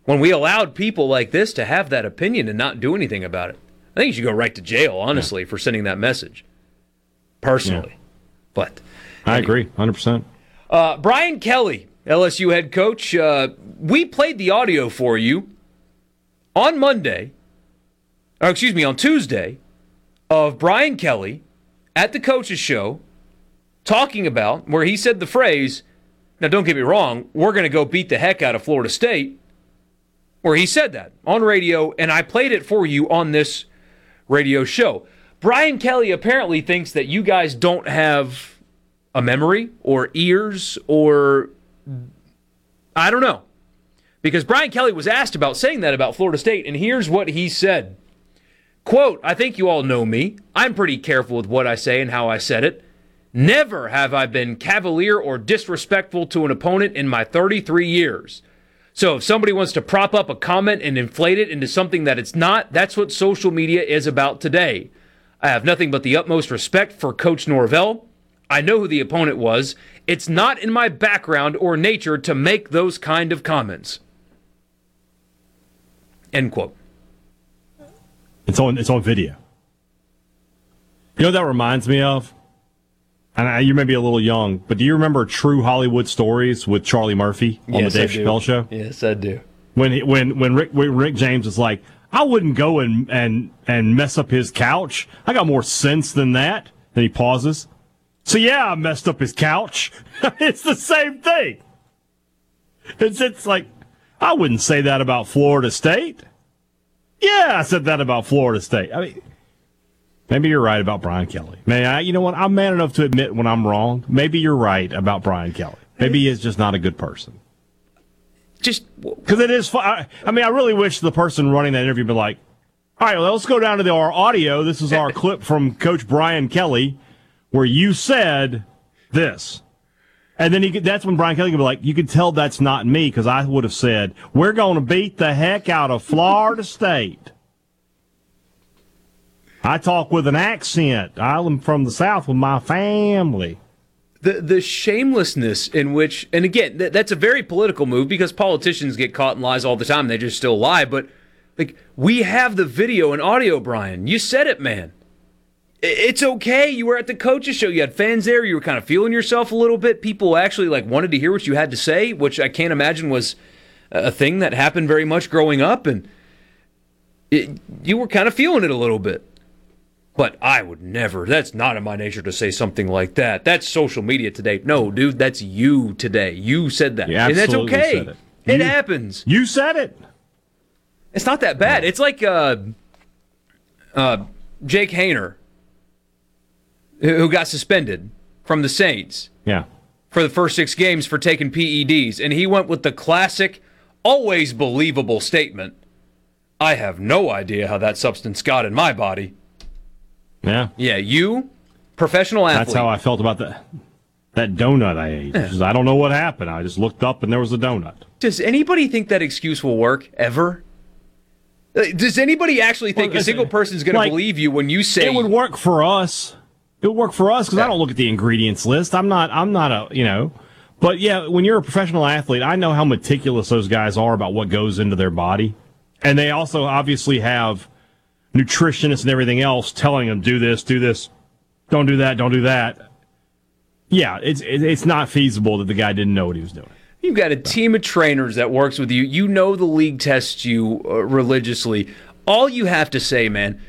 When we allowed people like this to have that opinion and not do anything about it. I think you should go right to jail, honestly, for sending that message. Personally. But I agree, 100%. uh, Brian Kelly, LSU head coach, uh, we played the audio for you on Monday, or excuse me, on Tuesday, of Brian Kelly at the coaches show talking about where he said the phrase, now don't get me wrong, we're going to go beat the heck out of Florida State, where he said that on radio, and I played it for you on this radio show. Brian Kelly apparently thinks that you guys don't have a memory or ears or I don't know. Because Brian Kelly was asked about saying that about Florida State, and here's what he said. Quote, I think you all know me. I'm pretty careful with what I say and how I said it. Never have I been cavalier or disrespectful to an opponent in my 33 years. So if somebody wants to prop up a comment and inflate it into something that it's not, that's what social media is about today. I have nothing but the utmost respect for Coach Norvell. I know who the opponent was. It's not in my background or nature to make those kind of comments. End quote. It's on. It's on video. You know what that reminds me of? And I, you may be a little young, but do you remember True Hollywood Stories with Charlie Murphy on Yes, the Dave. Chappelle show? Yes, I do. When he, when when Rick when Rick James was like, I wouldn't go and and and mess up his couch. I got more sense than that. Then he pauses. So yeah, I messed up his couch. it's the same thing. It's it's like I wouldn't say that about Florida State. Yeah, I said that about Florida State. I mean, maybe you're right about Brian Kelly. May I? You know what? I'm man enough to admit when I'm wrong. Maybe you're right about Brian Kelly. Maybe he is just not a good person. Just because it is. I, I mean, I really wish the person running that interview would be like, "All right, well, let's go down to the, our audio. This is our clip from Coach Brian Kelly, where you said this." And then he could, that's when Brian Kelly could be like, you could tell that's not me because I would have said, we're going to beat the heck out of Florida State. I talk with an accent. I'm from the South with my family. the the shamelessness in which and again th- that's a very political move because politicians get caught in lies all the time they just still lie but like we have the video and audio brian you said it man it's okay you were at the coaches show you had fans there you were kind of feeling yourself a little bit people actually like wanted to hear what you had to say which i can't imagine was a thing that happened very much growing up and it, you were kind of feeling it a little bit but I would never. That's not in my nature to say something like that. That's social media today. No, dude, that's you today. You said that. You and that's okay. it. It You- happens. You said it. It's not that bad. It's like uh, uh, Jake Hayner, who got suspended from the Saints Yeah. for the first six games for taking PEDs. And he went with the classic, always believable statement I have no idea how that substance got in my body. Yeah. Yeah, you, professional athlete. That's how I felt about that that donut I ate. Is, I don't know what happened. I just looked up and there was a donut. Does anybody think that excuse will work ever? Does anybody actually think Well, a single listen, person's going like, to believe you when you say It would work for us. It would work for us because I don't look at the ingredients list. I'm not. I'm not a. You know. But yeah, when you're a professional athlete, I know how meticulous those guys are about what goes into their body, and they also obviously have nutritionists and everything else telling them do this, do this, don't do that, don't do that. Yeah, it's it's not feasible that the guy didn't know what he was doing. You've got a team of trainers that works with you. You know the league tests you uh, religiously. All you have to say, man,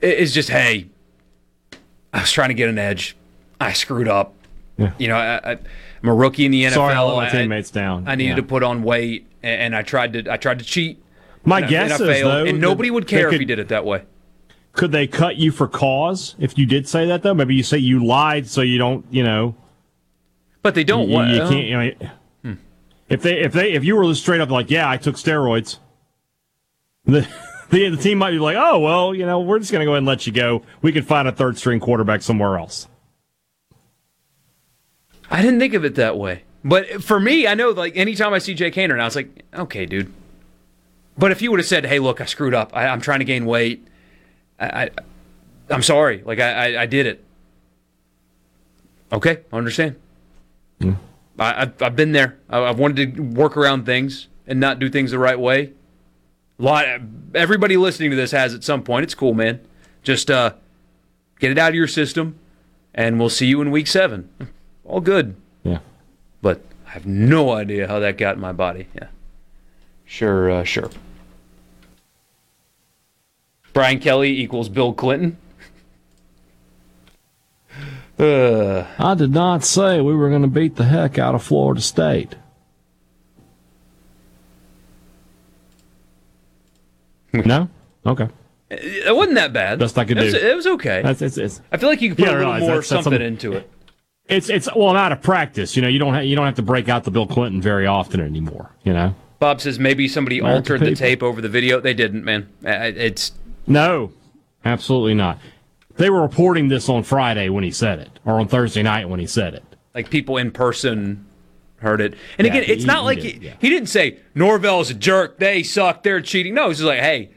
is just, "Hey, I was trying to get an edge. I screwed up. You know, I, I, I'm a rookie in the NFL. Sorry, I let my I- teammates down. I needed Yeah. to put on weight, and I tried to. I tried to cheat. My and I- guess and I is, failed, though, and nobody would care they if he did it that way. Could they cut you for cause if you did say that though? Maybe you say you lied so you don't, you know. But they don't You, want. you can't. You know, hmm. If they if they if you were straight up like, yeah, I took steroids, the the, team might be like, oh well, you know, we're just going to go ahead and let you go. We can find a third string quarterback somewhere else. I didn't think of it that way. But for me, I know like anytime I see Jake Haener, I was like, okay, dude. But if you would have said, hey, look, I screwed up. I, am trying to gain weight. I, I am sorry. Like I, I, I, did it. Okay, I understand. Mm. I, have I've been there. I've wanted to work around things and not do things the right way. A lot. Everybody listening to this has at some point. It's cool, man. Just uh, get it out of your system, and we'll see you in week seven. All good. Yeah. But I have no idea how that got in my body. Yeah. Sure, uh, sure. Brian Kelly equals Bill Clinton. uh. I did not say we were going to beat the heck out of Florida State. no? Okay. It wasn't that bad. Best I could it was, do. It was okay. That's, it's, it's, I feel like you could put yeah, a little more that's, that's something, into it. It's it's well out of practice. You know, you don't ha- you don't have to break out the Bill Clinton very often anymore. You know. Bob says maybe somebody American altered people. the tape over the video. They didn't, man. It's no, absolutely not. They were reporting this on Friday when he said it, or on Thursday night when he said it. Like people in person heard it. And yeah, again, it's he, not he like did, he, yeah. he didn't say Norvell's a jerk. They suck. They're cheating. No, he's just like, hey,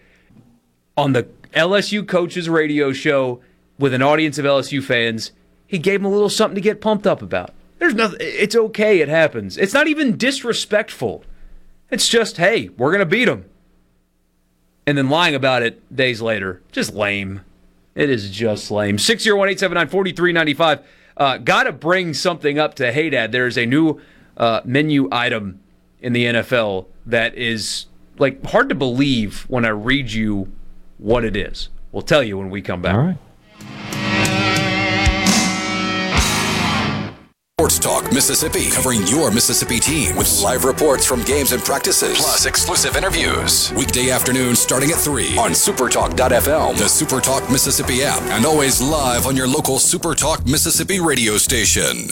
on the LSU coaches radio show with an audience of LSU fans, he gave him a little something to get pumped up about. There's nothing. It's okay. It happens. It's not even disrespectful. It's just, hey, we're gonna beat them. And then lying about it days later, just lame. It is just lame. 601 879 4395. Uh, Got to bring something up to Hadad. There's a new uh, menu item in the NFL that is like hard to believe when I read you what it is. We'll tell you when we come back. All right. Sports Talk Mississippi, covering your Mississippi team with live reports from games and practices, plus exclusive interviews. Weekday afternoon starting at 3 on supertalk.fm, the Supertalk Mississippi app, and always live on your local Supertalk Mississippi radio station.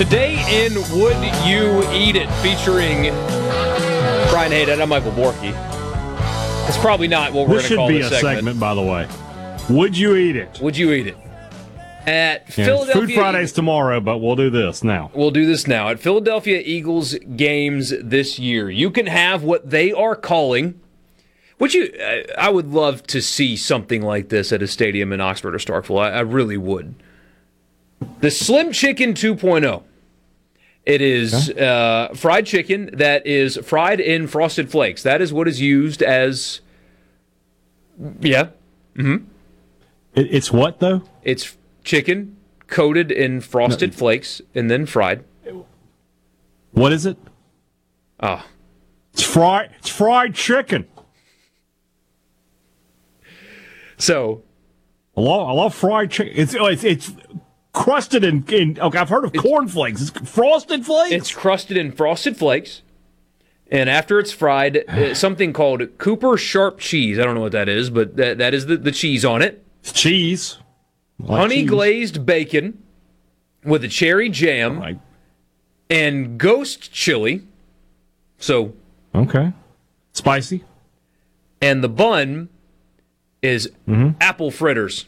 Today in Would You Eat It, featuring Brian Hadad. I'm Michael Borky. It's probably not what we're going to call this should be a segment. segment, by the way. Would you eat it? Would you eat it? At yeah, Philadelphia. Food Fridays tomorrow, but we'll do this now. We'll do this now. At Philadelphia Eagles games this year, you can have what they are calling. Would you? I would love to see something like this at a stadium in Oxford or Starkville. I, I really would. The Slim Chicken 2.0. It is uh, fried chicken that is fried in frosted flakes. That is what is used as. Yeah. Mm-hmm. It, it's what though? It's chicken coated in frosted no. flakes and then fried. What is it? Ah, oh. it's fried. It's fried chicken. So, I love, I love fried chicken. It's it's it's crusted in, in okay, I've heard of cornflakes. It's frosted flakes. It's crusted in frosted flakes. And after it's fried, uh, something called Cooper Sharp cheese. I don't know what that is, but that, that is the, the cheese on it. It's cheese. Like Honey cheese. glazed bacon with a cherry jam like... and ghost chili. So. Okay. Spicy. And the bun is mm-hmm. apple fritters.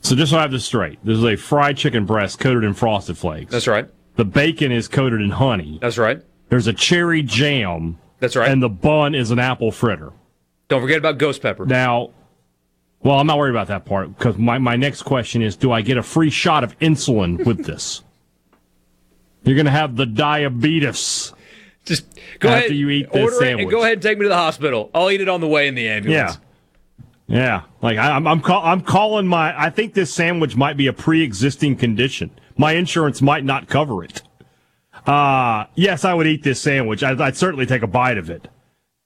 So just so I have this straight, this is a fried chicken breast coated in frosted flakes. That's right. The bacon is coated in honey. That's right. There's a cherry jam. That's right. And the bun is an apple fritter. Don't forget about ghost pepper. Now, well, I'm not worried about that part because my, my next question is do I get a free shot of insulin with this? You're going to have the diabetes. Just go after ahead. you eat this order sandwich. it and go ahead and take me to the hospital. I'll eat it on the way in the ambulance. Yeah. Yeah, like I, am I'm, call, I'm calling my. I think this sandwich might be a pre-existing condition. My insurance might not cover it. Uh yes, I would eat this sandwich. I'd, I'd certainly take a bite of it.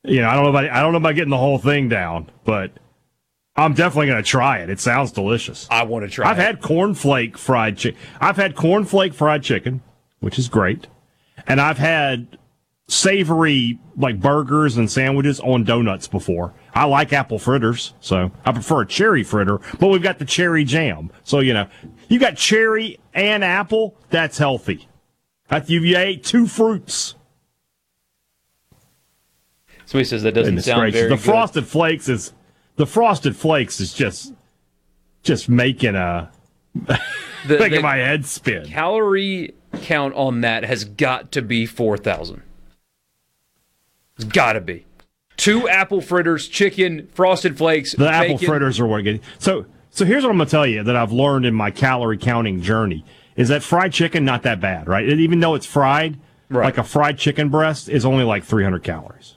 You know, I don't know about I don't know about getting the whole thing down, but I'm definitely going to try it. It sounds delicious. I want to try. I've it. had cornflake fried chicken. I've had cornflake fried chicken, which is great, and I've had savory like burgers and sandwiches on donuts before. I like apple fritters, so I prefer a cherry fritter, but we've got the cherry jam. So, you know, you got cherry and apple, that's healthy. You, you ate two fruits. Somebody says that doesn't Goodness sound gracious. very The good. frosted flakes is the frosted flakes is just just making a The- making the my head spin. Calorie count on that has got to be 4,000. It's got to be. Two apple fritters, chicken, frosted flakes, The apple fritters are working. So so here's what I'm gonna tell you that I've learned in my calorie counting journey is that fried chicken not that bad, right? And even though it's fried, like a fried chicken breast is only like 300 calories.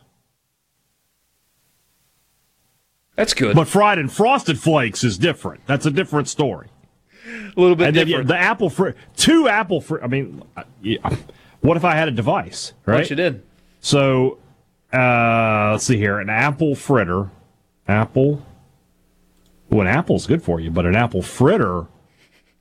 That's good. But fried and frosted flakes is different. That's a different story. A little bit and then, different. yeah, the apple fr- two apple fr- I mean, uh, yeah, what if I had a device, right? What you did. So, uh, let's see here. An apple fritter. Apple. Well, an apple's good for you, but an apple fritter.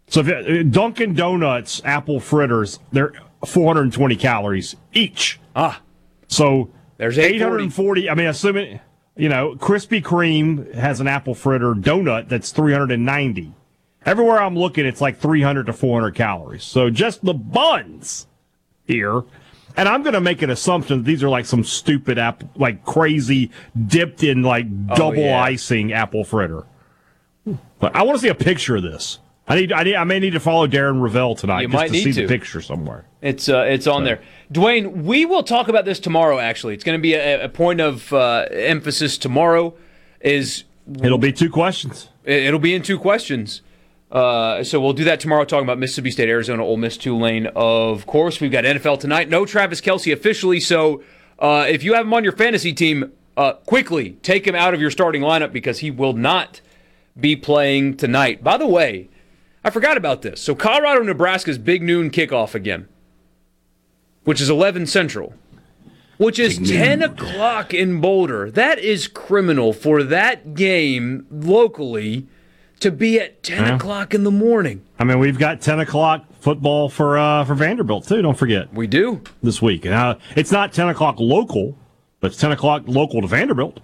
So, if uh, Dunkin' Donuts apple fritters, they're 420 calories each. Ah. So, there's 840. I mean, assuming, you know, Krispy Kreme has an apple fritter donut that's 390. Everywhere I'm looking, it's like 300 to 400 calories. So, just the buns here. And I'm going to make an assumption that these are like some stupid apple, like crazy dipped in like Oh, double yeah. icing apple fritter. But I want to see a picture of this. I need, I need, I may need to follow Darren Ravel tonight You just might to need see to. the picture somewhere. It's uh, it's on there. Dwayne, we will talk about this tomorrow. Actually, it's going to be a, a point of uh, emphasis tomorrow. Is It'll be two questions. it- it'll be in two questions. Uh, so we'll do that tomorrow, talking about Mississippi State, Arizona, Ole Miss, Tulane. Of course, we've got NFL tonight. No Travis Kelce officially. So uh, if you have him on your fantasy team, uh, quickly take him out of your starting lineup because he will not be playing tonight. By the way, I forgot about this. So Colorado, Nebraska's big noon kickoff again, which is 11 Central, which is 10 o'clock in Boulder. That is criminal for that game locally to be at 10 Yeah. o'clock in the morning. I mean, we've got ten o'clock football for uh, for Vanderbilt too. Don't forget, we do this week. And uh, it's not ten o'clock local, but it's ten o'clock local to Vanderbilt.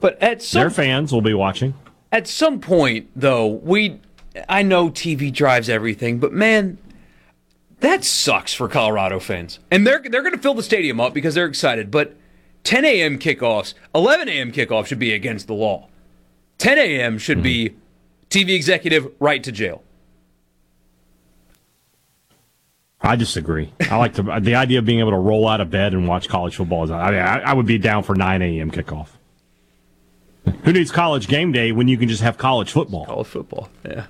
But at some Their fans will be watching. At some point, though, we I know TV drives everything, but man, that sucks for Colorado fans. And they're they're going to fill the stadium up because they're excited. But 10 a.m. kickoffs, 11 a.m. kickoff should be against the law. 10 a.m. should be TV executive right to jail. I disagree. I like to the idea of being able to roll out of bed and watch college football. Is, I mean, I, I would be down for nine a.m. kickoff. Who needs college game day when you can just have college football? College football, yeah.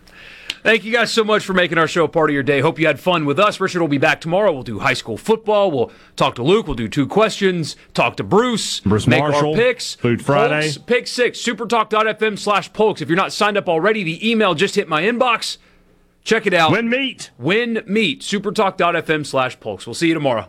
Thank you guys so much for making our show a part of your day. Hope you had fun with us. Richard will be back tomorrow. We'll do high school football. We'll talk to Luke. We'll do two questions. Talk to Bruce. Bruce make Marshall, our picks. Food Friday. Polk's, pick six. Supertalk.fm slash polks. If you're not signed up already, the email just hit my inbox. Check it out. Win meat. Win meat. Supertalk.fm slash polks. We'll see you tomorrow.